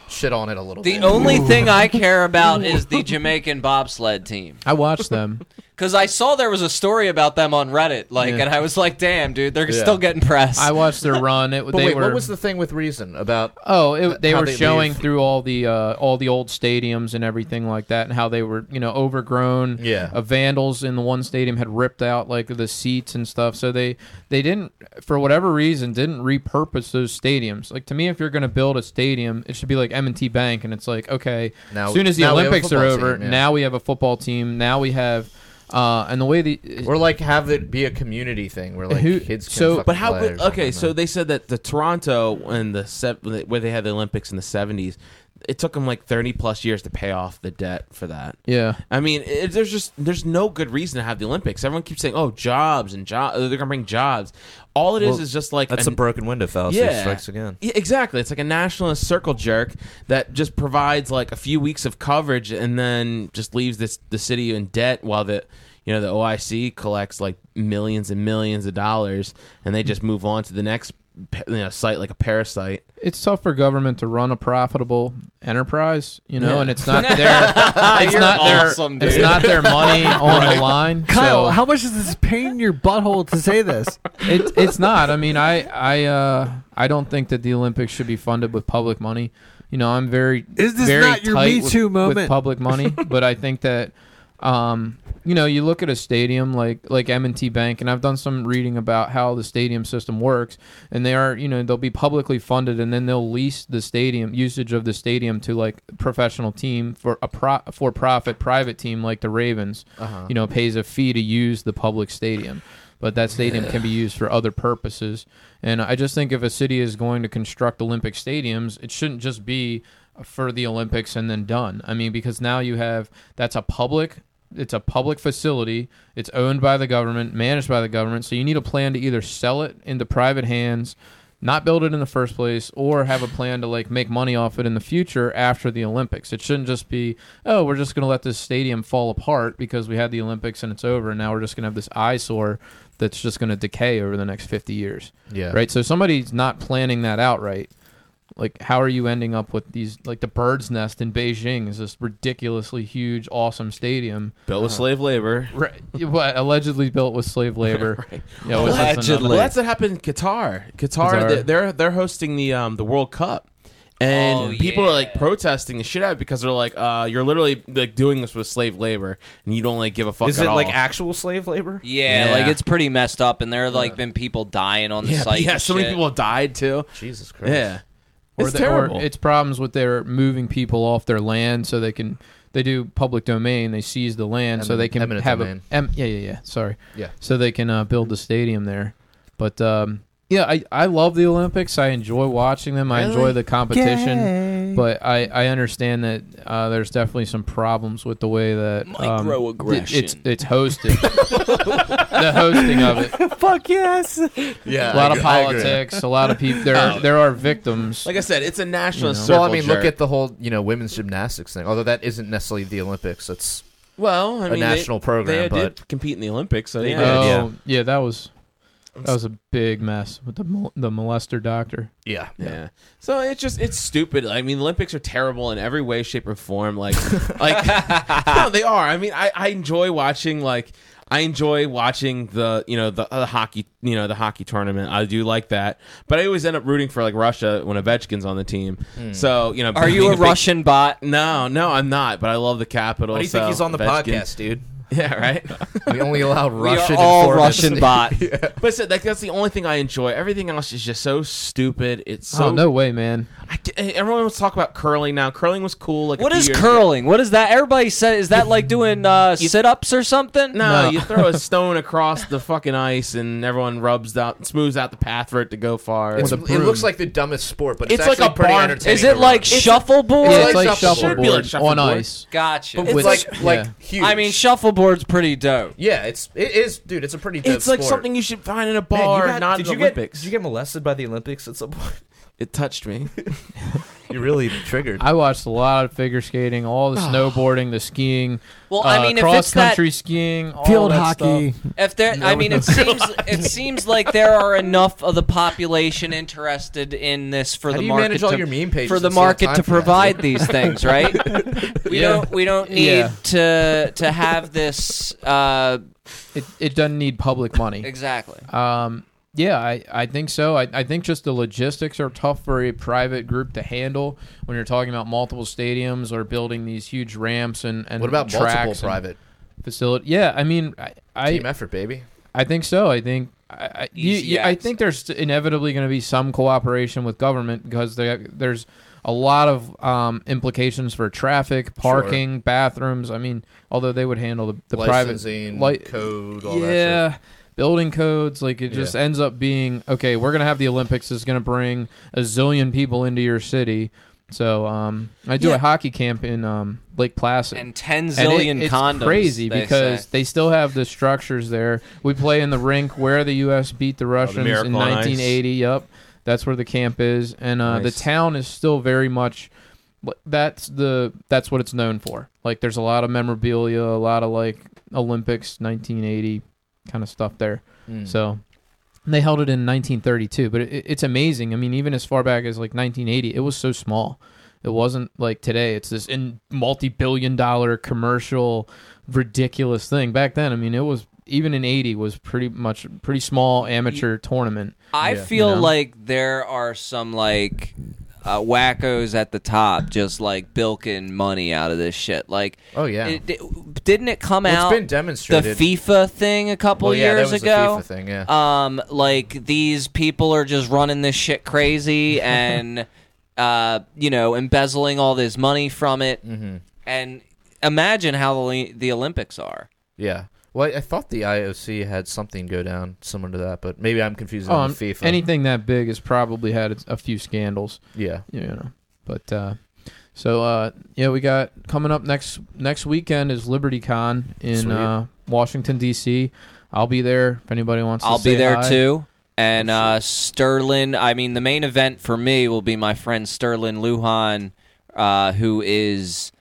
shit on it a little bit.
The
bit.
only [laughs] thing I care about is the Jamaican bobsled team.
I watched them.
Because I saw there was a story about them on Reddit, like,
Yeah.
and I was like, "Damn, dude, they're
Yeah.
still getting press."
I watched their run. It [laughs]
but
they
wait,
were
what was the thing with Reason about?
Oh, it, they
how
were
they
showing
leave.
through all the uh, all the old stadiums and everything like that, and how they were you know overgrown.
Yeah.
uh, vandals in the one stadium had ripped out like the seats and stuff. So they they didn't for whatever reason didn't repurpose those stadiums. Like to me, if you're going to build a stadium, it should be like M&T Bank, and it's like okay,
Now-
as soon as the
now we have a
Olympics are
football
over,
team, yeah.
now we have a football team. Now we have. Uh, and the way the
Or like have it be a community thing where like
Who-
kids can
so-
But how?
play or
Good,
something,
okay, so they said that the Toronto and the se- where they had the Olympics in the seventies, it took them like thirty plus years to pay off the debt for that.
yeah
I mean, it, there's just there's no good reason to have the Olympics. Everyone keeps saying, "Oh, jobs and jobs. They're gonna bring jobs." All it is
Well,
is just like
that's
an-
a broken window fallacy.
Yeah.
Strikes again.
Yeah, exactly. It's like a nationalist circle jerk that just provides like a few weeks of coverage and then just leaves this the city in debt while the you know the OIC collects like millions and millions of dollars and they just move on to the next you know, site like a parasite.
it's tough for government to run a profitable enterprise, you know,
Yeah.
and it's not [laughs] their it's not
awesome,
their it's not their money [laughs] on the line.
Kyle,
so
how much is this pain in your butthole to say this? [laughs]
it, it's not. I mean, I I uh I don't think that the Olympics should be funded with public money. You know, I'm very
Is this
very
not your
tight
Me
with-
Too
with
moment?
public money, but I think that um you know, you look at a stadium like like M&T Bank and I've done some reading about how the stadium system works and they are, you know, they'll be publicly funded and then they'll lease the stadium usage of the stadium to like a professional team for a pro, for profit private team like the Ravens.
Uh-huh.
You know, pays a fee to use the public stadium. But that stadium can be used for other purposes. And I just think if a city is going to construct Olympic stadiums, it shouldn't just be for the Olympics and then done. I mean, because now you have that's a public it's a public facility. It's owned by the government, managed by the government. So you need a plan to either sell it into private hands, not build it in the first place, or have a plan to like make money off it in the future after the Olympics. It shouldn't just be, oh, we're just going to let this stadium fall apart because we had the Olympics and it's over, and now we're just going to have this eyesore that's just going to decay over the next 50 years.
Yeah.
Right? So somebody's not planning that out right. Like, how are you ending up with these? Like, the Bird's Nest in Beijing is this ridiculously huge, awesome stadium.
Built with slave labor.
Right. What allegedly built with slave [laughs] labor.
Right.
Yeah, was
Allegedly.
Well, that's what happened in Qatar. Qatar,
Qatar.
they- they're they're hosting the um the World Cup. And
Oh,
people are like protesting the shit out because they're like, uh, you're literally like doing this with slave labor, and you don't like give a fuck.
Is
at
it like actual slave labor?
yeah,
Yeah.
like it's pretty messed up, and there have like been people dying on the
yeah,
site.
yeah.
and
So many
shit.
people died too.
Jesus Christ.
Yeah,
or
it's
the-
terrible.
Or it's problems with their moving people off their land so they can they do public domain. They seize the land so they can
eminent
have
domain.
a em, yeah yeah yeah sorry
Yeah.
so they can uh, build the stadium there. But um, yeah, I I love the Olympics. I enjoy watching them. I enjoy the competition. But I, I understand that uh, there's definitely some problems with the way that um,
Microaggression.
It's it's hosted. [laughs] the hosting of it. [laughs]
Fuck yes.
Yeah.
a lot
I
of
agree- I agree.
politics. A lot of people. There are, there are victims.
like I said, it's a nationalist
You know.
circle
Well, I mean, look
jerk.
at the whole you know women's gymnastics thing. Although that isn't necessarily the Olympics. It's
well, I
a
mean,
national
they,
program,
They
but-
did compete in the Olympics, so
They
yeah.
did,
oh
yeah.
yeah. that was that was a big mess with the mol- the molester doctor.
yeah.
Yeah. So it's just it's stupid. I mean, the Olympics are terrible in every way, shape, or form. Like, [laughs] like [laughs] no, they are. I mean, I, I enjoy watching like I enjoy watching the you know the, the hockey you know the hockey tournament. I do like that, but I always end up rooting for like Russia when Ovechkin's on the team. Hmm. So you know,
Are you
being
a
big-
Russian bot?
No, no, I'm not. But I love the capital.
Why do you
so
think he's on the
Ovechkin-
podcast, dude? [laughs]
Yeah, right. [laughs]
We only allow
We
Russian.
are all
informants.
Russian [laughs] bot.
but so, like, that's the only thing I enjoy. Everything else is just so stupid. It's so
oh no way, man!
I everyone wants to talk about curling now. Curling was cool. Like a
What
few
is
years ago.
curling? What is that? Everybody said, is that like doing uh, sit-ups or something?
No,
No.
you throw a stone across the fucking ice, and everyone rubs out, smooths out the path for it to go far.
It's, it looks like the dumbest sport, but it's,
It's like a
pretty
bar-
entertaining.
Is it like
watch.
shuffleboard?
Yeah,
like
it's like
shuffleboard.
Should be like
shuffleboard on ice.
Gotcha.
It's
with-
like like
yeah.
huge.
I mean, shuffleboard's pretty dope.
yeah, it's it is, dude. It's a pretty. Dope
It's like
sport.
something you should find in a
Man,
bar,
you got-
not
did
in
you
the Olympics.
Get, did you get molested by the Olympics at some point?
It touched me. [laughs]
You really triggered.
I watched a lot of figure skating, all the snowboarding, the skiing.
Well, I
uh,
mean, if
cross
it's that-
country skiing, all
Field
that
hockey.
stuff.
If there, I mean, it seems [laughs] it seems like there are enough of the population interested in this for
How
the
do you
market
manage all
to,
your meme pages
for the
and still have
market
time
to
for that?
provide these things, right? [laughs] We
Yeah.
don't we don't need
Yeah.
to to have this uh,
It, it doesn't need public money.
exactly.
Um, yeah, I, I think so. I, I think just the logistics are tough for a private group to handle when you're talking about multiple stadiums or building these huge ramps and, and
what about
tracks
multiple
and
private
facility. Yeah, I mean, I I,
team effort, baby?
I think so. I think I, I, you, I think there's inevitably going to be some cooperation with government because there, there's a lot of um, implications for traffic, parking, bathrooms. I mean, although they would handle the, the private
Licensing,
li-
code, all that.
yeah building codes like it just
Yeah.
ends up being okay we're gonna have the olympics is gonna bring a zillion people into your city so um i do
Yeah.
a hockey camp in um lake placid
And ten
and it- it's
condoms.
crazy
they
because
say.
they still have the structures there we play in the rink where the us beat the russians in
Miracle on Ice.
1980 yep that's where the camp is and uh, the town is still very much that's the that's what it's known for like there's a lot of memorabilia a lot of like olympics 1980 kind of stuff there
Mm.
so they held it in 1932, but it, it's amazing. I mean, even as far back as like 1980, it was so small. It wasn't like today. It's this in multi-billion-dollar commercial, ridiculous thing. Back then, I mean, it was even in 80 was pretty much pretty small amateur tournament.
I
Yeah.
feel
You know?
like there are some like uh, wackos at the top, just like bilking money out of this shit. Like,
oh yeah.
it, it- didn't it come
Well,
out
it's been
the. FIFA thing a couple
well, yeah,
years ago?
The FIFA thing, yeah.
um like these people are just running this shit crazy [laughs] and uh you know embezzling all this money from it
mm-hmm.
and imagine how the, the olympics are
Yeah. Well, I, I thought the IOC had something go down similar to that, but maybe I'm confusing
Um,
with FIFA.
anything that big has probably had a few scandals.
yeah.
you know. But uh, so uh, yeah, we got coming up next next weekend is LibertyCon in uh, Washington D.C. I'll be there if anybody wants. To.
I'll
to
be there
hi.
too and uh Sterlin i mean the main event for me will be my friend Sterlin Lujan uh who is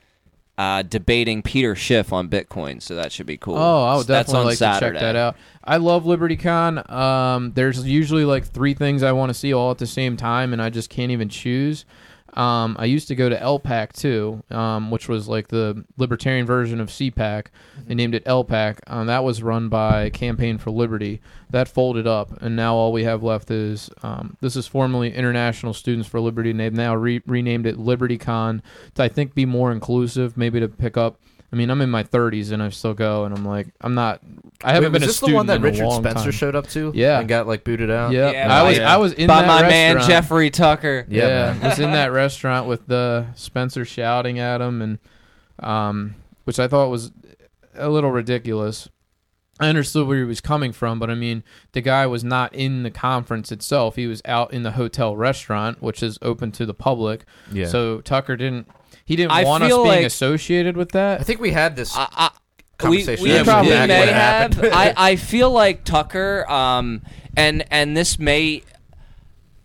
uh, debating Peter Schiff on Bitcoin, so that should be cool.
Oh, I would
That's
definitely
on
like
Saturday.
to check that out. I love LibertyCon. Um, there's usually like three things I want to see all at the same time, and I just can't even choose. Um, I used to go to LPAC too, um, which was like the libertarian version of CPAC. They named it LPAC. Um, that was run by Campaign for Liberty. That folded up, and now all we have left is um, this is formerly International Students for Liberty, and they've now re- renamed it LibertyCon to I think be more inclusive, maybe to pick up. I mean, I'm in my 30s and I still go, and I'm like, I'm not. I haven't
Wait,
been
was
a
this the one that
in a
Richard
long
Spencer
time.
showed up to?
Yeah.
and got like booted out.
Yeah,
Yeah,
I was.
yeah.
I was in
By
that
my man
restaurant.
Jeffrey Tucker.
Yeah,
Yeah,
man.
was in that [laughs] restaurant with the Spencer shouting at him, and um, which I thought was a little ridiculous. I understood where he was coming from, but I mean, the guy was not in the conference itself. He was out in the hotel restaurant, which is open to the public.
yeah.
So Tucker didn't. He didn't
I
want us
feel
being
like-
associated with that.
I think we had this.
I, I, we,
Conversation
we,
Yeah,
we
probably
may
what
have.
happened.
I, I [laughs] feel like Tucker, um, and and this may.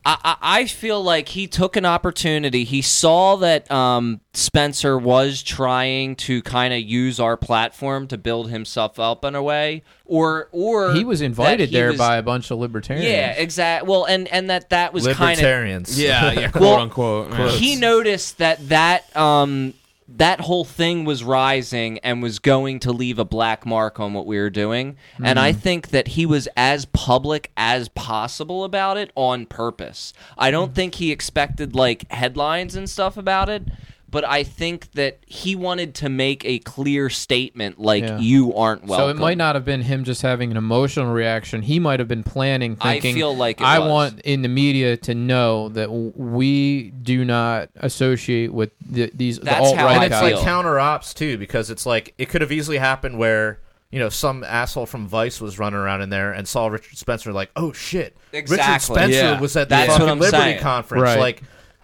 I, I I feel like he took an opportunity. He saw that um, Spencer was trying to kind of use our platform to build himself up in a way, or or
he was invited
he
there
was-
by a bunch of libertarians.
yeah, exactly. Well, and and that that was kind of
libertarians. [laughs]
Yeah, yeah, quote
Well,
unquote. yeah.
he noticed that that um that whole thing was rising and was going to leave a black mark on what we were doing. And i mm-hmm. think that he was as public as possible about it on purpose. I don't mm-hmm. think he expected like headlines and stuff about it but i think that he wanted to make a clear statement like
Yeah.
you aren't welcome
So it might not have been him just having an emotional reaction. He might have been planning,
I
thinking,
feel like it
I
was.
want in the media to know that we do not associate with the, these the
That's how
alt-right
and
I
it's
guys.
like counter ops too, because it's like it could have easily happened where you know some asshole from Vice was running around in there and saw Richard Spencer like, oh shit,
exactly.
Richard Spencer
Yeah.
was at the
That's
fucking Liberty
saying.
conference.
Right.
Like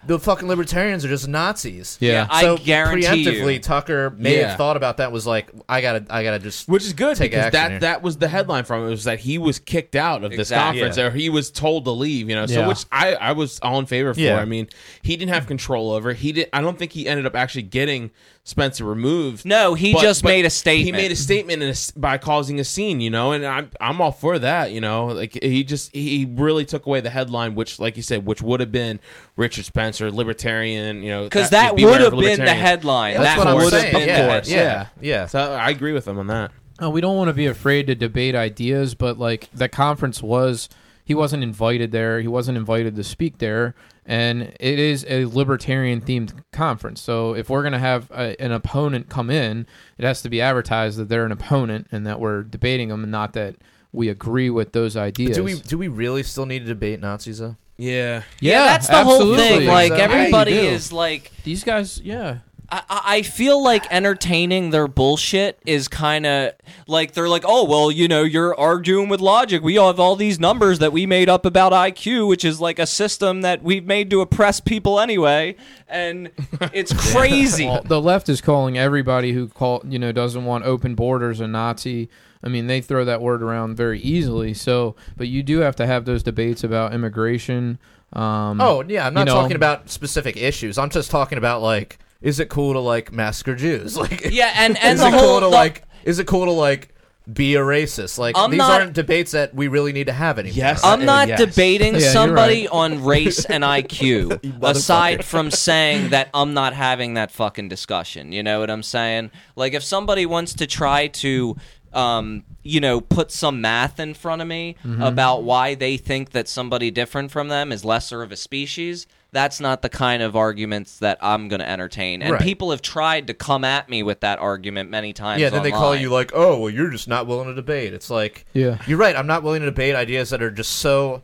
the fucking libertarians are just Nazis.
Yeah.
I
so
guarantee you.
preemptively, Tucker may
Yeah.
have thought about that. Was like, I gotta, I gotta just.
Which is good
Take
because
action
that
here.
that was the headline from it was that he was kicked out of this
Exactly.
conference
Yeah.
or he was told to leave. You know, so
Yeah.
which I I was all in favor for.
Yeah.
I mean, he didn't have control over. He did. I don't think he ended up actually getting Spencer removed.
No, he just made a statement.
He made a statement in a s by causing a scene. You know, and I'm I'm all for that. You know, like he just he really took away the headline, which, like you said, which would have been Richard Spencer, libertarian. You know,
because that
beware
would have been the
libertarians.
headline.
That's
that
what I'm
would have
saying.
been
Yeah,
the
course,
yeah,
headline.
yeah, yeah.
So I agree with him on that.
Uh, we don't want to be afraid to debate ideas, but like the conference was, he wasn't invited there. He wasn't invited to speak there, and it is a libertarian themed conference. So if we're gonna have a, an opponent come in, it has to be advertised that they're an opponent and that we're debating them, and not that we agree with those ideas.
Do we do we really still need to debate Nazis though?
Yeah.
Yeah, that's the whole thing. Like
So- Yeah,
everybody is like.
These guys, yeah.
I, I I feel like entertaining their bullshit is kind of like they're like, oh well, you know, you're arguing with logic. We all have all these numbers that we made up about IQ, which is like a system that we've made to oppress people anyway, and [laughs] it's crazy.
Well, the left is calling everybody who call you know doesn't want open borders a Nazi. I mean, they throw that word around very easily. So, but you do have to have those debates about immigration. Um,
Oh yeah, I'm not
you know-
talking about specific issues. I'm just talking about like, is it cool to like massacre Jews? [laughs] Like,
yeah, and and
is
the
it
whole
cool to
the-
like, is it cool to like be a racist? Like,
I'm
these
not-
aren't debates that we really need to have anymore.
Yes.
I'm not
yes.
debating
Yeah, you're
somebody
right.
on race [laughs] and IQ aside from saying that I'm not having that fucking discussion. You know what I'm saying? Like if somebody wants to try to um, you know, put some math in front of me
Mm-hmm.
about why they think that somebody different from them is lesser of a species. That's not the kind of arguments that I'm going to entertain. And
Right.
people have tried to come at me with that argument many times.
Yeah, then they call
online.
you like, oh, well, you're just not willing to debate. It's like,
Yeah.
you're right. I'm not willing to debate ideas that are just so,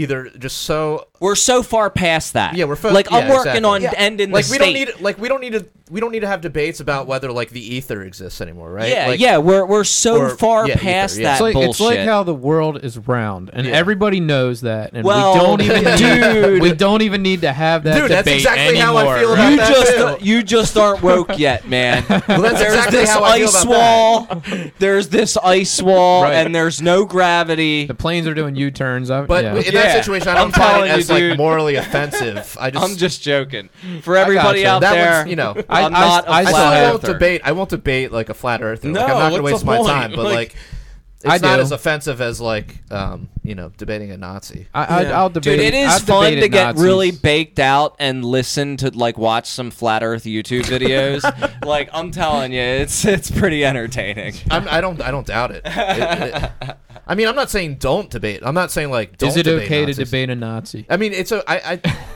either just so.
We're so far past that.
Yeah, we're fo-
like I'm working
exactly.
on
Yeah.
ending
like
the
we
state.
don't need like we don't need to we don't need to have debates about whether like the ether exists anymore, right?
Yeah,
Like,
yeah, we're we're so
or-
far
yeah,
past
either, yeah.
that
It's like
bullshit.
it's like how the world is round, and
Yeah.
everybody knows that, and
Well,
we don't [laughs] even
dude.
need, we don't even need to have that
Dude, that's
debate
exactly how
anymore.
I feel
right?
about
you
that
just
too.
you just aren't woke yet, man. [laughs]
Well, that's
there's
exactly
this
how I feel
ice
about
wall. There's this ice wall,
Right.
and there's no gravity.
the planes are doing U-turns. I,
But
yeah.
In
Yeah.
that situation, I
I'm
find
telling
it
you,
as like
dude.
morally offensive. I [laughs] just,
I'm just joking. For everybody
gotcha.
out
That
there,
one's, you know,
I-
I'm
I-
not a
I
I
still
flat
still
have-
won't
earther.
debate. I won't debate like a flat earther.
No,
like, I'm not going to
what's
waste
the
my
point?
time. But
Like-
like,
I
it's not
do.
as offensive as like, um, you know, debating a Nazi.
I, I,
Yeah.
I'll debate.
Dude, it is
I've
fun
debated
to get
Nazis.
really baked out and listen to like watch some flat Earth YouTube videos. [laughs] like I'm telling you, it's it's pretty entertaining.
I'm, I don't. I don't doubt it. It- it- I mean, I'm not saying don't debate. I'm not saying like don't
Is it
debate
okay
Nazis.
to debate a Nazi?
I mean, it's a. I. I [laughs]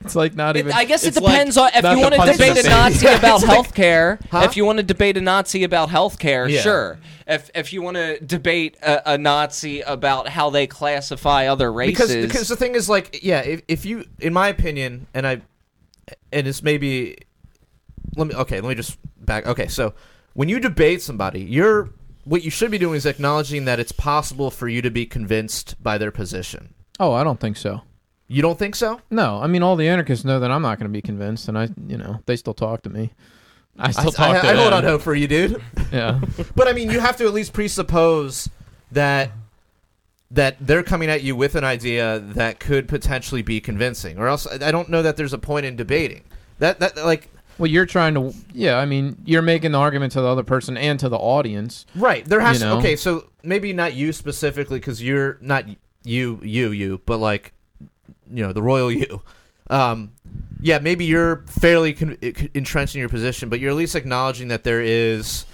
It's like not
It-
even.
I guess it
it's like
depends on if you want to debate a Nazi [laughs] about
it's like-
healthcare.
Huh?
If you want to debate a Nazi about healthcare,
Yeah.
sure. If if you want to debate a, a Nazi about how they classify other
because
races,
because the thing is like yeah if, if you in my opinion and i and it's maybe let me okay let me just back okay so when you debate somebody you're what you should be doing is acknowledging that it's possible for you to be convinced by their position
Oh, I don't think so.
you don't think so
No, I mean all the anarchists know that I'm not going to be convinced, and I, you know, they still talk to me. I
I,
still
I,
talk to
I hold
them.
on hope for you dude
Yeah, [laughs]
but i mean you have to at least presuppose that that they're coming at you with an idea that could potentially be convincing or else i I don't know that there's a point in debating that that like
well, you're trying to. Yeah, I mean, you're making the argument to the other person and to the audience.
Right. There has
You
to.
know?
Okay, so maybe not you specifically because you're not you, you, you, but like, you know, the royal you. Um, yeah, maybe you're fairly con- entrenched in your position, but you're at least acknowledging that there is,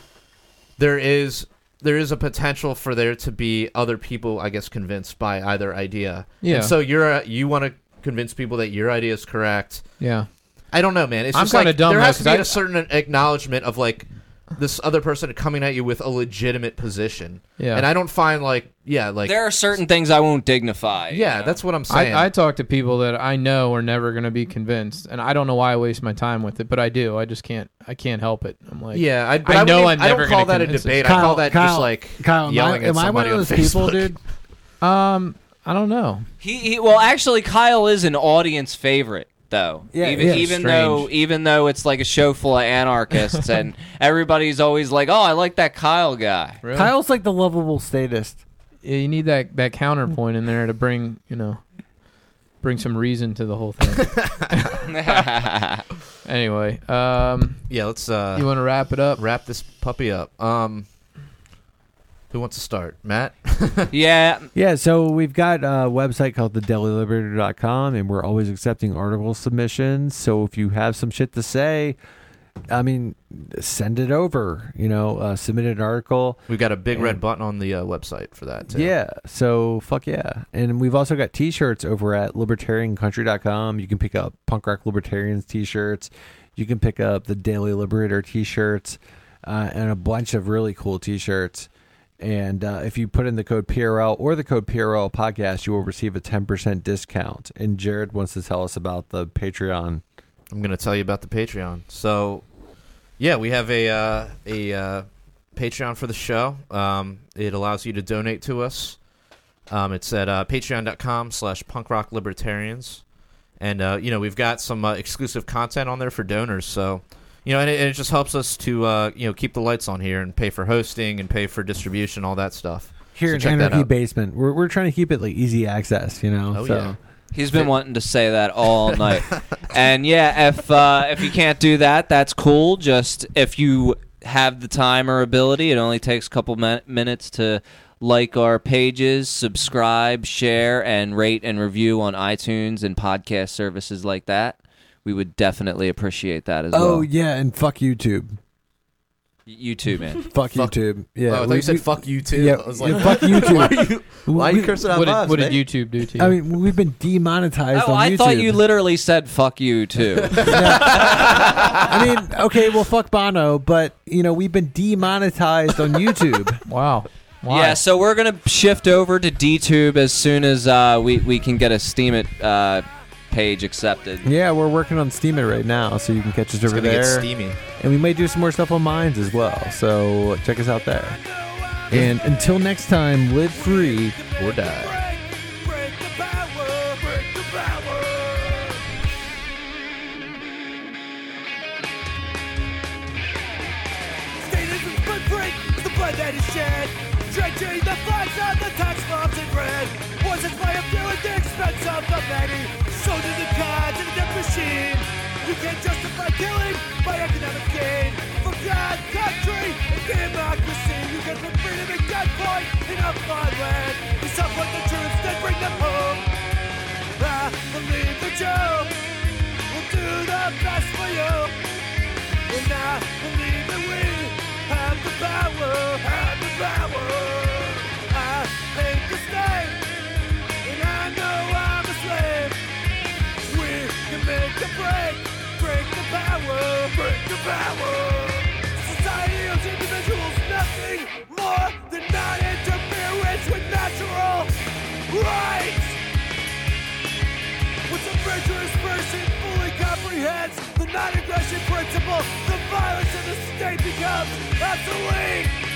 there is, there is a potential for there to be other people, I guess, convinced by either idea.
Yeah.
And so you're uh, you want to convince people that your idea is correct.
Yeah.
I don't know, man. It's
I'm
just like
kinda dumb,
there
though,
has to
'cause
be
I-
a certain acknowledgement of like this other person coming at you with a legitimate position.
Yeah.
And I don't find like yeah, like
there are certain things I won't dignify. you
yeah,
know?
that's what I'm saying.
I, I talk to people that I know are never going to be convinced, and I don't know why I waste my time with it, but I do. I just can't. I can't help it. I'm like,
yeah, I, but
I
I,
know
wouldn't-
I'm
I don't
never
call
gonna call
that a
convince
debate.
it.
I call that just like
Kyle, am
yelling
I,
at
am I
somebody
one of
on
those people,
Facebook.
dude? [laughs]
um, I don't know.
He, he well, actually, Kyle is an audience favorite. Though.
Yeah,
even
yeah,
even
strange.
though even though it's like a show full of anarchists [laughs] and everybody's always like, "Oh, I like that Kyle guy."
Really?
Kyle's like the lovable statist.
Yeah, you need that that counterpoint in there to bring you know bring some reason to the whole thing. [laughs] [laughs] anyway, um,
Yeah, let's uh,
you want to wrap it up?
wrap this puppy up. Um, who wants to start? Matt. [laughs] [laughs]
yeah,
Yeah, so we've got a website called thedailyliberator.com, and we're always accepting article submissions. So if you have some shit to say, I mean, send it over. You know, uh, submit an article.
We've got a big red button on the uh, website for that. Too.
Yeah, so fuck yeah. And we've also got t shirts over at libertariancountry.com. You can pick up Punk Rock Libertarians t shirts. You can pick up the Daily Liberator t shirts uh, and a bunch of really cool t shirts. And uh, if you put in the code PRL or the code PRL podcast, you will receive a 10% discount. And Jared wants to tell us about the Patreon.
I'm going to tell you about the Patreon. So, yeah, we have a uh, a uh, Patreon for the show. Um, it allows you to donate to us. Um, it's at uh, patreon.com slash punkrocklibertarians. And, uh, you know, we've got some uh, exclusive content on there for donors. So, you know, and it, and it just helps us to, uh, you know, keep the lights on here and pay for hosting and pay for distribution, all that stuff.
Here
So
in
check
Anarchy. Basement, we're, we're trying to keep it like easy access, you know?
Oh,
so.
yeah.
He's been wanting to say that all [laughs] night. and yeah, if uh, if you can't do that, that's cool. Just if you have the time or ability, it only takes a couple min- minutes to like our pages, subscribe, share, and rate and review on iTunes and podcast services like that. We would definitely appreciate that as well.
Oh, yeah, and fuck YouTube.
You too, man. [laughs]
Fuck,
Fuck-
YouTube. Yeah.
oh, I thought
we-
you said
we-
fuck you too.
Yeah,
I was like,
yeah, fuck [laughs] YouTube.
why are you, why are you
We-
cursing out
What did,
us,
what did
man?
YouTube do to you?
I mean, we've been demonetized on YouTube.
Oh,
on
I
YouTube.
thought you literally said "fuck you" too. [laughs]
I mean, okay, well, fuck Bono, but you know, we've been demonetized on YouTube.
wow. Why?
Yeah, so we're gonna shift over to DTube as soon as uh, we we can get a Steemit uh, page accepted.
yeah, we're working on Steemit right now, so you can catch us
It's
over
gonna get
there,
steamy.
and we may do some more stuff on Minds as well. So check us out there. And until next time, live free or die.
Break the power, break the power. Statism's footprint is the blood that is shed. Drenching the flags of the tax bombs in red. Poisons by a few at the expense of the many. Machine. You can't justify killing by economic gain. For God, country, and democracy. You can put freedom at gunpoint in a foreign land. You support the troops, then bring them home. I believe that you will do the best for you. And I believe that we have the power, have the power. Non-aggression principle, the violence of the state becomes obsolete.